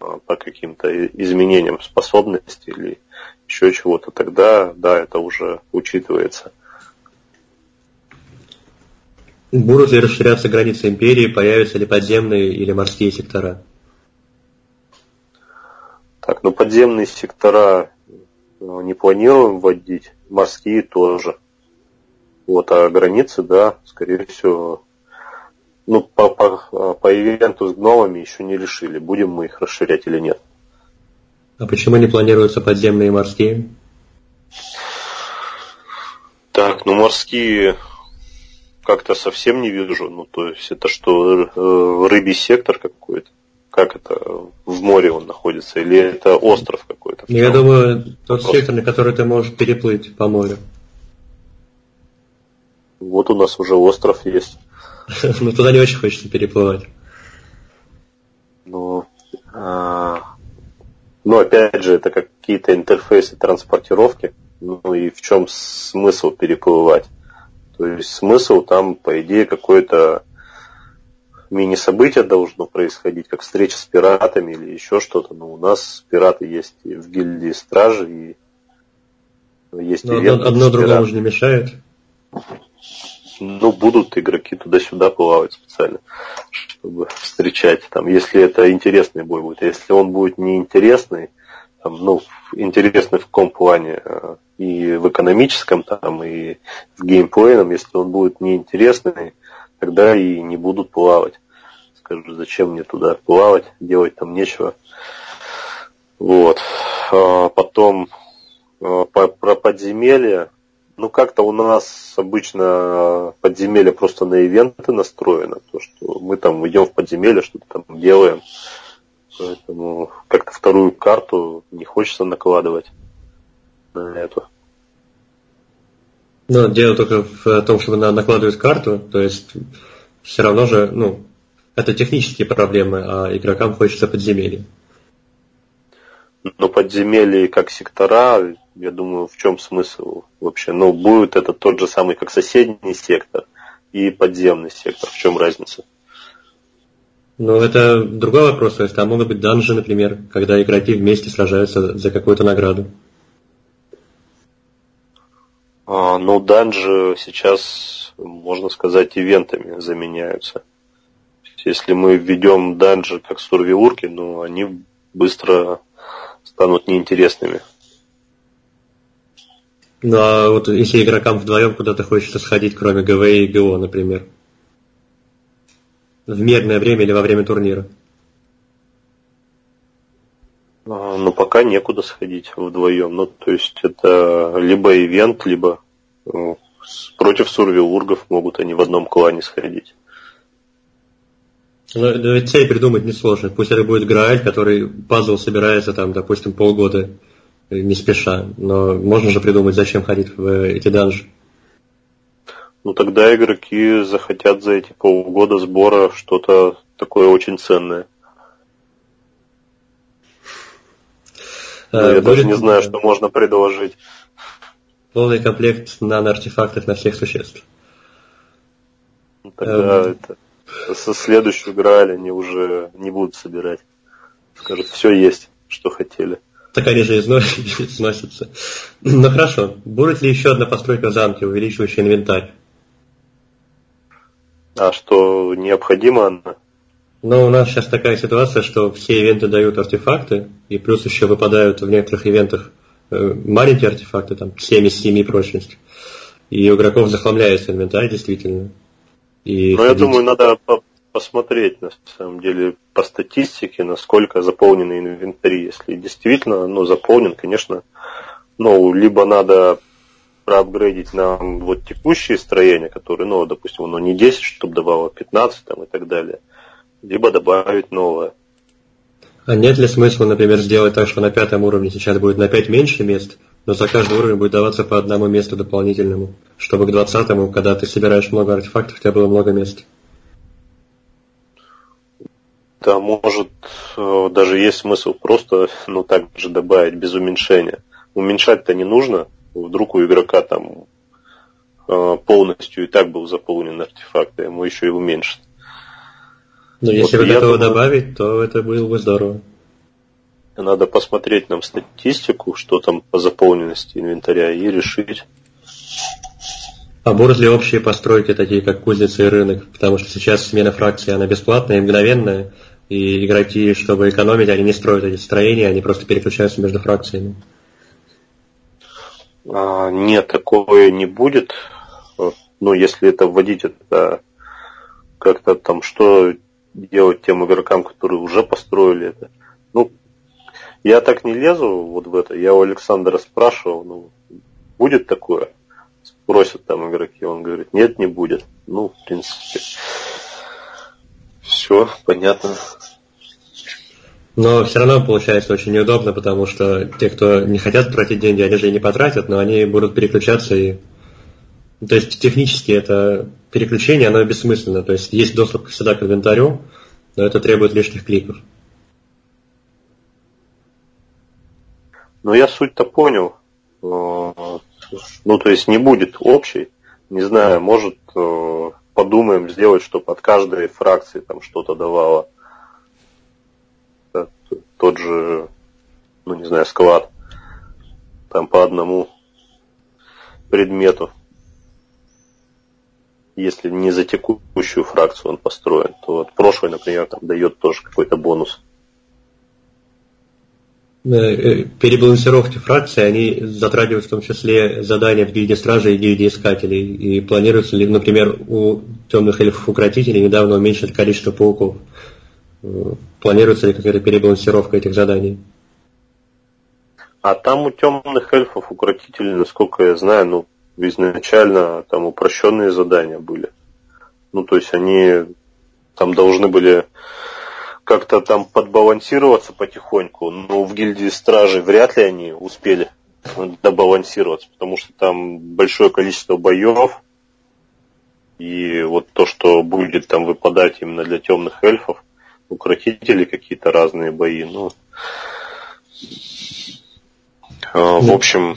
Speaker 2: а по каким-то изменениям способностей или еще чего-то, тогда да, это уже учитывается.
Speaker 1: Будут ли расширяться границы империи, появятся ли подземные или морские сектора?
Speaker 2: Так, ну подземные сектора ну, не планируем вводить, морские тоже. Вот, а границы, да, скорее всего, ну, по, по, по ивенту с гномами еще не решили, будем мы их расширять или нет.
Speaker 1: А почему не планируются подземные и морские?
Speaker 2: Так, ну морские как-то совсем не вижу. Ну, то есть это что, э, рыбий сектор какой-то? как это, в море он находится, или это остров какой-то?
Speaker 1: Я думаю, тот Вопрос. сектор, на который ты можешь переплыть по морю.
Speaker 2: Вот у нас уже остров есть.
Speaker 1: Ну туда не очень хочется переплывать.
Speaker 2: Ну, ну опять же, это какие-то интерфейсы транспортировки. Ну и в чем смысл переплывать? То есть смысл там, по идее, какой-то мини-событие должно происходить, как встреча с пиратами или еще что-то. Но у нас пираты есть и в гильдии стражи, и
Speaker 1: есть Но одно, одно другому же не мешает.
Speaker 2: Ну, будут игроки туда-сюда плавать специально, чтобы встречать. Там, если это интересный бой будет. Если он будет неинтересный, ну, интересный в каком плане, э, и в экономическом, там, и в геймплейном, если он будет неинтересный, тогда и не будут плавать. Скажу, зачем мне туда плавать, делать там нечего. Вот. А потом а, про подземелье. Ну, как-то у нас обычно подземелье просто на ивенты настроено. То, что мы там идем в подземелье, что-то там делаем. Поэтому как-то вторую карту не хочется накладывать на эту.
Speaker 1: Но дело только в том, чтобы накладывать карту, то есть все равно же, ну, это технические проблемы, а игрокам хочется подземелья.
Speaker 2: Но подземелье как сектора, я думаю, в чем смысл вообще? Ну, будет это тот же самый, как соседний сектор и подземный сектор. В чем разница?
Speaker 1: Ну, это другой вопрос. То есть там могут быть данжи, например, когда игроки вместе сражаются за какую-то награду.
Speaker 2: А, ну, данжи сейчас, можно сказать, ивентами заменяются. Если мы введем данжи как сурвиурки, ну, они быстро станут неинтересными.
Speaker 1: Ну, а вот если игрокам вдвоем куда-то хочется сходить, кроме ГВ и ГО, например, в мирное время или во время турнира?
Speaker 2: А, ну, пока некуда сходить вдвоем. Ну, то есть это либо ивент, либо ну, против сурвиургов могут они в одном клане сходить.
Speaker 1: Ведь цель придумать несложно. Пусть это будет Грааль, который пазл собирается там, допустим, полгода не спеша. Но можно же придумать, зачем ходить в эти данжи.
Speaker 2: Ну тогда игроки захотят за эти полгода сбора что-то такое очень ценное. Ну, я даже не знаю, что можно предложить.
Speaker 1: Полный комплект нано-артефактов на всех существ.
Speaker 2: Ну, тогда эм, это... со следующую Грааль они уже не будут собирать. Скажут, все есть, что хотели.
Speaker 1: Так они же износятся. Ну хорошо. Будет ли еще одна постройка замки, увеличивающая инвентарь?
Speaker 2: А что, необходимо она?
Speaker 1: Ну, у нас сейчас такая ситуация, что все ивенты дают артефакты, и плюс еще выпадают в некоторых ивентах э, маленькие артефакты, там 7 из 7 прочность. И у игроков захламляется инвентарь, действительно.
Speaker 2: И Но ходить... я думаю, надо по посмотреть, на самом деле, по статистике, насколько заполнены инвентари. Если действительно ну, заполнен, конечно, ну, либо надо проапгрейдить нам вот текущие строения, которые, ну, допустим, оно не 10, чтобы давало 15 там, и так далее, либо добавить новое.
Speaker 1: А нет ли смысла, например, сделать так, что на пятом уровне сейчас будет на 5 меньше мест, но за каждый уровень будет даваться по одному месту дополнительному, чтобы к двадцатому, когда ты собираешь много артефактов, у тебя было много мест.
Speaker 2: Да, может, э, даже есть смысл просто, ну, так же добавить без уменьшения. Уменьшать-то не нужно, вдруг у игрока там э, полностью и так был заполнен артефакт, а ему еще и уменьшить.
Speaker 1: Но если вот вы готовы думаю, добавить, то это было бы здорово.
Speaker 2: Надо посмотреть нам статистику, что там по заполненности инвентаря, и решить.
Speaker 1: А будут ли общие постройки, такие как кузница и рынок? Потому что сейчас смена фракции, она бесплатная и мгновенная, и игроки, чтобы экономить, они не строят эти строения, они просто переключаются между фракциями.
Speaker 2: А, нет, такое не будет. Ну, если это вводить, это как-то там, что делать тем игрокам, которые уже построили это. Ну, я так не лезу вот в это. Я у Александра спрашивал, ну, будет такое? Спросят там игроки, он говорит, нет, не будет. Ну, в принципе, все понятно.
Speaker 1: Но все равно получается очень неудобно, потому что те, кто не хотят тратить деньги, они же и не потратят, но они будут переключаться и... То есть технически это переключение, оно бессмысленно. То есть есть доступ всегда к инвентарю, но это требует лишних кликов.
Speaker 2: Ну, я суть-то понял. Э, ну, то есть не будет общей. Не знаю, может, э, подумаем сделать, чтобы от каждой фракции там что-то давало тот же, ну не знаю, склад, там по одному предмету. Если не за текущую фракцию он построен, то вот прошлый, например, там дает тоже какой-то бонус.
Speaker 1: Э, перебалансировки фракции, они затрагивают в том числе задания в гильдии стражей и гильдии искателей. И планируется ли, например, у темных эльфов укротителей недавно уменьшить количество пауков. Планируется ли какая-то перебалансировка этих заданий?
Speaker 2: А там у темных эльфов укротителей, насколько я знаю, ну, изначально там упрощенные задания были. Ну, то есть они там должны были как-то там подбалансироваться потихоньку, но в гильдии стражей вряд ли они успели добалансироваться, потому что там большое количество боев, и вот то, что будет там выпадать именно для темных эльфов, укротители какие-то разные бои. Ну, а, в общем,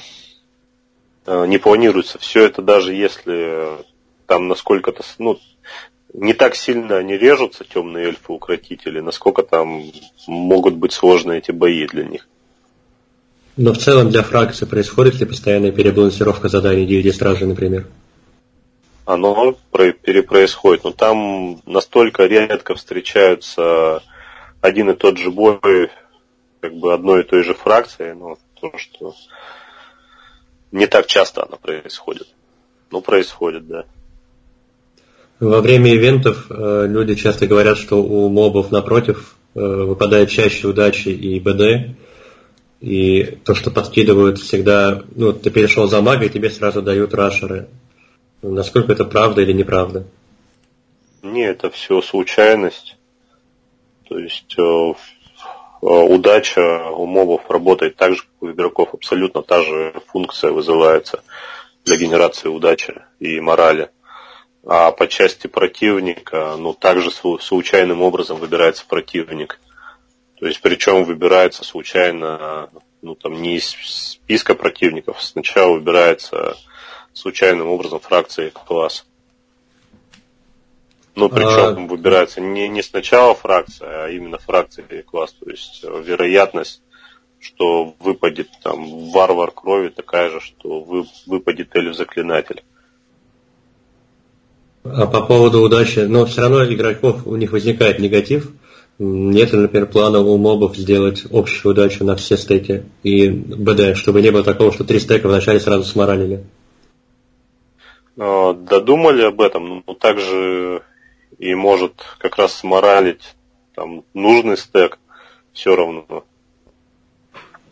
Speaker 2: а, не планируется. Все это даже если там насколько-то, ну, не так сильно они режутся, темные эльфы укротители, насколько там могут быть сложны эти бои для них.
Speaker 1: Но в целом для фракции происходит ли постоянная перебалансировка заданий гильдии стражи, например?
Speaker 2: Оно перепроисходит. Но там настолько редко встречаются один и тот же бой как бы одной и той же фракции, ну, то, что не так часто оно происходит. Ну, происходит, да.
Speaker 1: Во время ивентов э, люди часто говорят, что у мобов напротив э, выпадает чаще удачи и БД, и то, что подкидывают всегда, ну, ты перешел за мага, и тебе сразу дают рашеры. Насколько это правда или неправда?
Speaker 2: Не, это все случайность. То есть э, э, удача у мобов работает так же, как у игроков. Абсолютно та же функция вызывается для генерации удачи и морали. А по части противника, ну, также случайным образом выбирается противник. То есть, причем выбирается случайно, ну, там, не из списка противников, сначала выбирается случайным образом фракции класс. Ну, причем а... выбирается не, не сначала фракция, а именно фракция или класс. То есть э, вероятность, что выпадет там варвар крови такая же, что вы, выпадет эльф заклинатель.
Speaker 1: А по поводу удачи, но все равно игроков у них возникает негатив. Нет, например, плана у мобов сделать общую удачу на все стеки и БД, чтобы не было такого, что три стека вначале сразу сморалили.
Speaker 2: Додумали об этом, но также и может как раз сморалить там нужный стек все равно.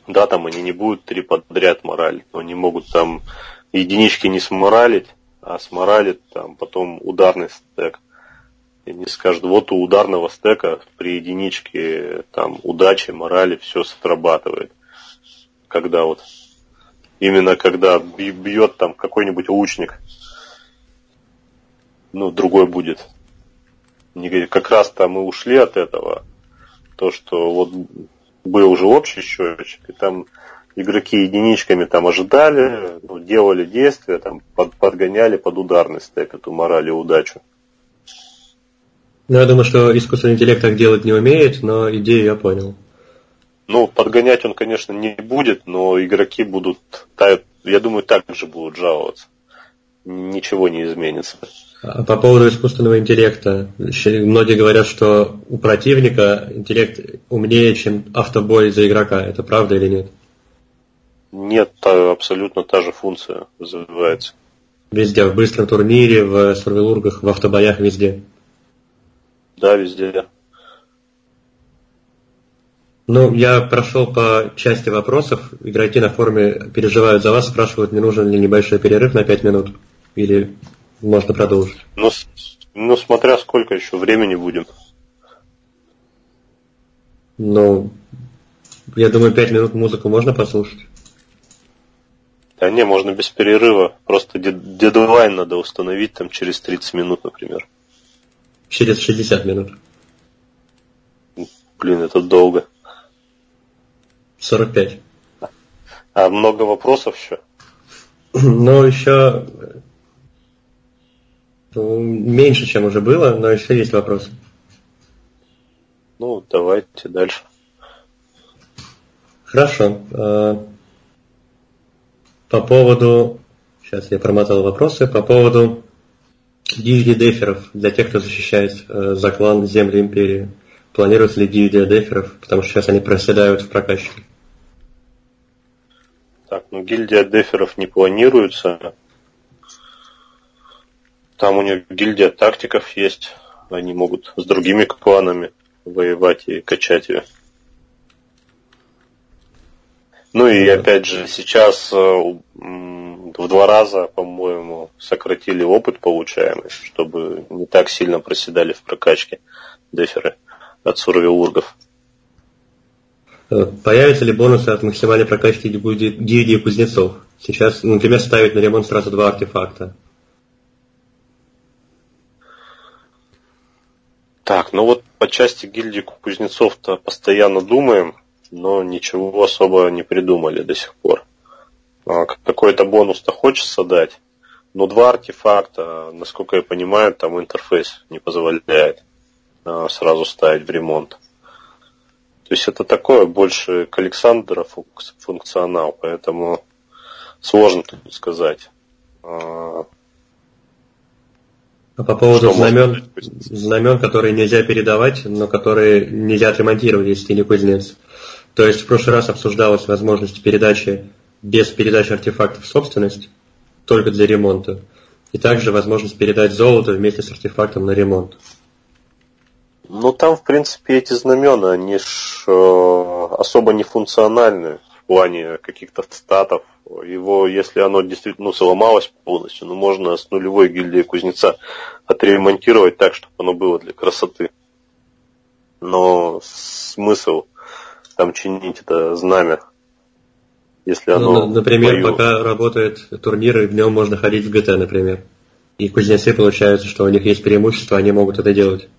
Speaker 2: Да, там они не будут три подряд моралить, но они могут там единички не сморалить, а сморалит там потом ударный стек. И не скажут, вот у ударного стека при единичке там удачи, морали, все срабатывает. Когда вот именно когда бьет там какой-нибудь лучник, ну, другой будет как раз там мы ушли от этого. То, что вот был уже общий счетчик, и там игроки единичками там ожидали, ну, делали действия, там под, подгоняли под ударный стек эту мораль и удачу.
Speaker 1: Ну, я думаю, что искусственный интеллект так делать не умеет, но идею я понял.
Speaker 2: Ну, подгонять он, конечно, не будет, но игроки будут, я думаю, так же будут жаловаться. Ничего не изменится.
Speaker 1: А по поводу искусственного интеллекта. Многие говорят, что у противника интеллект умнее, чем автобой за игрока. Это правда или нет?
Speaker 2: Нет, абсолютно та же функция вызывается.
Speaker 1: Везде, в быстром турнире, в сурвелургах, в автобоях, везде.
Speaker 2: Да, везде.
Speaker 1: Ну, я прошел по части вопросов. Игроки на форуме переживают за вас, спрашивают, не нужен ли небольшой перерыв на 5 минут. Или можно продолжить.
Speaker 2: Ну, ну, смотря сколько еще времени будем.
Speaker 1: Ну, я думаю, пять минут музыку можно послушать.
Speaker 2: Да не, можно без перерыва. Просто дедлайн надо установить там через 30 минут, например.
Speaker 1: Через 60 минут.
Speaker 2: Блин, это долго.
Speaker 1: 45.
Speaker 2: А много вопросов еще?
Speaker 1: Ну, еще ну, меньше, чем уже было, но еще есть вопросы.
Speaker 2: Ну, давайте дальше.
Speaker 1: Хорошо. А, по поводу... Сейчас я промотал вопросы. По поводу DVD деферов для тех, кто защищает э, за клан Земли Империи. Планируется ли DVD деферов? Потому что сейчас они проседают в прокачке.
Speaker 2: Так, ну гильдия деферов не планируется. Там у них гильдия тактиков есть. Они могут с другими кланами воевать и качать ее. Ну и опять же, сейчас э, в два раза, по-моему, сократили опыт получаемый, чтобы не так сильно проседали в прокачке деферы от сурвиургов.
Speaker 1: Э, появятся ли бонусы от максимальной прокачки гильдии кузнецов? Сейчас, например, ставить на ремонт сразу два артефакта.
Speaker 2: Так, ну вот по части гильдии кузнецов-то постоянно думаем, но ничего особо не придумали до сих пор. А, какой-то бонус-то хочется дать, но два артефакта, насколько я понимаю, там интерфейс не позволяет а, сразу ставить в ремонт. То есть это такое больше к Александра функционал, поэтому сложно тут сказать. А,
Speaker 1: по поводу знамен, знамен, которые нельзя передавать, но которые нельзя отремонтировать, если ты не кузнец. То есть в прошлый раз обсуждалась возможность передачи без передачи артефактов в собственность, только для ремонта. И также возможность передать золото вместе с артефактом на ремонт.
Speaker 2: Ну там, в принципе, эти знамена, они ж э, особо не функциональны в плане каких-то статов, его, если оно действительно ну, сломалось полностью, ну, можно с нулевой гильдии кузнеца отремонтировать так, чтобы оно было для красоты. Но смысл там чинить это знамя, если оно...
Speaker 1: Ну, например, бою... пока работает турнир, и в нем можно ходить в ГТ, например. И кузнецы получается, что у них есть преимущество, они могут это делать.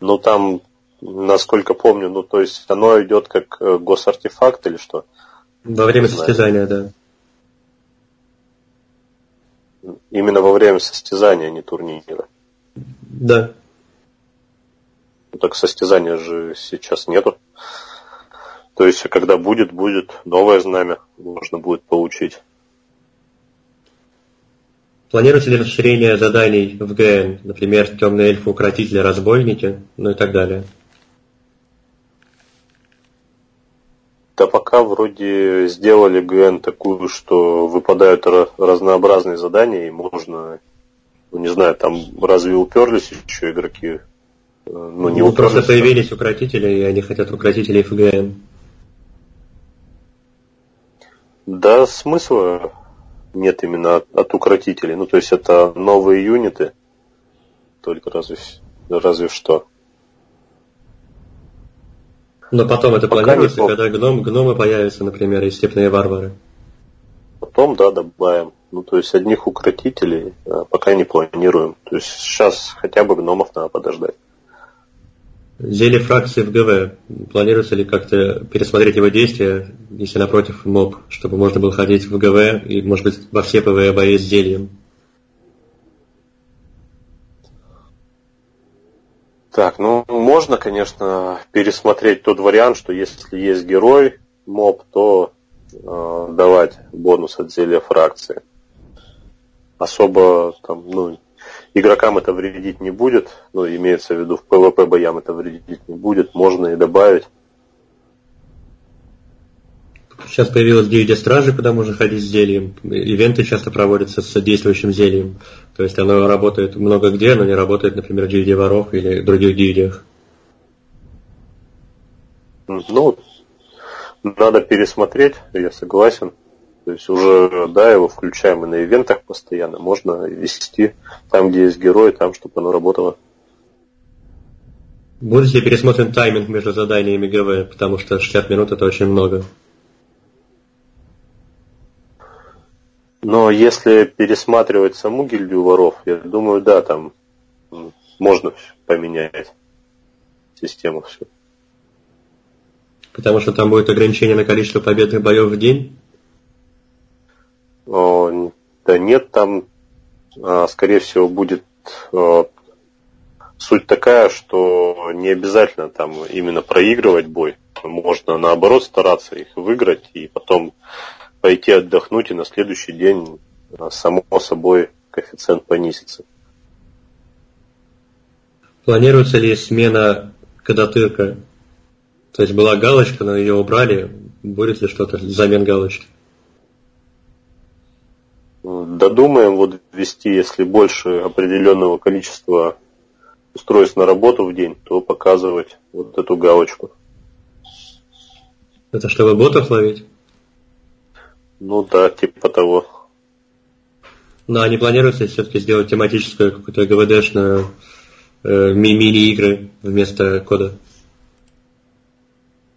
Speaker 2: Ну там насколько помню, ну то есть оно идет как э, госартефакт или что?
Speaker 1: Во время состязания, да.
Speaker 2: именно во время состязания, а не турнира.
Speaker 1: Да.
Speaker 2: Ну, так состязания же сейчас нету. То есть, когда будет, будет новое знамя, можно будет получить.
Speaker 1: Планируется ли расширение заданий в ГН, например, темные эльфы, укротители, разбойники, ну и так далее?
Speaker 2: Да пока вроде сделали ГН такую, что выпадают разнообразные задания, и можно, ну не знаю, там разве уперлись еще игроки?
Speaker 1: Ну, не ну, просто появились укротители, и они хотят укротителей в ГН.
Speaker 2: Да, смысла нет именно от, от укротителей. Ну, то есть это новые юниты, только разве, разве что.
Speaker 1: Но потом это Пока планируется, когда гном, гномы появятся, например, и степные варвары.
Speaker 2: Потом, да, добавим. Ну, то есть одних укротителей а пока не планируем. То есть сейчас хотя бы гномов надо подождать.
Speaker 1: Зелье фракции в ГВ. Планируется ли как-то пересмотреть его действия, если напротив моб, чтобы можно было ходить в ГВ и, может быть, во все ПВ бои с зельем?
Speaker 2: Так, ну можно, конечно, пересмотреть тот вариант, что если есть герой моб, то э, давать бонус от зелья фракции. Особо там, ну, игрокам это вредить не будет, ну, имеется в виду в PvP боям это вредить не будет, можно и добавить.
Speaker 1: Сейчас появилась гильдия стражи, куда можно ходить с зельем. Ивенты часто проводятся с действующим зельем. То есть оно работает много где, но не работает, например, в гильдии воров или других гильдиях.
Speaker 2: Ну, надо пересмотреть, я согласен. То есть уже, да, его включаем и на ивентах постоянно. Можно вести там, где есть герой, там, чтобы оно работало.
Speaker 1: Будет ли пересмотрен тайминг между заданиями ГВ, потому что 60 минут это очень много.
Speaker 2: Но если пересматривать саму гильдию воров, я думаю, да, там можно поменять систему все.
Speaker 1: Потому что там будет ограничение на количество победных боев в день?
Speaker 2: О, да нет, там, а, скорее всего, будет а, суть такая, что не обязательно там именно проигрывать бой. Можно наоборот стараться их выиграть и потом пойти отдохнуть, и на следующий день, а, само собой, коэффициент понизится.
Speaker 1: Планируется ли смена кадатырка? То есть была галочка, но ее убрали. Будет ли что-то взамен галочки?
Speaker 2: Додумаем вот ввести, если больше определенного количества устройств на работу в день, то показывать вот эту галочку.
Speaker 1: Это чтобы ботов ловить?
Speaker 2: Ну да, типа того.
Speaker 1: Но они планируется все-таки сделать тематическую какую-то ГВДшную э, мини-игры вместо кода?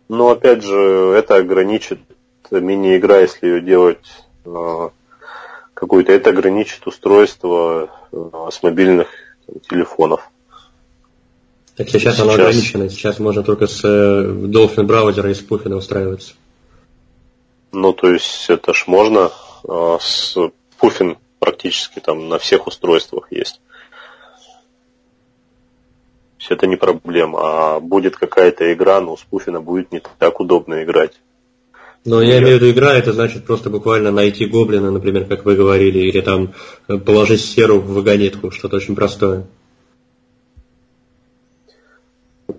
Speaker 2: Ну, опять же, это ограничит мини-игра, если ее делать э, какую-то. Это ограничит устройство э, с мобильных там, телефонов.
Speaker 1: Так сейчас, сейчас оно ограничено. Сейчас можно только с э, Dolphin браузера и с Puffin устраиваться.
Speaker 2: Ну, то есть это ж можно а, с Puffin практически там на всех устройствах есть. То есть это не проблема. А будет какая-то игра, но с Пуфина будет не так удобно играть.
Speaker 1: Но я имею в виду игра, это значит просто буквально найти гоблина, например, как вы говорили, или там э, положить серу в вагонетку, что-то очень простое.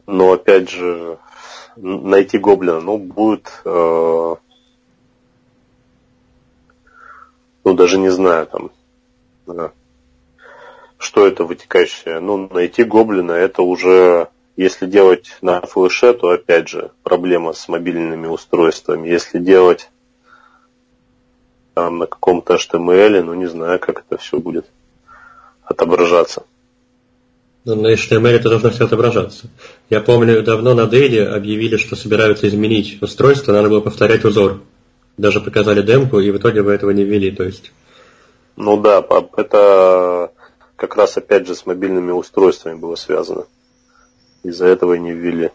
Speaker 2: Но опять же, найти гоблина, ну, будет э, ну, даже не знаю, там, да, что это вытекающее. Ну, найти гоблина, это уже, если делать на флеше, то, опять же, проблема с мобильными устройствами. Если делать там на каком-то HTML, ну, не знаю, как это все будет отображаться.
Speaker 1: Но на HTML это должно все отображаться. Я помню, давно на Daily объявили, что собираются изменить устройство, надо было повторять узор даже показали демку, и в итоге вы этого не ввели, то есть.
Speaker 2: Ну да, это как раз опять же с мобильными устройствами было связано. Из-за этого и не ввели.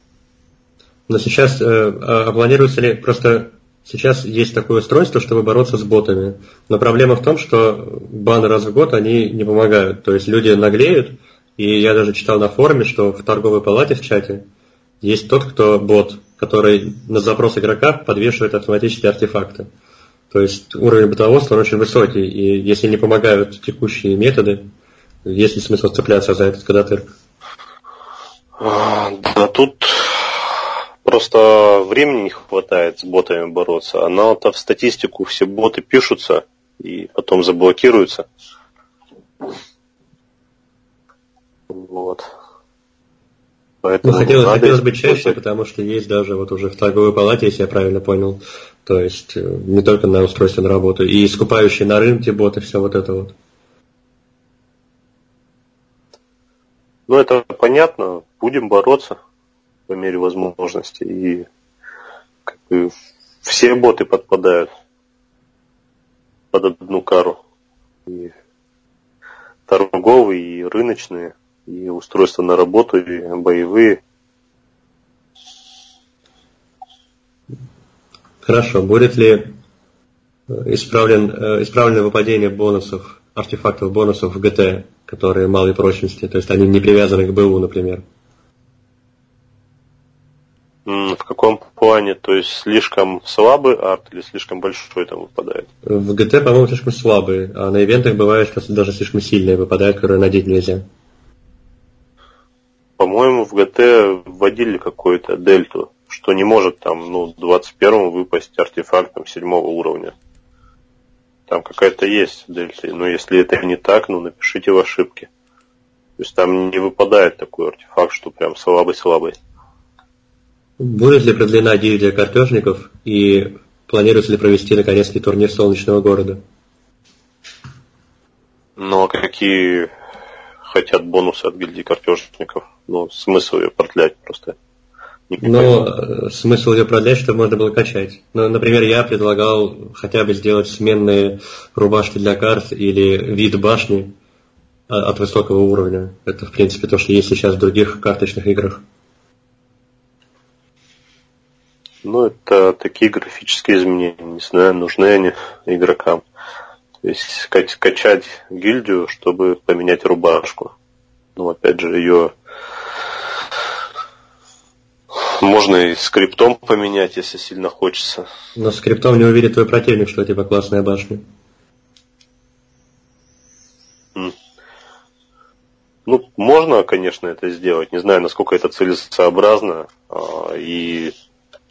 Speaker 1: Но сейчас э, а, а планируется ли просто сейчас есть такое устройство, чтобы бороться с ботами. Но проблема в том, что баны раз в год, они не помогают. То есть люди наглеют, и я даже читал на форуме, что в торговой палате в чате есть тот, кто бот, который на запрос игрока подвешивает автоматические артефакты. То есть уровень бытоводства очень высокий, и если не помогают текущие методы, есть ли смысл цепляться за этот кадатырк?
Speaker 2: А, да тут просто времени не хватает с ботами бороться. Оно-то в статистику все боты пишутся и потом заблокируются. Вот.
Speaker 1: Поэтому ну, хотелось, хотелось бы чаще, потому что есть даже вот уже в торговой палате, если я правильно понял, то есть э, не только на устройстве на работу, и скупающие на рынке боты, все вот это вот.
Speaker 2: Ну, это понятно, будем бороться по мере возможности. И как бы, все боты подпадают под одну кару. И торговые, и рыночные, и устройства на работу, и боевые.
Speaker 1: Хорошо. Будет ли исправлен, э, исправлено выпадение бонусов, артефактов бонусов в GT, которые малой прочности, то есть они не привязаны к БУ, например?
Speaker 2: В каком плане? То есть слишком слабый арт или слишком большой там выпадает?
Speaker 1: В ГТ, по-моему, слишком слабый, а на ивентах бывает, что даже слишком сильные выпадают, которые надеть нельзя.
Speaker 2: По-моему, в ГТ вводили какую-то дельту, что не может там, ну, 21 выпасть артефактом седьмого уровня. Там какая-то есть дельта. Но если это не так, ну напишите в ошибке. То есть там не выпадает такой артефакт, что прям слабый-слабый.
Speaker 1: Будет ли продлена гильдия картежников и планируется ли провести наконец-то турнир Солнечного города?
Speaker 2: Ну а какие хотят бонусы от гильдии картежников? Ну, смысл ее продлять просто.
Speaker 1: Э, смысл ее продлять, чтобы можно было качать. Ну, например, я предлагал хотя бы сделать сменные рубашки для карт или вид башни а, от высокого уровня. Это, в принципе, то, что есть сейчас в других карточных играх.
Speaker 2: Ну, это такие графические изменения. Не знаю, нужны они игрокам. То есть качать гильдию, чтобы поменять рубашку. Ну, опять же, ее можно и скриптом поменять, если сильно хочется.
Speaker 1: Но скриптом не уверит твой противник, что у тебя классная башня.
Speaker 2: Ну, можно, конечно, это сделать. Не знаю, насколько это целесообразно. А, и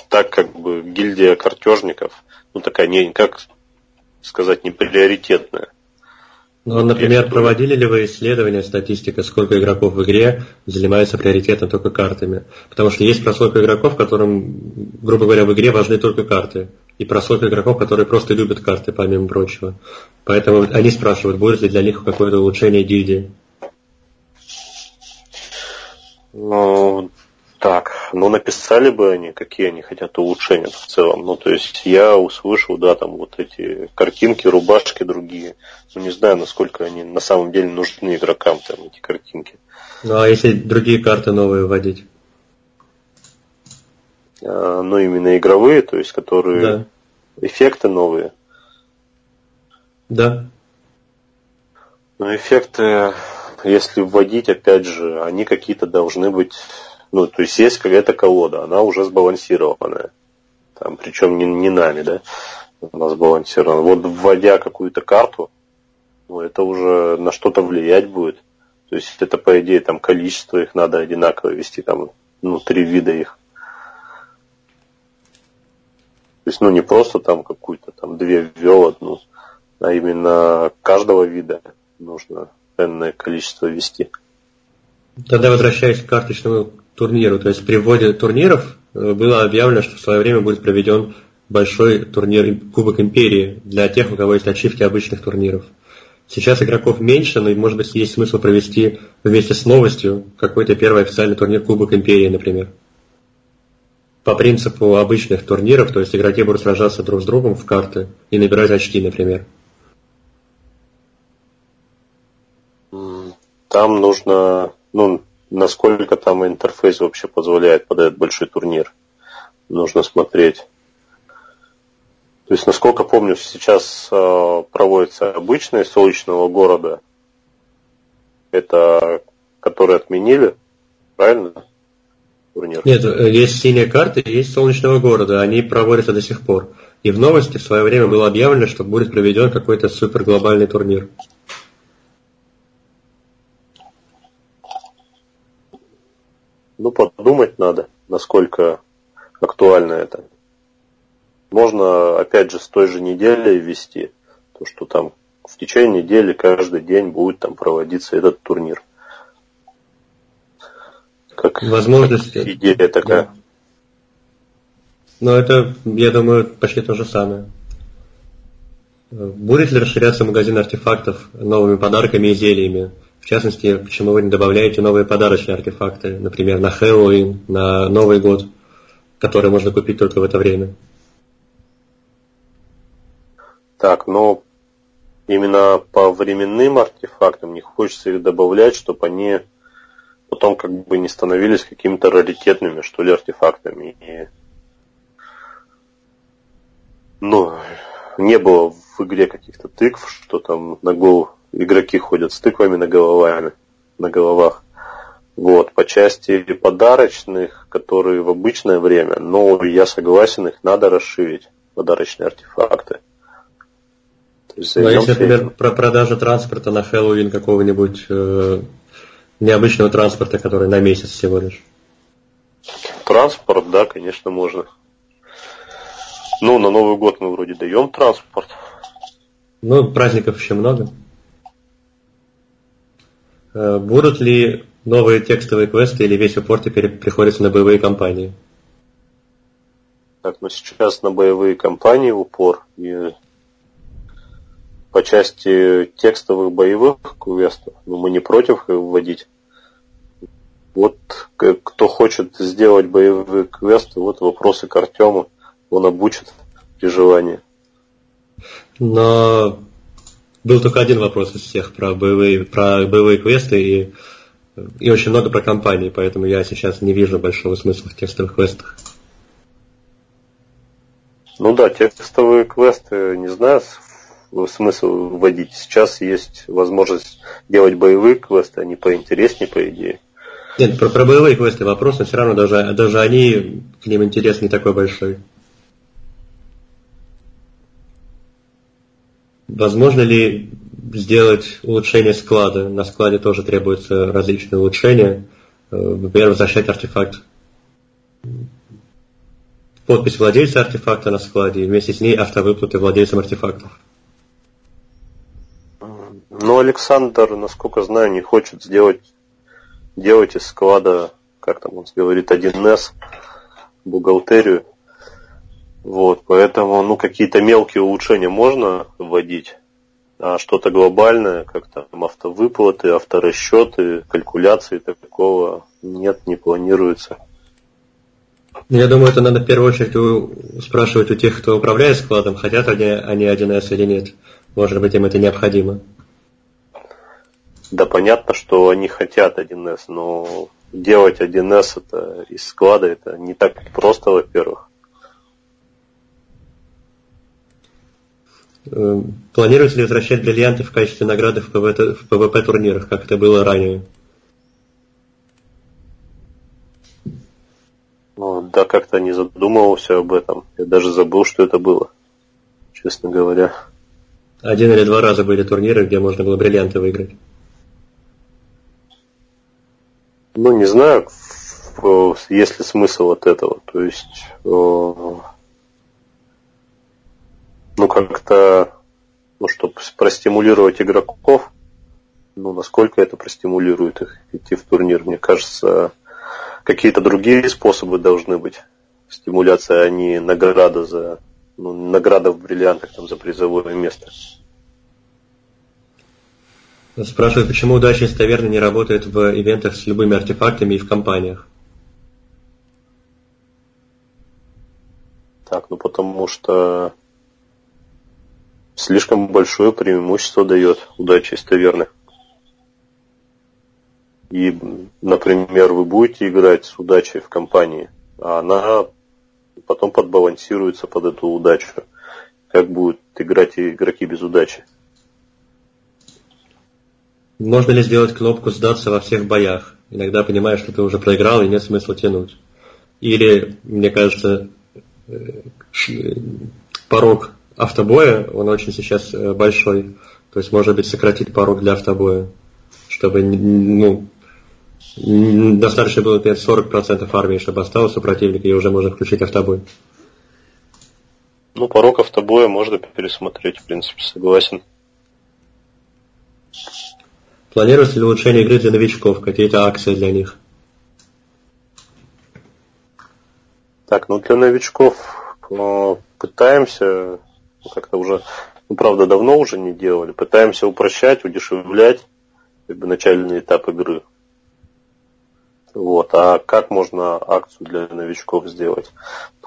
Speaker 2: так как бы гильдия картежников, ну такая не, как сказать, не приоритетная.
Speaker 1: Ну, например, проводили ли вы исследования, статистика, сколько игроков в игре занимается приоритетно только картами? Потому что есть прослойка игроков, которым, грубо говоря, в игре важны только карты. И прослойка игроков, которые просто любят карты, помимо прочего. Поэтому они спрашивают, будет ли для них какое-то улучшение гильдии.
Speaker 2: Ну, так, ну написали бы они, какие они хотят улучшения в целом. Ну, то есть я услышал, да, там вот эти картинки, рубашки другие. Ну, не знаю, насколько они на самом деле нужны игрокам, там, эти картинки.
Speaker 1: Ну, а если другие карты новые вводить?
Speaker 2: А, ну, именно игровые, то есть, которые да. эффекты новые.
Speaker 1: Да.
Speaker 2: Ну, эффекты, если вводить, опять же, они какие-то должны быть ну, то есть есть какая-то колода, она уже сбалансированная. Там, причем не, не нами, да, она сбалансирована. Вот вводя какую-то карту, ну, это уже на что-то влиять будет. То есть это, по идее, там количество их надо одинаково вести, там, ну, три вида их. То есть, ну, не просто там какую-то, там, две ввел одну, а именно каждого вида нужно энное количество вести.
Speaker 1: Тогда возвращаясь к карточному турниру. То есть при вводе турниров э, было объявлено, что в свое время будет проведен большой турнир Кубок Империи для тех, у кого есть ачивки обычных турниров. Сейчас игроков меньше, но, может быть, есть смысл провести вместе с новостью какой-то первый официальный турнир Кубок Империи, например. По принципу обычных турниров, то есть игроки будут сражаться друг с другом в карты и набирать очки, например.
Speaker 2: Там нужно, ну, насколько там интерфейс вообще позволяет под этот большой турнир. Нужно смотреть. То есть, насколько помню, сейчас э, проводится обычный солнечного города. Это который отменили, правильно?
Speaker 1: Турнир. Нет, э, есть синяя карта есть солнечного города. Они проводятся до сих пор. И в новости в свое время было объявлено, что будет проведен какой-то супер глобальный турнир.
Speaker 2: Ну, подумать надо, насколько актуально это. Можно, опять же, с той же недели ввести, то, что там в течение недели каждый день будет там проводиться этот турнир.
Speaker 1: Как возможность
Speaker 2: идея такая. Да.
Speaker 1: Но это, я думаю, почти то же самое. Будет ли расширяться магазин артефактов новыми подарками и зельями? В частности, почему вы не добавляете новые подарочные артефакты, например, на Хэллоуин, на Новый год, которые можно купить только в это время?
Speaker 2: Так, но именно по временным артефактам не хочется их добавлять, чтобы они потом как бы не становились какими-то раритетными, что ли, артефактами. И... Ну, не было в игре каких-то тыкв, что там на голову игроки ходят с тыквами на головами, на головах. Вот, по части подарочных, которые в обычное время, но я согласен, их надо расширить, подарочные артефакты.
Speaker 1: Ну, а если, например, про продажу транспорта на Хэллоуин какого-нибудь э, необычного транспорта, который на месяц всего лишь?
Speaker 2: Транспорт, да, конечно, можно. Ну, на Новый год мы вроде даем транспорт.
Speaker 1: Ну, праздников еще много. Э, будут ли новые текстовые квесты или весь упор теперь приходится на боевые кампании?
Speaker 2: Так, ну сейчас на боевые кампании упор. И по части текстовых боевых квестов, ну, мы не против их вводить. Вот кто хочет сделать боевые квесты, вот вопросы к Артему. Он обучит при желании.
Speaker 1: Но был только один вопрос из всех про боевые, про боевые квесты и, и очень много про компании, поэтому я сейчас не вижу большого смысла в текстовых квестах.
Speaker 2: Ну да, текстовые квесты, не знаю, смысл вводить. Сейчас есть возможность делать боевые квесты, они поинтереснее, по идее.
Speaker 1: Нет, про, про боевые квесты вопрос, но все равно даже, даже они, к ним интерес не такой большой. Возможно ли сделать улучшение склада? На складе тоже требуются различные улучшения. Э, например, возвращать артефакт. Подпись владельца артефакта на складе и вместе с ней автовыплаты владельцам артефактов.
Speaker 2: Но Александр, насколько знаю, не хочет сделать делать из склада, как там он говорит, 1С, бухгалтерию. Вот, поэтому, ну, какие-то мелкие улучшения можно вводить, а что-то глобальное, как там автовыплаты, авторасчеты, калькуляции такого нет, не планируется.
Speaker 1: Я думаю, это надо в первую очередь у, спрашивать у тех, кто управляет складом, хотят они, они 1С или нет. Может быть, им это необходимо.
Speaker 2: Да, понятно, что они хотят 1С, но делать 1С это из склада это не так просто, во-первых.
Speaker 1: Планируется ли возвращать бриллианты в качестве награды в ПВП, в ПВП турнирах, как это было ранее?
Speaker 2: Ну, да, как-то не задумывался об этом. Я даже забыл, что это было, честно говоря.
Speaker 1: Один или два раза были турниры, где можно было бриллианты выиграть.
Speaker 2: Ну, не знаю, есть ли смысл от этого. То есть, э, ну, как-то, ну, чтобы простимулировать игроков, ну, насколько это простимулирует их идти в турнир, мне кажется, какие-то другие способы должны быть. Стимуляция, а не награда за, ну, награда в бриллиантах там за призовое место.
Speaker 1: Спрашивают, почему удача из таверны не работает в ивентах с любыми артефактами и в компаниях?
Speaker 2: Так, ну потому что слишком большое преимущество дает удача из таверны. И, например, вы будете играть с удачей в компании, а она потом подбалансируется под эту удачу. как будут играть игроки без удачи.
Speaker 1: Можно ли сделать кнопку «Сдаться во всех боях»? Иногда понимаешь, что ты уже проиграл и нет смысла тянуть. Или, мне кажется, э, порог автобоя, он очень сейчас э, большой. То есть, может быть, сократить порог для автобоя, чтобы ну, достаточно было, например, 40% армии, чтобы осталось у противника, и уже можно включить автобой.
Speaker 2: Ну, порог автобоя можно пересмотреть, в принципе, согласен.
Speaker 1: Планируется ли улучшение игры для новичков, какие-то акции для них?
Speaker 2: Так, ну для новичков э, пытаемся, как-то уже, ну правда давно уже не делали, пытаемся упрощать, удешевлять как бы, начальный этап игры. Вот, а как можно акцию для новичков сделать?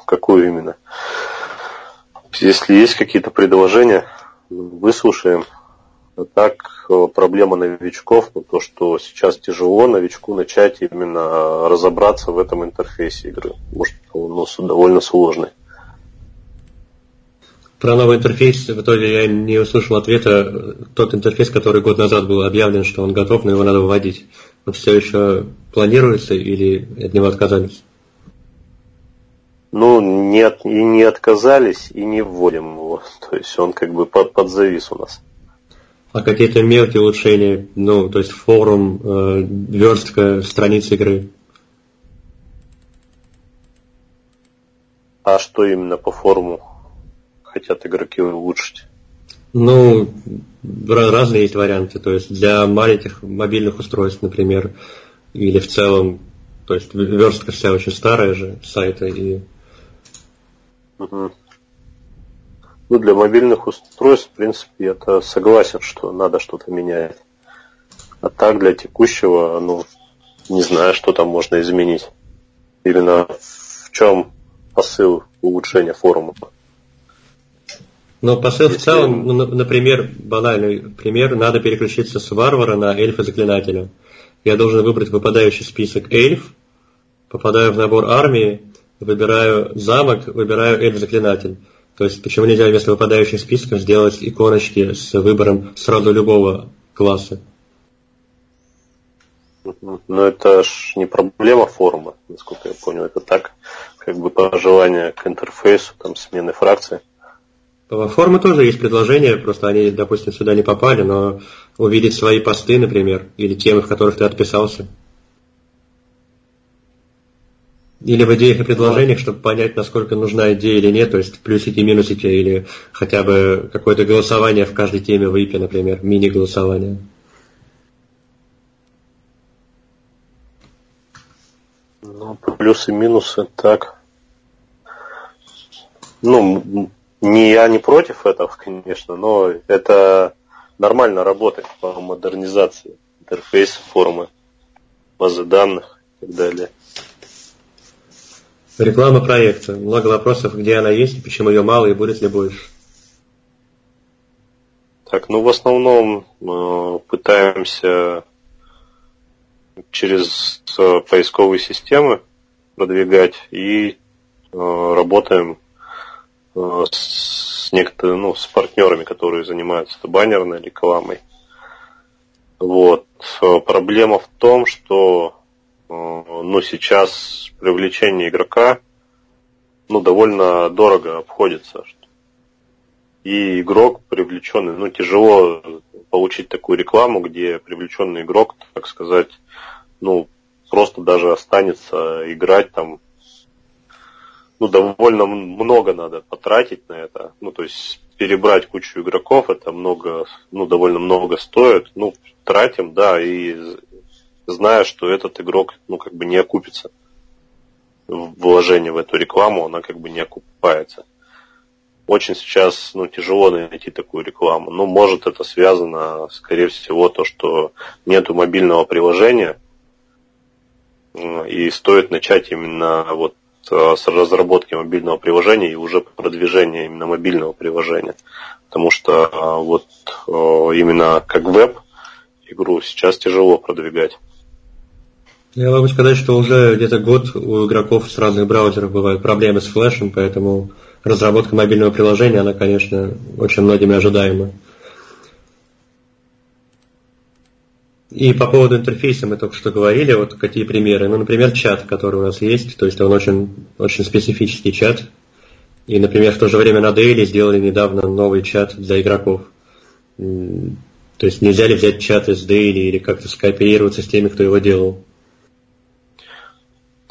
Speaker 2: Какую именно? Если есть какие-то предложения, выслушаем. А так, э, проблема новичков, ну, то, что сейчас тяжело новичку начать именно разобраться в этом интерфейсе игры. Может, он ну, довольно сложный.
Speaker 1: Про новый интерфейс в итоге я не услышал ответа. Тот интерфейс, который год назад был объявлен, что он готов, но его надо вводить. Он все еще планируется или от него отказались?
Speaker 2: Ну, нет, и не отказались, и не вводим его. То есть он как бы под, подзавис у нас.
Speaker 1: А какие-то мелкие улучшения, ну, то есть форум, э, верстка страниц игры?
Speaker 2: А что именно по форуму хотят игроки улучшить?
Speaker 1: Ну, разные есть варианты. То есть для маленьких мобильных устройств, например, или в целом, то есть верстка вся очень старая же сайта и
Speaker 2: Угу. Ну, для мобильных устройств, в принципе, это согласен, что надо что-то менять. А так, для текущего, ну, не знаю, что там можно изменить. Именно в чем посыл улучшения форума.
Speaker 1: Но посыл Если... в целом, ну, например, банальный пример, надо переключиться с варвара на эльфа-заклинателя. Я должен выбрать выпадающий список эльф, попадаю в набор армии, выбираю замок, выбираю эльф-заклинатель. То есть, почему нельзя вместо выпадающих списков сделать иконочки с выбором сразу любого класса?
Speaker 2: Но это ж не проблема форума, насколько я понял. Это так, как бы пожелание к интерфейсу, там, смены фракции.
Speaker 1: Формы тоже есть предложения, просто они, допустим, сюда не попали, но увидеть свои посты, например, или темы, в которых ты отписался – или в идеях и предложениях, чтобы понять, насколько нужна идея или нет, то есть плюсики, минусики, или хотя бы какое-то голосование в каждой теме в ИПе, например, мини-голосование.
Speaker 2: Ну, плюсы, минусы, так. Ну, не я не против этого, конечно, но это нормально работает по модернизации интерфейса, формы, базы данных и так далее.
Speaker 1: Реклама проекта. Много вопросов, где она есть, почему ее мало и будет ли больше.
Speaker 2: Так, ну в основном э, пытаемся через э, поисковые системы продвигать и э, работаем с некоторыми, ну, с партнерами, которые занимаются баннерной рекламой. Вот. Э, проблема в том, что Э, но сейчас привлечение игрока ну, довольно дорого обходится. И игрок привлеченный, ну, тяжело получить такую рекламу, где привлеченный игрок, так сказать, ну, просто даже останется играть там, ну, довольно много надо потратить на это. Ну, то есть перебрать кучу игроков, это много, ну, довольно много стоит. Ну, тратим, да, и зная, что этот игрок, ну, как бы не окупится. Вложение в эту рекламу, она как бы не окупается. Очень сейчас, ну, тяжело найти такую рекламу. Ну, может, это связано, скорее всего, то, что нету мобильного приложения, и стоит начать именно вот э, с разработки мобильного приложения и уже продвижения именно мобильного приложения. Потому что э, вот э, именно как веб игру сейчас тяжело продвигать.
Speaker 1: Я могу сказать, что уже где-то год у игроков с разных браузеров бывают проблемы с флешем, поэтому разработка мобильного приложения, она, конечно, очень многими ожидаема. И по поводу интерфейса мы только что говорили, вот какие примеры. Ну, например, чат, который у нас есть, то есть он очень, очень специфический чат. И, например, в то же время на Daily сделали недавно новый чат для игроков. То есть нельзя ли взять чат из Daily или как-то скооперироваться с теми, кто его делал?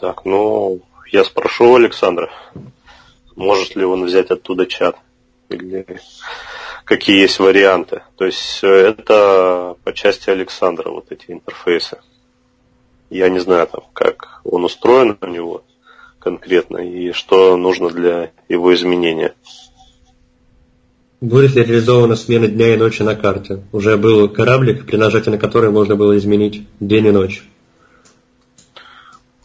Speaker 2: Так, ну, я спрошу Александра, может ли он взять оттуда чат? Или какие есть варианты? То есть это по части Александра, вот эти интерфейсы. Я не знаю, там, как он устроен у него конкретно и что нужно для его изменения.
Speaker 1: Будет ли реализована смена дня и ночи на карте? Уже был кораблик, при нажатии на который можно было изменить день и ночь.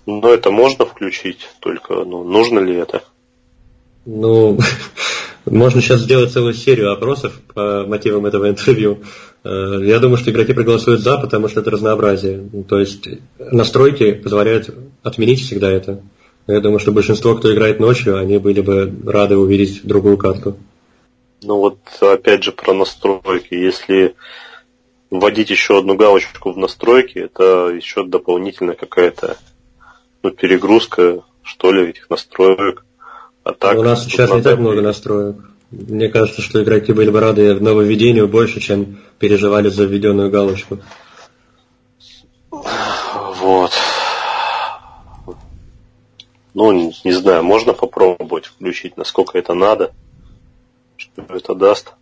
Speaker 2: Ну, это можно включить, только ну, нужно ли это?
Speaker 1: Ну, можно сейчас сделать целую серию опросов по мотивам этого интервью. Э, я думаю, что игроки проголосуют за, потому что это разнообразие. То есть настройки позволяют отменить всегда это. Я думаю, что большинство, кто играет ночью, они были бы рады увидеть другую карту.
Speaker 2: Ну вот опять же про настройки. Если вводить еще одну галочку в настройки, это еще дополнительная какая-то ну, перегрузка, что ли, этих настроек.
Speaker 1: А так, У нас сейчас не так много настроек. Мне кажется, что игроки были бы рады нововведению больше, чем переживали за введенную галочку.
Speaker 2: Вот. Ну, не знаю, можно попробовать включить, насколько это надо что это даст.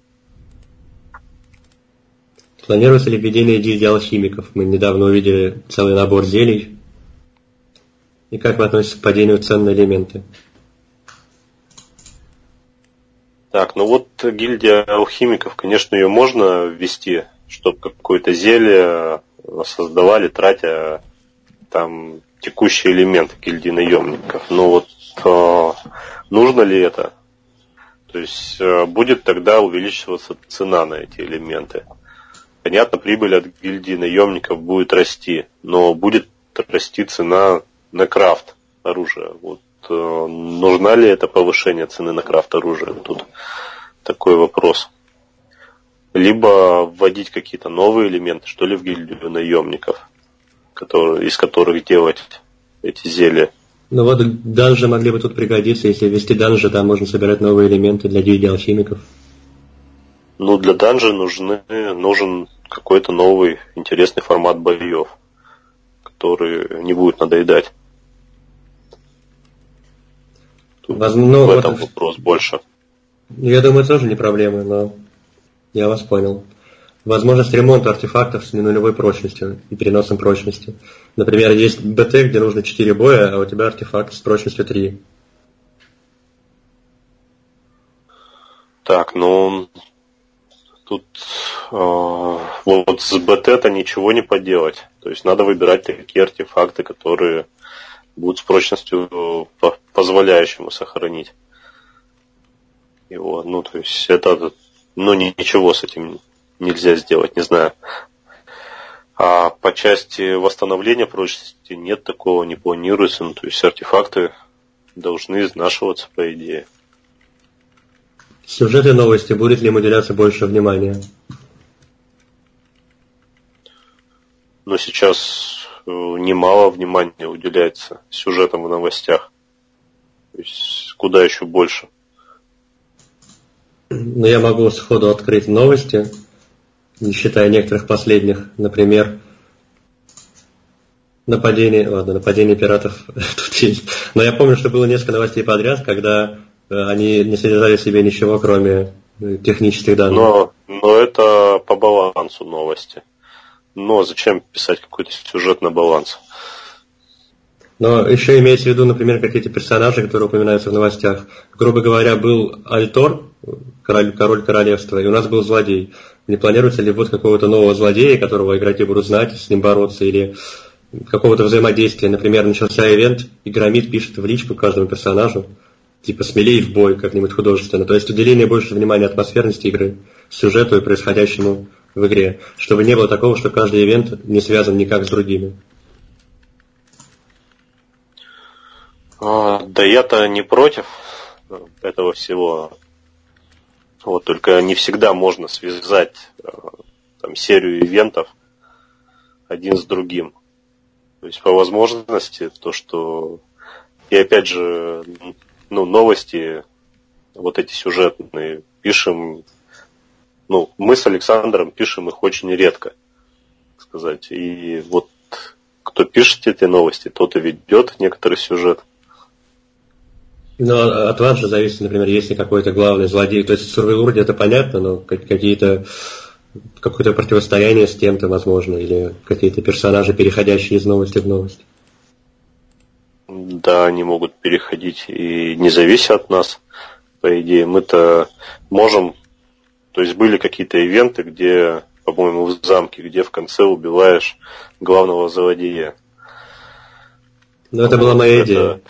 Speaker 1: Планируется ли введение гильдии алхимиков? Мы недавно увидели целый набор зелий. И как вы относитесь к падению цен на элементы?
Speaker 2: Так, ну вот гильдия алхимиков, конечно, ее можно ввести, чтобы какое-то зелье создавали, тратя там текущие элементы гильдии наемников. Но вот э, нужно ли это? То есть э, будет тогда увеличиваться цена на эти элементы. Понятно, прибыль от гильдии наемников будет расти, но будет расти цена на крафт оружия. Вот э, нужна ли это повышение цены на крафт оружия? Тут такой вопрос. Либо вводить какие-то новые элементы, что ли, в гильдию наемников, которые, из которых делать эти зелья.
Speaker 1: Ну вот данжи могли бы тут пригодиться, если ввести данжи, там можно собирать новые элементы для гильдии алхимиков.
Speaker 2: Ну, для данжи нужны, нужен какой-то новый интересный формат боев, который не будет надоедать.
Speaker 1: Тут Возможно,
Speaker 2: в этом вот, вопрос больше.
Speaker 1: Я думаю, тоже не проблема, но я вас понял. Возможность ремонта артефактов с ненулевой прочностью и переносом прочности. Например, есть БТ, где нужно 4 боя, а у тебя артефакт с прочностью 3.
Speaker 2: Так, ну тут э, вот с БТ-то ничего не поделать. То есть надо выбирать такие артефакты, которые будут с прочностью позволяющему сохранить его. Ну, то есть это ну, ничего с этим нельзя сделать, не знаю. А по части восстановления прочности нет такого, не планируется. Ну, то есть артефакты должны изнашиваться, по идее.
Speaker 1: Сюжеты новости, будет ли им уделяться больше внимания?
Speaker 2: Но сейчас э, немало внимания уделяется сюжетам в новостях. То есть куда еще больше?
Speaker 1: Ну, я могу сходу открыть новости не считая некоторых последних, например, нападение, ладно, нападение пиратов тут есть. Но я помню, что было несколько новостей подряд, когда э, они не содержали в себе ничего, кроме э, технических данных.
Speaker 2: Но, но это по балансу новости. Но зачем писать какой-то сюжет на баланс?
Speaker 1: Но еще имеется в виду, например, какие-то персонажи, которые упоминаются в новостях. Грубо говоря, был Альтор, король, король королевства, и у нас был злодей. Не планируется ли вот какого-то нового злодея, которого игроки будут знать, с ним бороться, или какого-то взаимодействия. Например, начался ивент, и Громит пишет в личку каждому персонажу, типа смелее в бой как-нибудь художественно. То есть уделение больше внимания атмосферности игры, сюжету и происходящему в игре, чтобы не было такого, что каждый ивент не связан никак с другими.
Speaker 2: А, да я-то не против. этого всего. Вот только не всегда можно связать там, серию ивентов один с другим. То есть по возможности то, что и опять же, ну, новости, вот эти сюжетные, пишем, ну, мы с Александром пишем их очень редко, так сказать. И вот кто пишет эти новости, тот и ведет некоторый сюжет.
Speaker 1: Ну, а от вас же зависит, например, если какой-то главный злодей. То есть в Сурвилурде это понятно, но какие-то какое-то противостояние с кем-то, возможно, или какие-то персонажи, переходящие из новости в новость.
Speaker 2: Да, они могут переходить и не зависят от нас, по идее. Мы-то можем, то есть были какие-то ивенты, где, по-моему, в замке, где в конце убиваешь главного злодея.
Speaker 1: Ну, это была моя это... идея.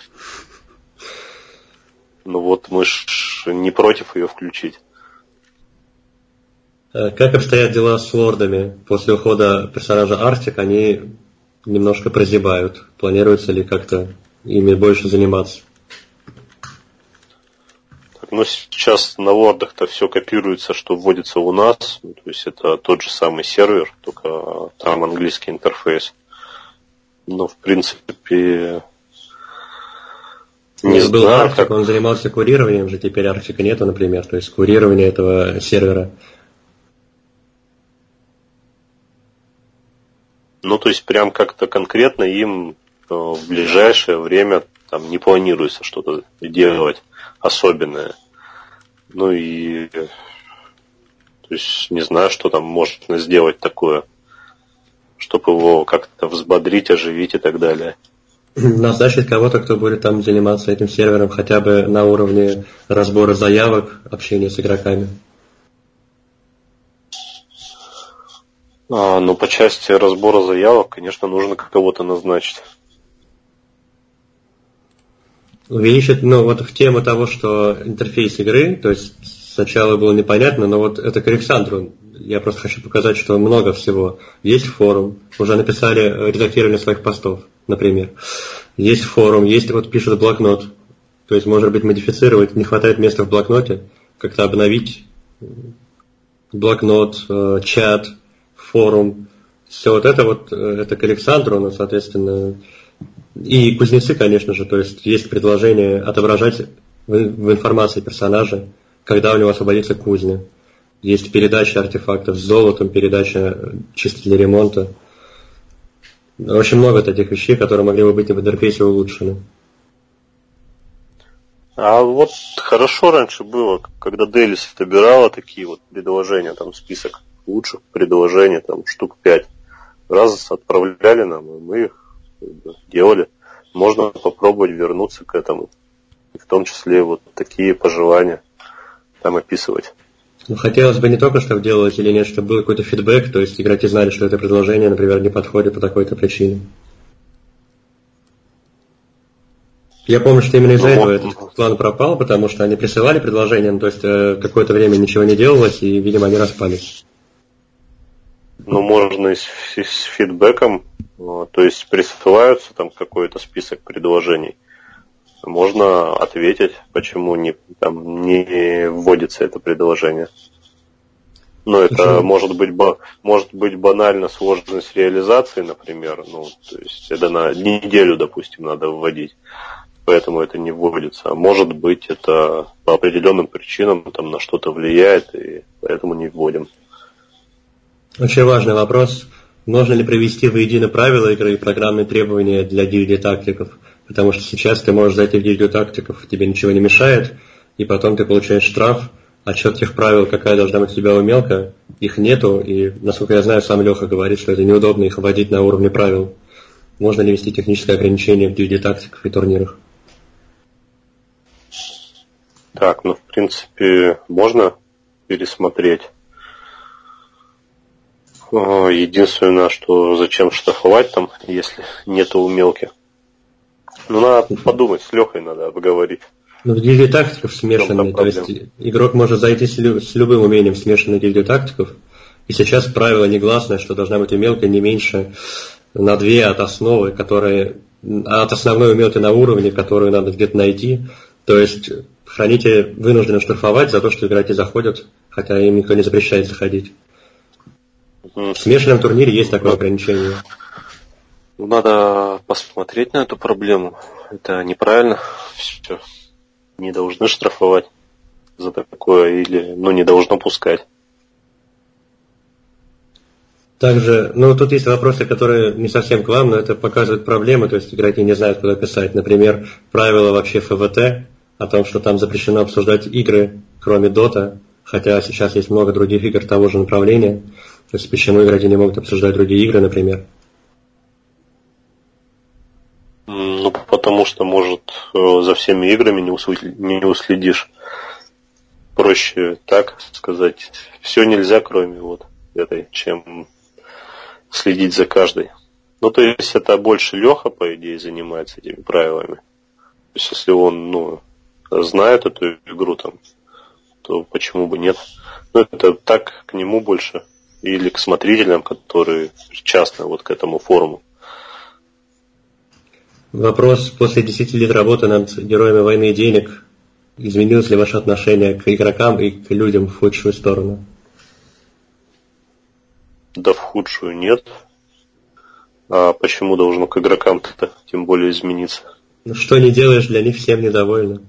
Speaker 2: Ну вот мы ж не против ее включить.
Speaker 1: Э, как обстоят дела с лордами? После ухода персонажа Артик они немножко прозябают. Планируется ли как-то ими больше заниматься?
Speaker 2: Ну, сейчас на лордах-то все копируется, что вводится у нас. Ну, то есть это тот же самый сервер, только там английский интерфейс. Но, в принципе,
Speaker 1: не был знаю, Арктик, как... он занимался курированием же, теперь Арктика нету, например, то есть курирование этого сервера
Speaker 2: Ну, то есть прям как-то конкретно им э, в ближайшее время там не планируется что-то делать особенное. Ну и то есть не знаю, что там можно сделать такое, чтобы его как-то взбодрить, оживить и так далее.
Speaker 1: Назначить кого-то, кто будет там заниматься этим сервером хотя бы на уровне разбора заявок, общения с игроками.
Speaker 2: А, ну, по части разбора заявок, конечно, нужно кого-то назначить.
Speaker 1: Увеличить, ну, вот в тему того, что интерфейс игры, то есть сначала было непонятно, но вот это к Александру. Я просто хочу показать, что много всего. Есть форум, уже написали редактирование своих постов, например. Есть форум, есть вот пишут блокнот. То есть, может быть, модифицировать, не хватает места в блокноте, как-то обновить блокнот, э, чат, форум, все вот это вот, э, это к Александру, но, соответственно, и кузнецы, конечно же, то есть есть предложение отображать в информации персонажа, когда у него освободится кузня. Есть передача артефактов с золотом, передача чисто для ремонта. Очень много таких вещей, которые могли бы быть в интерфейсе улучшены.
Speaker 2: А вот хорошо раньше было, когда Делис собирала такие вот предложения, там список лучших предложений, там штук пять. Раз отправляли нам, и мы их делали. Можно попробовать вернуться к этому. И в том числе вот такие пожелания там описывать.
Speaker 1: Ну, хотелось бы не только, чтобы делать или нет, чтобы был какой-то фидбэк, то есть игроки знали, что это предложение, например, не подходит по такой-то причине. Я помню, что именно из-за ну, этого этот план пропал, потому что они присылали предложение, ну, то есть э, какое-то время ничего не делалось, и, видимо, они распались.
Speaker 2: Ну, можно и с, и с фидбэком, то есть присылаются там какой-то список предложений. Можно ответить, почему не, там, не вводится это предложение. Но это почему? может быть, может быть банально сложность реализации, например. Ну, то есть это на неделю, допустим, надо вводить. Поэтому это не вводится. А может быть, это по определенным причинам там на что-то влияет, и поэтому не вводим.
Speaker 1: Очень важный вопрос. Можно ли провести воедино правила игры и программные требования для DVD-тактиков? Потому что сейчас ты можешь зайти в DVD-тактиков, тебе ничего не мешает, и потом ты получаешь штраф, а тех правил, какая должна быть у тебя умелка, их нету, и, насколько я знаю, сам Леха говорит, что это неудобно их вводить на уровне правил. Можно ли вести техническое ограничение в DVD-тактиках и турнирах?
Speaker 2: Так, ну, в принципе, можно пересмотреть. А, единственное, что зачем штрафовать там, если нету умелки. Ну, надо подумать, с Лехой надо обговорить.
Speaker 1: Ну, в гильдии тактиков смешанные, то есть игрок может зайти с, лю- с любым умением в смешанную гильдию тактиков, и сейчас правило негласное, что должна быть умелка не меньше на две от основы, которые от основной умелки на уровне, которую надо где-то найти. То есть хранители вынуждены штрафовать за то, что игроки заходят, хотя им никто не запрещает заходить. В смешанном турнире есть такое ограничение.
Speaker 2: Надо посмотреть на эту проблему. Это неправильно. Все. Не должны штрафовать за такое или ну не должно пускать.
Speaker 1: Также, ну, тут есть вопросы, которые не совсем к вам, но это показывает проблемы, то есть игроки не знают, куда писать. Например, правила вообще ФВТ о том, что там запрещено обсуждать игры, кроме Дота, хотя сейчас есть много других игр того же направления. То есть почему игроки не могут обсуждать другие игры, например?
Speaker 2: Ну, потому что, может, э, за всеми играми не, уследишь. Проще так сказать. Все нельзя, кроме вот этой, чем следить за каждой. Ну, то есть это больше Леха, по идее, занимается этими правилами. То есть если он, ну, знает эту игру там, то почему бы нет? Ну, это так к нему больше. Или к смотрителям, которые часто вот к этому форуму.
Speaker 1: Вопрос. После 10 лет работы над героями войны и денег изменилось ли ваше отношение к игрокам и к людям в худшую сторону?
Speaker 2: Да в худшую нет. А почему должно к игрокам-то тем более измениться?
Speaker 1: Ну что не делаешь, для них всем недовольны.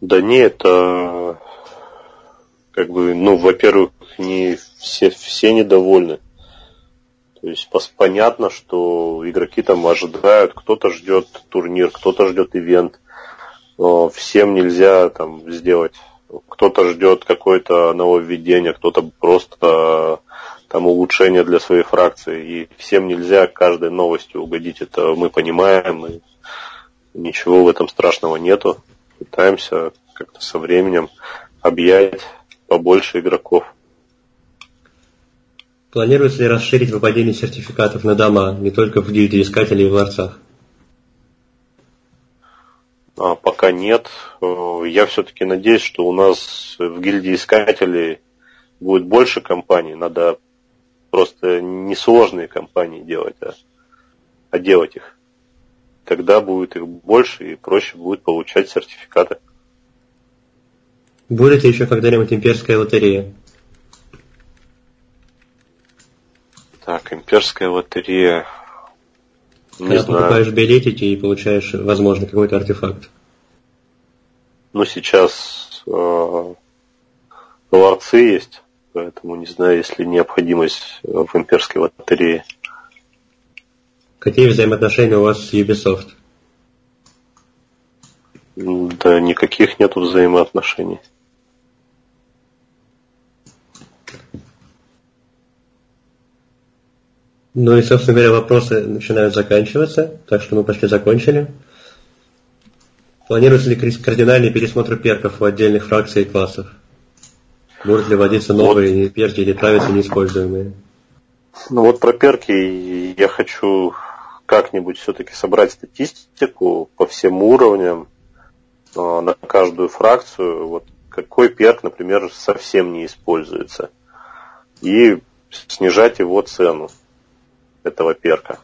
Speaker 2: Да не, это как бы, ну, во-первых, не все, все недовольны. То есть понятно, что игроки там ожидают, кто-то ждет турнир, кто-то ждет ивент. Но всем нельзя там сделать. Кто-то ждет какое-то нововведение, кто-то просто там улучшение для своей фракции. И всем нельзя каждой новостью угодить. Это мы понимаем, и ничего в этом страшного нету. Пытаемся как-то со временем объять побольше игроков.
Speaker 1: Планируется ли расширить выпадение сертификатов на дома, не только в гильдии искателей и в ларцах?
Speaker 2: А, пока нет. Э, я все-таки надеюсь, что у нас в гильдии искателей будет больше компаний. Надо просто несложные компании делать, а, а делать их. Тогда будет их больше и проще будет получать сертификаты.
Speaker 1: Будет ли еще когда-нибудь имперская лотерея?
Speaker 2: Так, имперская лотерея.
Speaker 1: Не Когда знаю. покупаешь билетики и получаешь, возможно, какой-то артефакт.
Speaker 2: Ну, сейчас э, ларцы есть, поэтому не знаю, есть ли необходимость в имперской лотерее.
Speaker 1: Какие взаимоотношения у вас с Ubisoft?
Speaker 2: Да никаких нету взаимоотношений.
Speaker 1: Ну и, собственно говоря, вопросы начинают заканчиваться, так что мы почти закончили. Планируется ли кардинальный пересмотр перков у отдельных фракций и классов? Будут ли вводиться новые вот. перки или травицы неиспользуемые?
Speaker 2: Ну вот про перки я хочу как-нибудь все-таки собрать статистику по всем уровням а, на каждую фракцию. Вот какой перк, например, совсем не используется. И снижать его цену этого перка.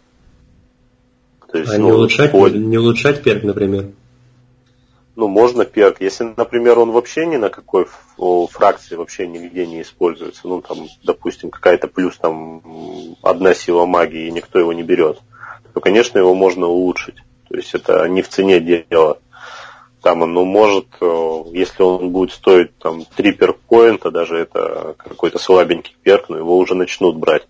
Speaker 1: То есть, а ну, не, улучшать, по... не улучшать перк, например?
Speaker 2: Ну, можно перк. Если, например, он вообще ни на какой фракции вообще нигде не используется, ну, там, допустим, какая-то плюс там одна сила магии, и никто его не берет, то, конечно, его можно улучшить. То есть это не в цене дело. Там ну, может, если он будет стоить там 3 перк-поинта, даже это какой-то слабенький перк, но его уже начнут брать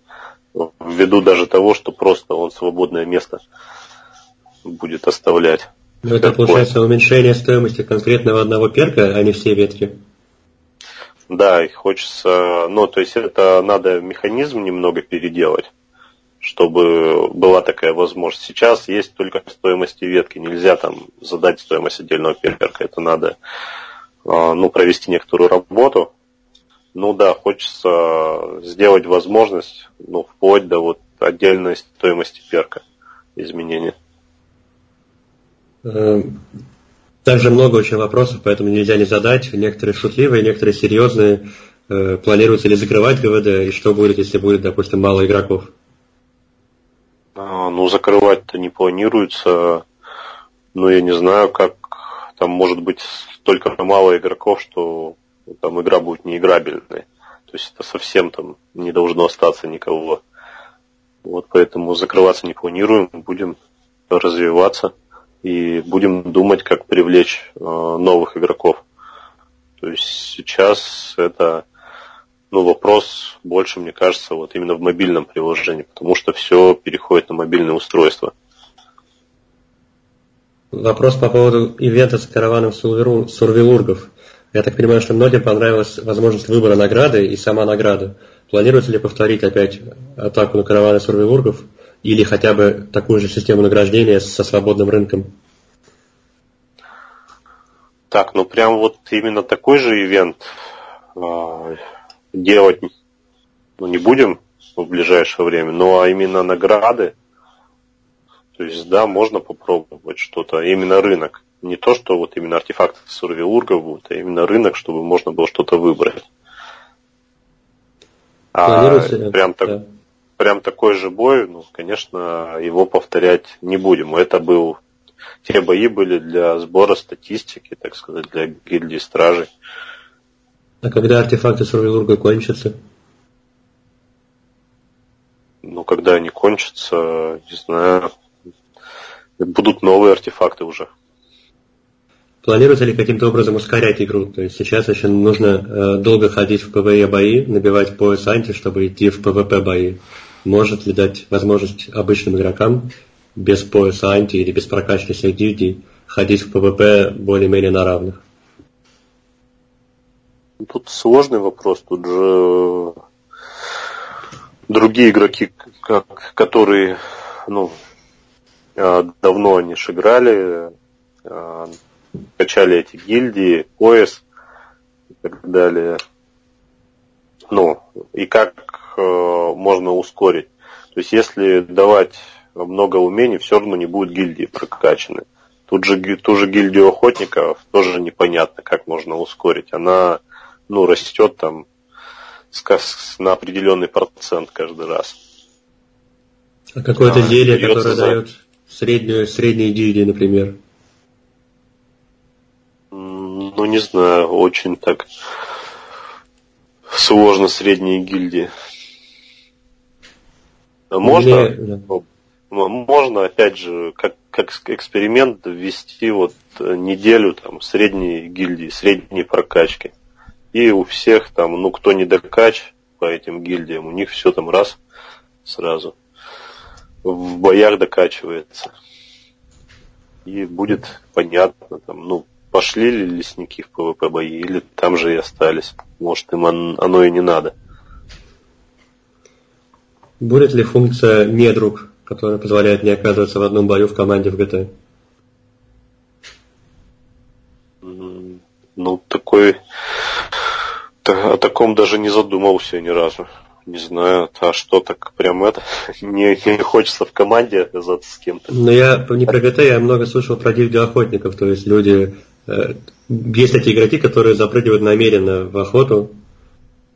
Speaker 2: ввиду даже того, что просто он свободное место будет оставлять.
Speaker 1: Ну, это получается уменьшение стоимости конкретного одного перка, а не все ветки.
Speaker 2: Да, и хочется, ну, то есть это надо механизм немного переделать, чтобы была такая возможность. Сейчас есть только стоимости ветки, нельзя там задать стоимость отдельного перка, это надо, а, ну, провести некоторую работу, ну да, хочется сделать возможность, ну, вплоть до вот отдельной стоимости перка изменения.
Speaker 1: Эм, также много очень вопросов, поэтому нельзя не задать. Некоторые шутливые, некоторые серьезные. Э, планируется ли закрывать ГВД и что будет, если будет, допустим, мало игроков?
Speaker 2: А, ну, закрывать-то не планируется. Ну, я не знаю, как там может быть столько мало игроков, что там игра будет неиграбельной. То есть это совсем там не должно остаться никого. Вот поэтому закрываться не планируем, будем развиваться и будем думать, как привлечь э, новых игроков. То есть сейчас это ну, вопрос больше, мне кажется, вот именно в мобильном приложении, потому что все переходит на мобильное устройство.
Speaker 1: Вопрос по поводу ивента с караваном сурвилургов. Я так понимаю, что многим понравилась возможность выбора награды и сама награда. Планируется ли повторить опять атаку на караваны сурвилургов или хотя бы такую же систему награждения со свободным рынком?
Speaker 2: Так, ну прям вот именно такой же ивент а, делать ну, не будем в ближайшее время, но а именно награды, то есть да, можно попробовать что-то, именно рынок. Не то, что вот именно артефакты Сурвилурга будут, а именно рынок, чтобы можно было что-то выбрать. А прям, так, да. прям такой же бой, ну, конечно, его повторять не будем. Это был те бои были для сбора статистики, так сказать, для гильдии стражей.
Speaker 1: А когда артефакты Сурвилурга кончатся?
Speaker 2: Ну, когда они кончатся, не знаю, будут новые артефакты уже.
Speaker 1: Планируется ли каким-то образом ускорять игру? То есть сейчас еще нужно э, долго ходить в ПВЕ бои, набивать пояс анти, чтобы идти в ПВП бои. Может ли дать возможность обычным игрокам без пояса анти или без прокачки всех гильдий ходить в ПВП более-менее на равных?
Speaker 2: Тут сложный вопрос. Тут же другие игроки, как, которые ну, давно они же играли, а, качали эти гильдии, пояс и так далее. Ну, и как э, можно ускорить. То есть, если давать много умений, все равно не будет гильдии прокачаны. Тут же ту же гильдию охотников тоже непонятно, как можно ускорить. Она ну, растет там на определенный процент каждый раз.
Speaker 1: А какое-то зелье, которое за... дает среднюю, средние гильдии, например?
Speaker 2: Ну, не знаю, очень так сложно средние гильдии. Можно, Или... можно, опять же, как, как эксперимент ввести вот неделю там средней гильдии, средней прокачки. И у всех там, ну, кто не докач по этим гильдиям, у них все там раз сразу в боях докачивается. И будет понятно, там, ну, пошли ли лесники в ПВП бои, или там же и остались. Может, им оно и не надо.
Speaker 1: Будет ли функция недруг, которая позволяет не оказываться в одном бою в команде в ГТ?
Speaker 2: Ну, такой о таком даже не задумывался ни разу. Не знаю, а что так прям это, не, не хочется в команде оказаться с кем-то.
Speaker 1: Но я не про ГТ, я много слышал про гильдию то есть люди, э, есть такие игроки, которые запрыгивают намеренно в охоту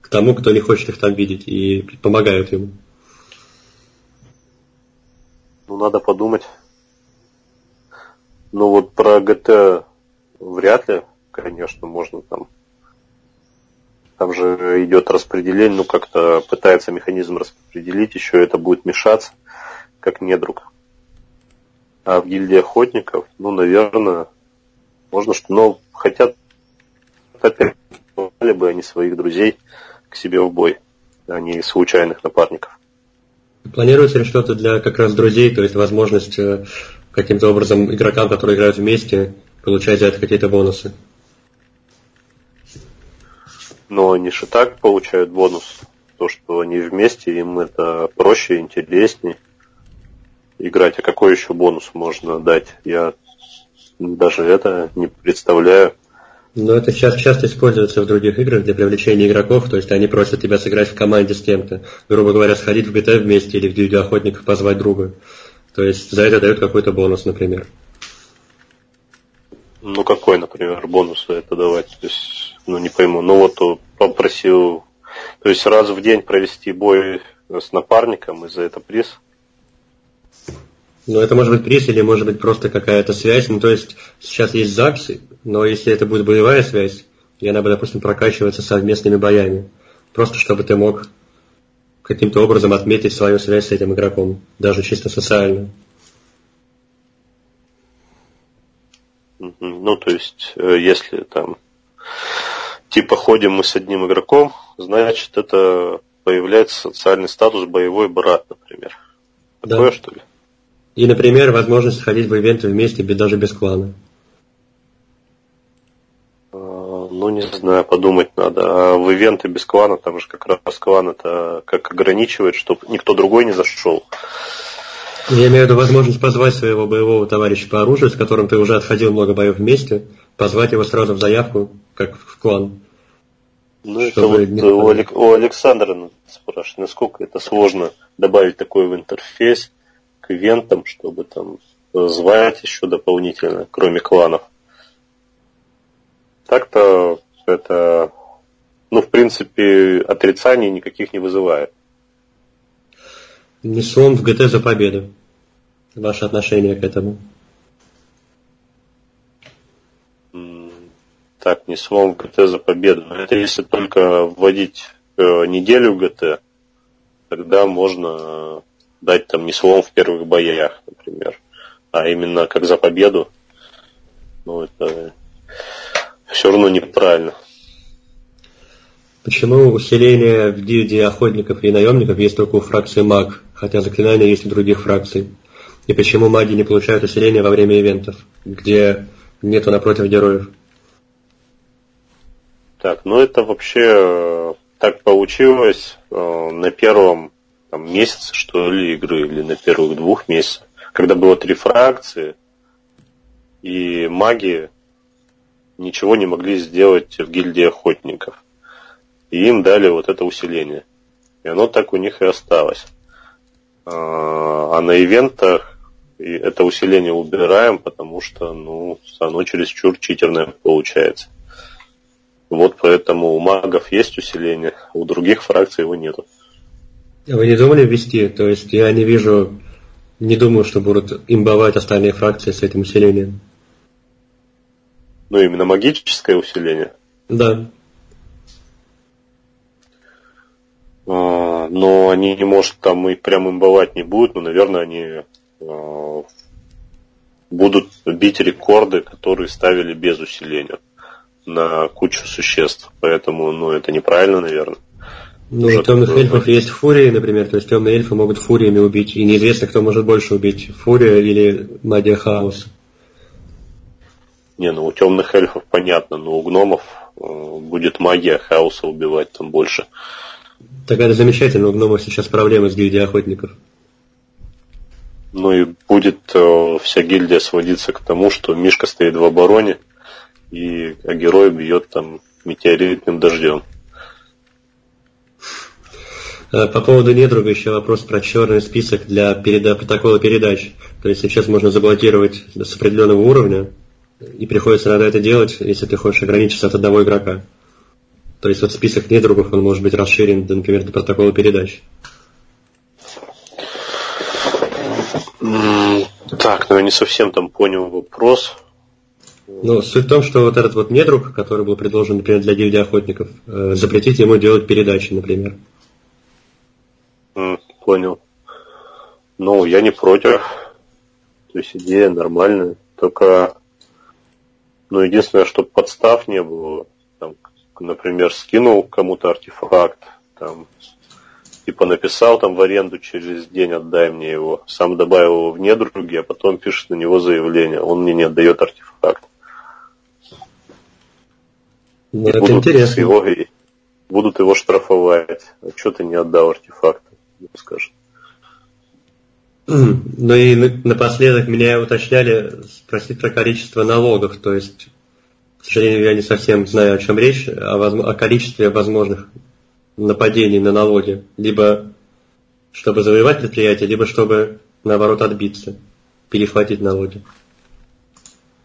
Speaker 1: к тому, кто не хочет их там видеть, и помогают ему.
Speaker 2: Ну, надо подумать. Ну, вот про ГТ вряд ли, конечно, можно там там же идет распределение, ну как-то пытается механизм распределить, еще это будет мешаться, как недруг. А в гильдии охотников, ну, наверное, можно что, но хотят опять бы они своих друзей к себе в бой, а не случайных напарников.
Speaker 1: Планируется ли что-то для как раз друзей, то есть возможность э, каким-то образом игрокам, которые играют вместе, получать за это какие-то бонусы?
Speaker 2: Но они же так получают бонус. То, что они вместе, им это проще, интереснее играть. А какой еще бонус можно дать? Я даже это не представляю.
Speaker 1: Но это сейчас часто используется в других играх для привлечения игроков, то есть они просят тебя сыграть в команде с кем-то, грубо говоря, сходить в GTA вместе или в гильдию охотников позвать друга. То есть за это дают какой-то бонус, например.
Speaker 2: Ну какой, например, бонус это давать? То есть, ну не пойму. Ну вот попросил, то есть раз в день провести бой с напарником, и за это приз.
Speaker 1: Ну, это может быть приз или может быть просто какая-то связь. Ну, то есть сейчас есть ЗАГС, но если это будет боевая связь, и она бы, допустим, прокачиваться совместными боями, просто чтобы ты мог каким-то образом отметить свою связь с этим игроком, даже чисто социально.
Speaker 2: Ну, то есть, э, если там типа ходим мы с одним игроком, значит, это появляется социальный статус боевой брат, например. Такое, да. что ли?
Speaker 1: И, например, возможность ходить в ивенты вместе, даже без клана.
Speaker 2: А, ну, не знаю, подумать надо. А в ивенты без клана, там же как раз клан это как ограничивает, чтобы никто другой не зашел.
Speaker 1: Я имею в виду возможность позвать своего боевого товарища по оружию, с которым ты уже отходил много боев вместе, позвать его сразу в заявку, как в клан.
Speaker 2: Ну, это вот у, Алек- у Александра спрашивает, насколько это сложно добавить такой в интерфейс, к ивентам, чтобы там звать еще дополнительно, кроме кланов. Так-то это, ну, в принципе, отрицаний никаких не вызывает.
Speaker 1: Несу в ГТ за победу. Ваше отношение к этому?
Speaker 2: Так, не в ГТ за победу. Это если только вводить э, неделю ГТ, тогда можно дать там не слом в первых боях, например, а именно как за победу, ну это все равно неправильно.
Speaker 1: Почему усиление в гильдии охотников и наемников есть только у фракции маг, хотя заклинания есть у других фракций? И почему маги не получают усиление во время ивентов, где нету напротив героев?
Speaker 2: Так, ну это вообще э, так получилось э, на первом там, месяце, что ли, игры, или на первых двух месяцах, когда было три фракции, и маги ничего не могли сделать в гильдии охотников. И им дали вот это усиление. И оно так у них и осталось. А, а на ивентах это усиление убираем, потому что ну, оно чересчур читерное получается. Вот поэтому у магов есть усиление, а у других фракций его нету.
Speaker 1: Вы не думали ввести? То есть я не вижу, не думаю, что будут имбовать остальные фракции с этим усилением.
Speaker 2: Ну, именно магическое усиление?
Speaker 1: Да.
Speaker 2: А, но они, может, там и прям имбовать не будут, но, наверное, они а, будут бить рекорды, которые ставили без усиления на кучу существ. Поэтому, ну, это неправильно, наверное.
Speaker 1: Ну, у темных такое, эльфов есть фурии, например, то есть темные эльфы могут фуриями убить, и неизвестно, кто может больше убить, фурия или магия хаоса.
Speaker 2: Не, ну у темных эльфов понятно, но у гномов э, будет магия хаоса убивать там больше.
Speaker 1: Так это замечательно, у гномов сейчас проблемы с гильдией охотников.
Speaker 2: Ну и будет э, вся гильдия сводиться к тому, что Мишка стоит в обороне, и а герой бьет там метеоритным дождем.
Speaker 1: Э, по поводу недруга еще вопрос про черный список для переда протокола передач. То есть сейчас можно заблокировать с определенного уровня, и приходится надо это делать, если ты хочешь ограничиться от одного игрока. То есть вот список недругов, он может быть расширен, например, до протокола передач.
Speaker 2: Так, ну я не совсем там понял вопрос.
Speaker 1: Ну, суть в том, что вот этот вот недруг, который был предложен, например, для гильдии охотников, э, запретить ему делать передачи, например.
Speaker 2: Понял. Ну, я не против. То есть идея нормальная. Только, ну, единственное, чтобы подстав не было. Там, например, скинул кому-то артефакт, там, типа написал там в аренду через день отдай мне его, сам добавил его в недруги, а потом пишет на него заявление, он мне не отдает артефакт. Ну, это будут интересно. Его, будут его штрафовать. А что ты не отдал артефакт? скажет.
Speaker 1: Ну и напоследок меня уточняли спросить про количество налогов, то есть, к сожалению, я не совсем знаю, о чем речь, о, о количестве возможных нападений на налоги, либо чтобы завоевать предприятие, либо чтобы, наоборот, отбиться, перехватить налоги.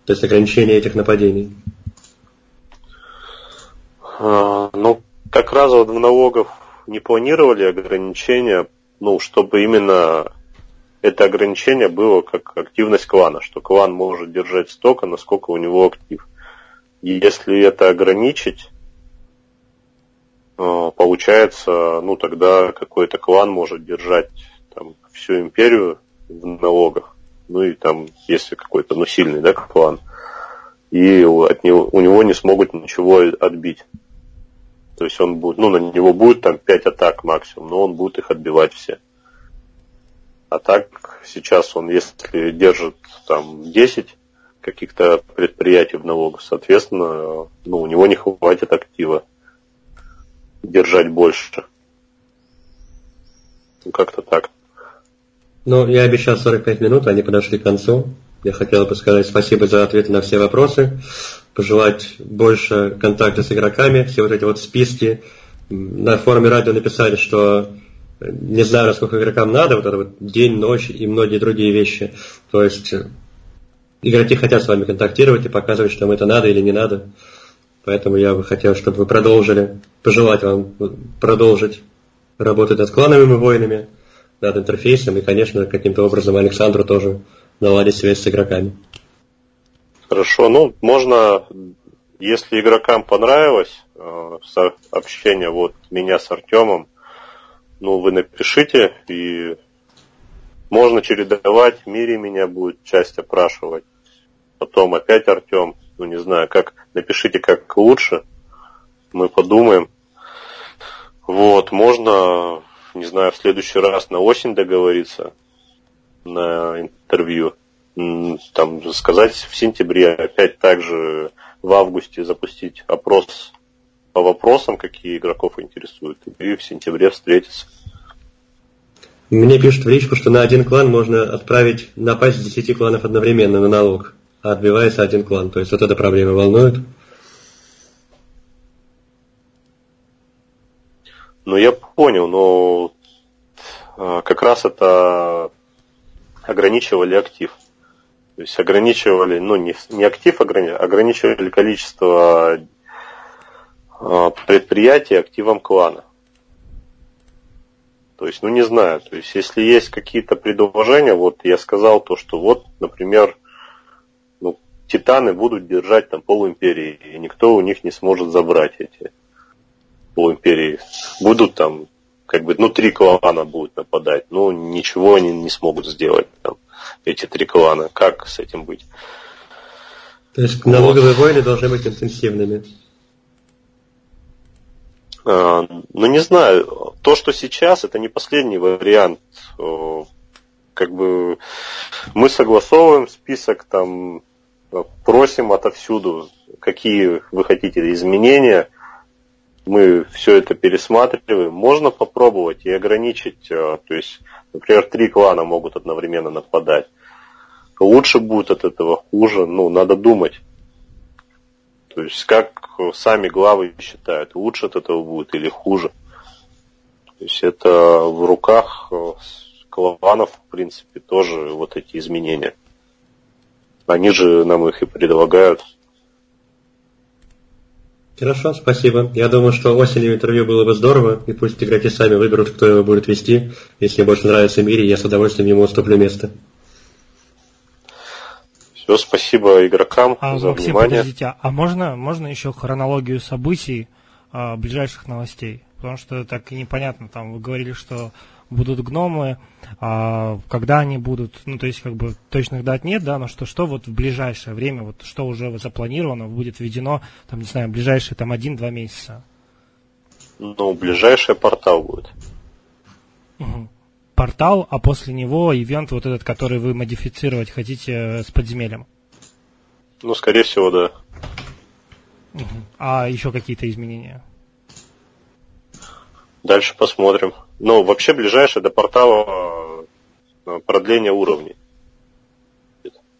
Speaker 1: То есть ограничение этих нападений.
Speaker 2: А, ну, как раз вот в налогов не планировали ограничения, ну, чтобы именно это ограничение было как активность клана, что клан может держать столько, насколько у него актив. И если это ограничить, э, получается, ну тогда какой-то клан может держать там, всю империю в налогах. Ну и там, если какой-то, ну сильный, да, клан, и от него, у него не смогут ничего отбить. То есть он будет, ну, на него будет там 5 атак максимум, но он будет их отбивать все. А так сейчас он, если держит там 10 каких-то предприятий в налогах, соответственно, ну, у него не хватит актива держать больше. Ну, как-то так.
Speaker 1: Ну, я обещал 45 минут, они подошли к концу. Я хотел бы сказать спасибо за ответы на все вопросы, пожелать больше контакта с игроками, все вот эти вот списки. На форуме радио написали, что не знаю, насколько игрокам надо, вот это вот день, ночь и многие другие вещи. То есть игроки хотят с вами контактировать и показывать, что им это надо или не надо. Поэтому я бы хотел, чтобы вы продолжили, пожелать вам продолжить работать над клановыми войнами, над интерфейсом и, конечно, каким-то образом Александру тоже наладить связь с игроками.
Speaker 2: Хорошо, ну, можно, если игрокам понравилось э, общение вот меня с Артемом, ну, вы напишите, и можно чередовать, мире меня будет часть опрашивать, потом опять Артем, ну, не знаю, как, напишите, как лучше, мы подумаем. Вот, можно, не знаю, в следующий раз на осень договориться, на интервью. Там сказать в сентябре, опять также в августе запустить опрос по вопросам, какие игроков интересуют, и в сентябре встретиться.
Speaker 1: Мне пишут в личку, что на один клан можно отправить напасть с 10 кланов одновременно на налог, а отбивается один клан. То есть вот эта проблема волнует.
Speaker 2: Ну, я понял, но а, как раз это ограничивали актив. То есть ограничивали, ну не, не актив ограничивали, количество э, предприятий активом клана. То есть, ну не знаю, то есть если есть какие-то предложения, вот я сказал то, что вот, например, ну, титаны будут держать там полуимперии, и никто у них не сможет забрать эти полуимперии. Будут там как бы, ну, три клана будут нападать, ну, ничего они не смогут сделать, там, эти три клана. Как с этим быть?
Speaker 1: То есть налоговые вот. войны должны быть интенсивными.
Speaker 2: А, ну, не знаю. То, что сейчас, это не последний вариант. Как бы мы согласовываем список, там, просим отовсюду, какие вы хотите изменения – мы все это пересматриваем. Можно попробовать и ограничить, э, то есть, например, три клана могут одновременно нападать. Лучше будет от этого, хуже, ну, надо думать. То есть, как сами главы считают, лучше от этого будет или хуже. То есть, это в руках э, кланов, в принципе, тоже вот эти изменения. Они же нам их и предлагают.
Speaker 1: Хорошо, спасибо. Я думаю, что осенью интервью было бы здорово, и пусть игроки сами выберут, кто его будет вести. Если больше нравится Мире, я с удовольствием ему уступлю место.
Speaker 2: Все, спасибо игрокам а, за Максим, внимание.
Speaker 3: Подождите, а можно, можно еще хронологию событий а, ближайших новостей? Потому что так непонятно, там вы говорили, что будут гномы, а когда они будут, ну, то есть, как бы, точных дат нет, да, но что, что вот в ближайшее время, вот что уже запланировано, будет введено, там, не знаю, ближайшие, там, один-два месяца?
Speaker 2: Ну, ближайший портал будет.
Speaker 3: Угу. Портал, а после него ивент вот этот, который вы модифицировать хотите э, с подземельем?
Speaker 2: Ну, скорее всего, да.
Speaker 3: Угу. А еще какие-то изменения?
Speaker 2: Дальше посмотрим. Ну, вообще ближайшее до портала э, продление уровней.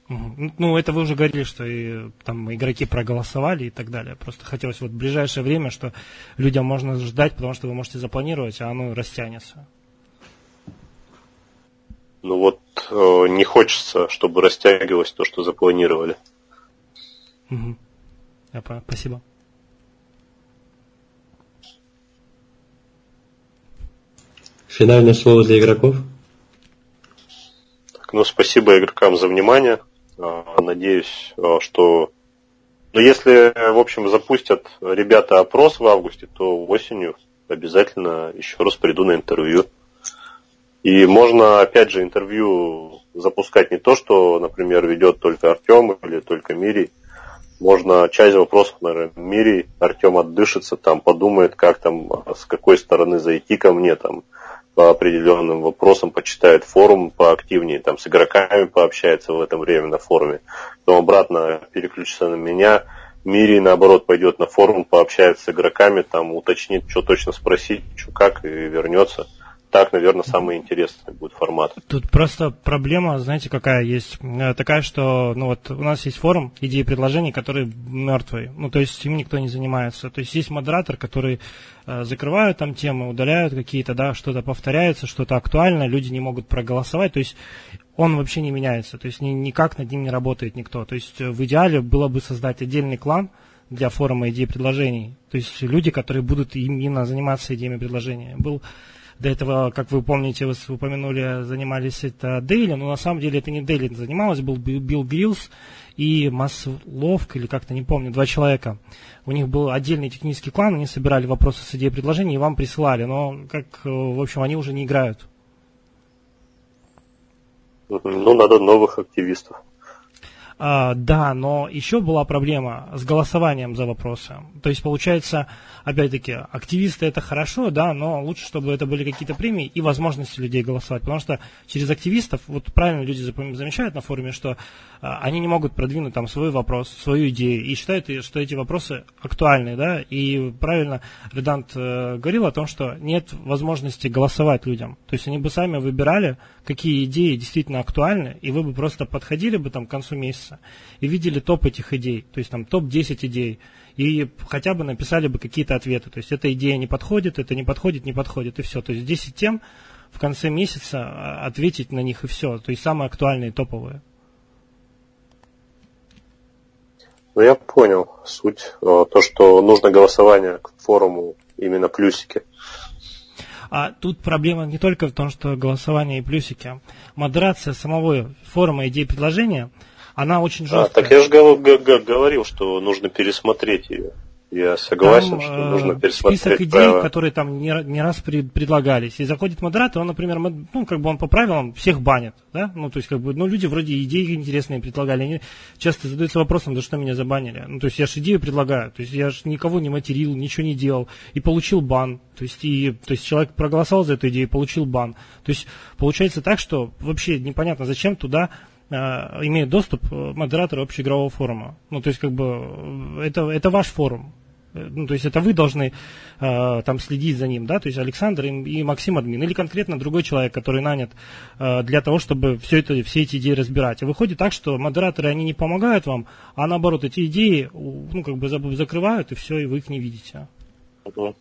Speaker 3: Ну, это вы уже говорили, что и, там игроки проголосовали и так далее. Просто хотелось вот в ближайшее время, что людям можно ждать, потому что вы можете запланировать, а оно растянется.
Speaker 2: Ну вот э, не хочется, чтобы растягивалось то, что запланировали.
Speaker 3: Угу. Я понял. Спасибо.
Speaker 1: Финальное слово для игроков?
Speaker 2: Ну, спасибо игрокам за внимание. А, надеюсь, а, что... Ну, если, в общем, запустят ребята опрос в августе, то осенью обязательно еще раз приду на интервью. И можно, опять же, интервью запускать не то, что, например, ведет только Артем или только Мирий. Можно часть вопросов, наверное, Мирий, Артем отдышится, там подумает, как там, с какой стороны зайти ко мне, там, по определенным вопросам, почитает форум поактивнее, там, с игроками пообщается в это время на форуме. Потом обратно переключится на меня, Мири, наоборот, пойдет на форум, пообщается с игроками, там уточнит, что точно спросить, что как, и вернется так, наверное, самый интересный будет формат.
Speaker 3: Тут просто проблема, знаете, какая есть? Э, такая, что ну вот у нас есть форум идеи предложений, который мертвый. Ну, то есть им никто не занимается. То есть есть модератор, который э, закрывают там темы, удаляют какие-то, да, что-то повторяется, что-то актуально, люди не могут проголосовать. То есть он вообще не меняется. То есть ни, никак над ним не работает никто. То есть э, в идеале было бы создать отдельный клан, для форума идей и предложений. То есть люди, которые будут именно заниматься идеями и. Был до этого, как вы помните, вы упомянули, занимались это Дейли, но на самом деле это не Дейли занималась, был Билл Грилс и Масловк, или как-то не помню, два человека. У них был отдельный технический клан, они собирали вопросы с идеей предложений и вам присылали, но, как, э, в общем, они уже не играют.
Speaker 2: Ну, надо новых активистов.
Speaker 3: А, да, но еще была проблема с голосованием за вопросы. То есть, получается, опять-таки, активисты это хорошо, да, но лучше, чтобы это были какие-то премии и возможности людей голосовать. Потому что через активистов, вот правильно люди замечают на форуме, что а, они не могут продвинуть там свой вопрос, свою идею и считают, что эти вопросы актуальны, да, и правильно Редант э, говорил о том, что нет возможности голосовать людям. То есть они бы сами выбирали, какие идеи действительно актуальны, и вы бы просто подходили бы там к концу месяца и видели топ этих идей, то есть там топ-10 идей, и хотя бы написали бы какие-то ответы. То есть эта идея не подходит, это не подходит, не подходит, и все. То есть 10 тем в конце месяца а, ответить на них и все. То есть самые актуальные, топовые.
Speaker 2: Ну, я понял суть. Э, то, что нужно голосование к форуму именно плюсики.
Speaker 3: А тут проблема не только в том, что голосование и плюсики. Модерация самого форума идей предложения, она очень жесткая. А,
Speaker 2: так я же говорил, что нужно пересмотреть ее. Я согласен, там, что э, нужно пересмотреть
Speaker 3: список идей, правила. которые там не, не раз пред, предлагались. И заходит модератор, он, например, ну, как бы он по правилам всех банит, да? Ну, то есть, как бы, ну, люди вроде идеи интересные предлагали, они часто задаются вопросом, да что меня забанили? Ну, то есть, я же идею предлагаю, то есть, я же никого не материл, ничего не делал, и получил бан. То есть, и, то есть, человек проголосовал за эту идею и получил бан. То есть, получается так, что вообще непонятно, зачем туда э, имеет доступ э, модератор общеигрового форума. Ну, то есть, как бы, это, это ваш форум. Э, ну, то есть это вы должны э, там следить за ним, да, то есть Александр и, и Максим админ, или конкретно другой человек, который нанят э, для того, чтобы все, это, все эти идеи разбирать. И выходит так, что модераторы, они не помогают вам, а наоборот, эти идеи, ну, как бы закрывают, и все, и вы их не видите.
Speaker 2: Ну,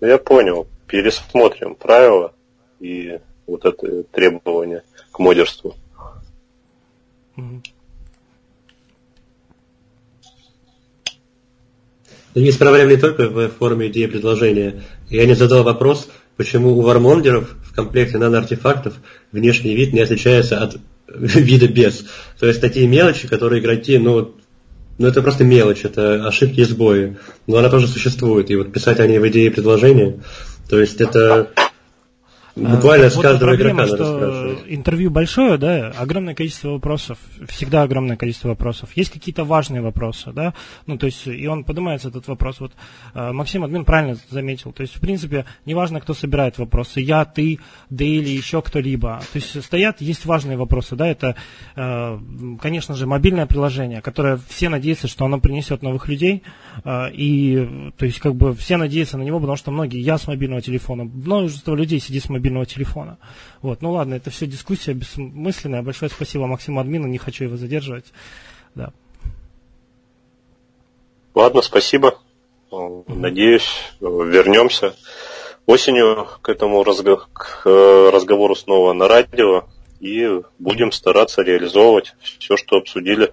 Speaker 2: я понял. Пересмотрим правила и вот это требование к модерству. Угу.
Speaker 1: Проблема не только в форме идеи предложения. Я не задал вопрос, почему у вармонгеров в комплекте нано-артефактов внешний вид не отличается от вида без. То есть такие мелочи, которые игроки, ну, ну это просто мелочь, это ошибки и сбои. Но она тоже существует. И вот писать о ней в идее предложения, то есть это Буквально
Speaker 3: вот с каждого проблема, игрока что интервью большое, да, огромное количество вопросов, всегда огромное количество вопросов. Есть какие-то важные вопросы, да, ну, то есть, и он поднимается этот вопрос. Вот э, Максим Админ правильно заметил, то есть, в принципе, неважно, кто собирает вопросы, я, ты, да или еще кто-либо. То есть, стоят, есть важные вопросы, да, это, э, конечно же, мобильное приложение, которое все надеются, что оно принесет новых людей, и, то есть, как бы, все надеются на него, потому что многие, я с мобильного телефона, множество людей сидит с мобильного мобильного телефона. Вот, ну ладно, это все дискуссия бессмысленная. Большое спасибо Максиму Админу, не хочу его задерживать. Да.
Speaker 2: Ладно, спасибо. Надеюсь, вернемся осенью к этому разго- к э, разговору снова на радио и будем стараться реализовывать все, что обсудили.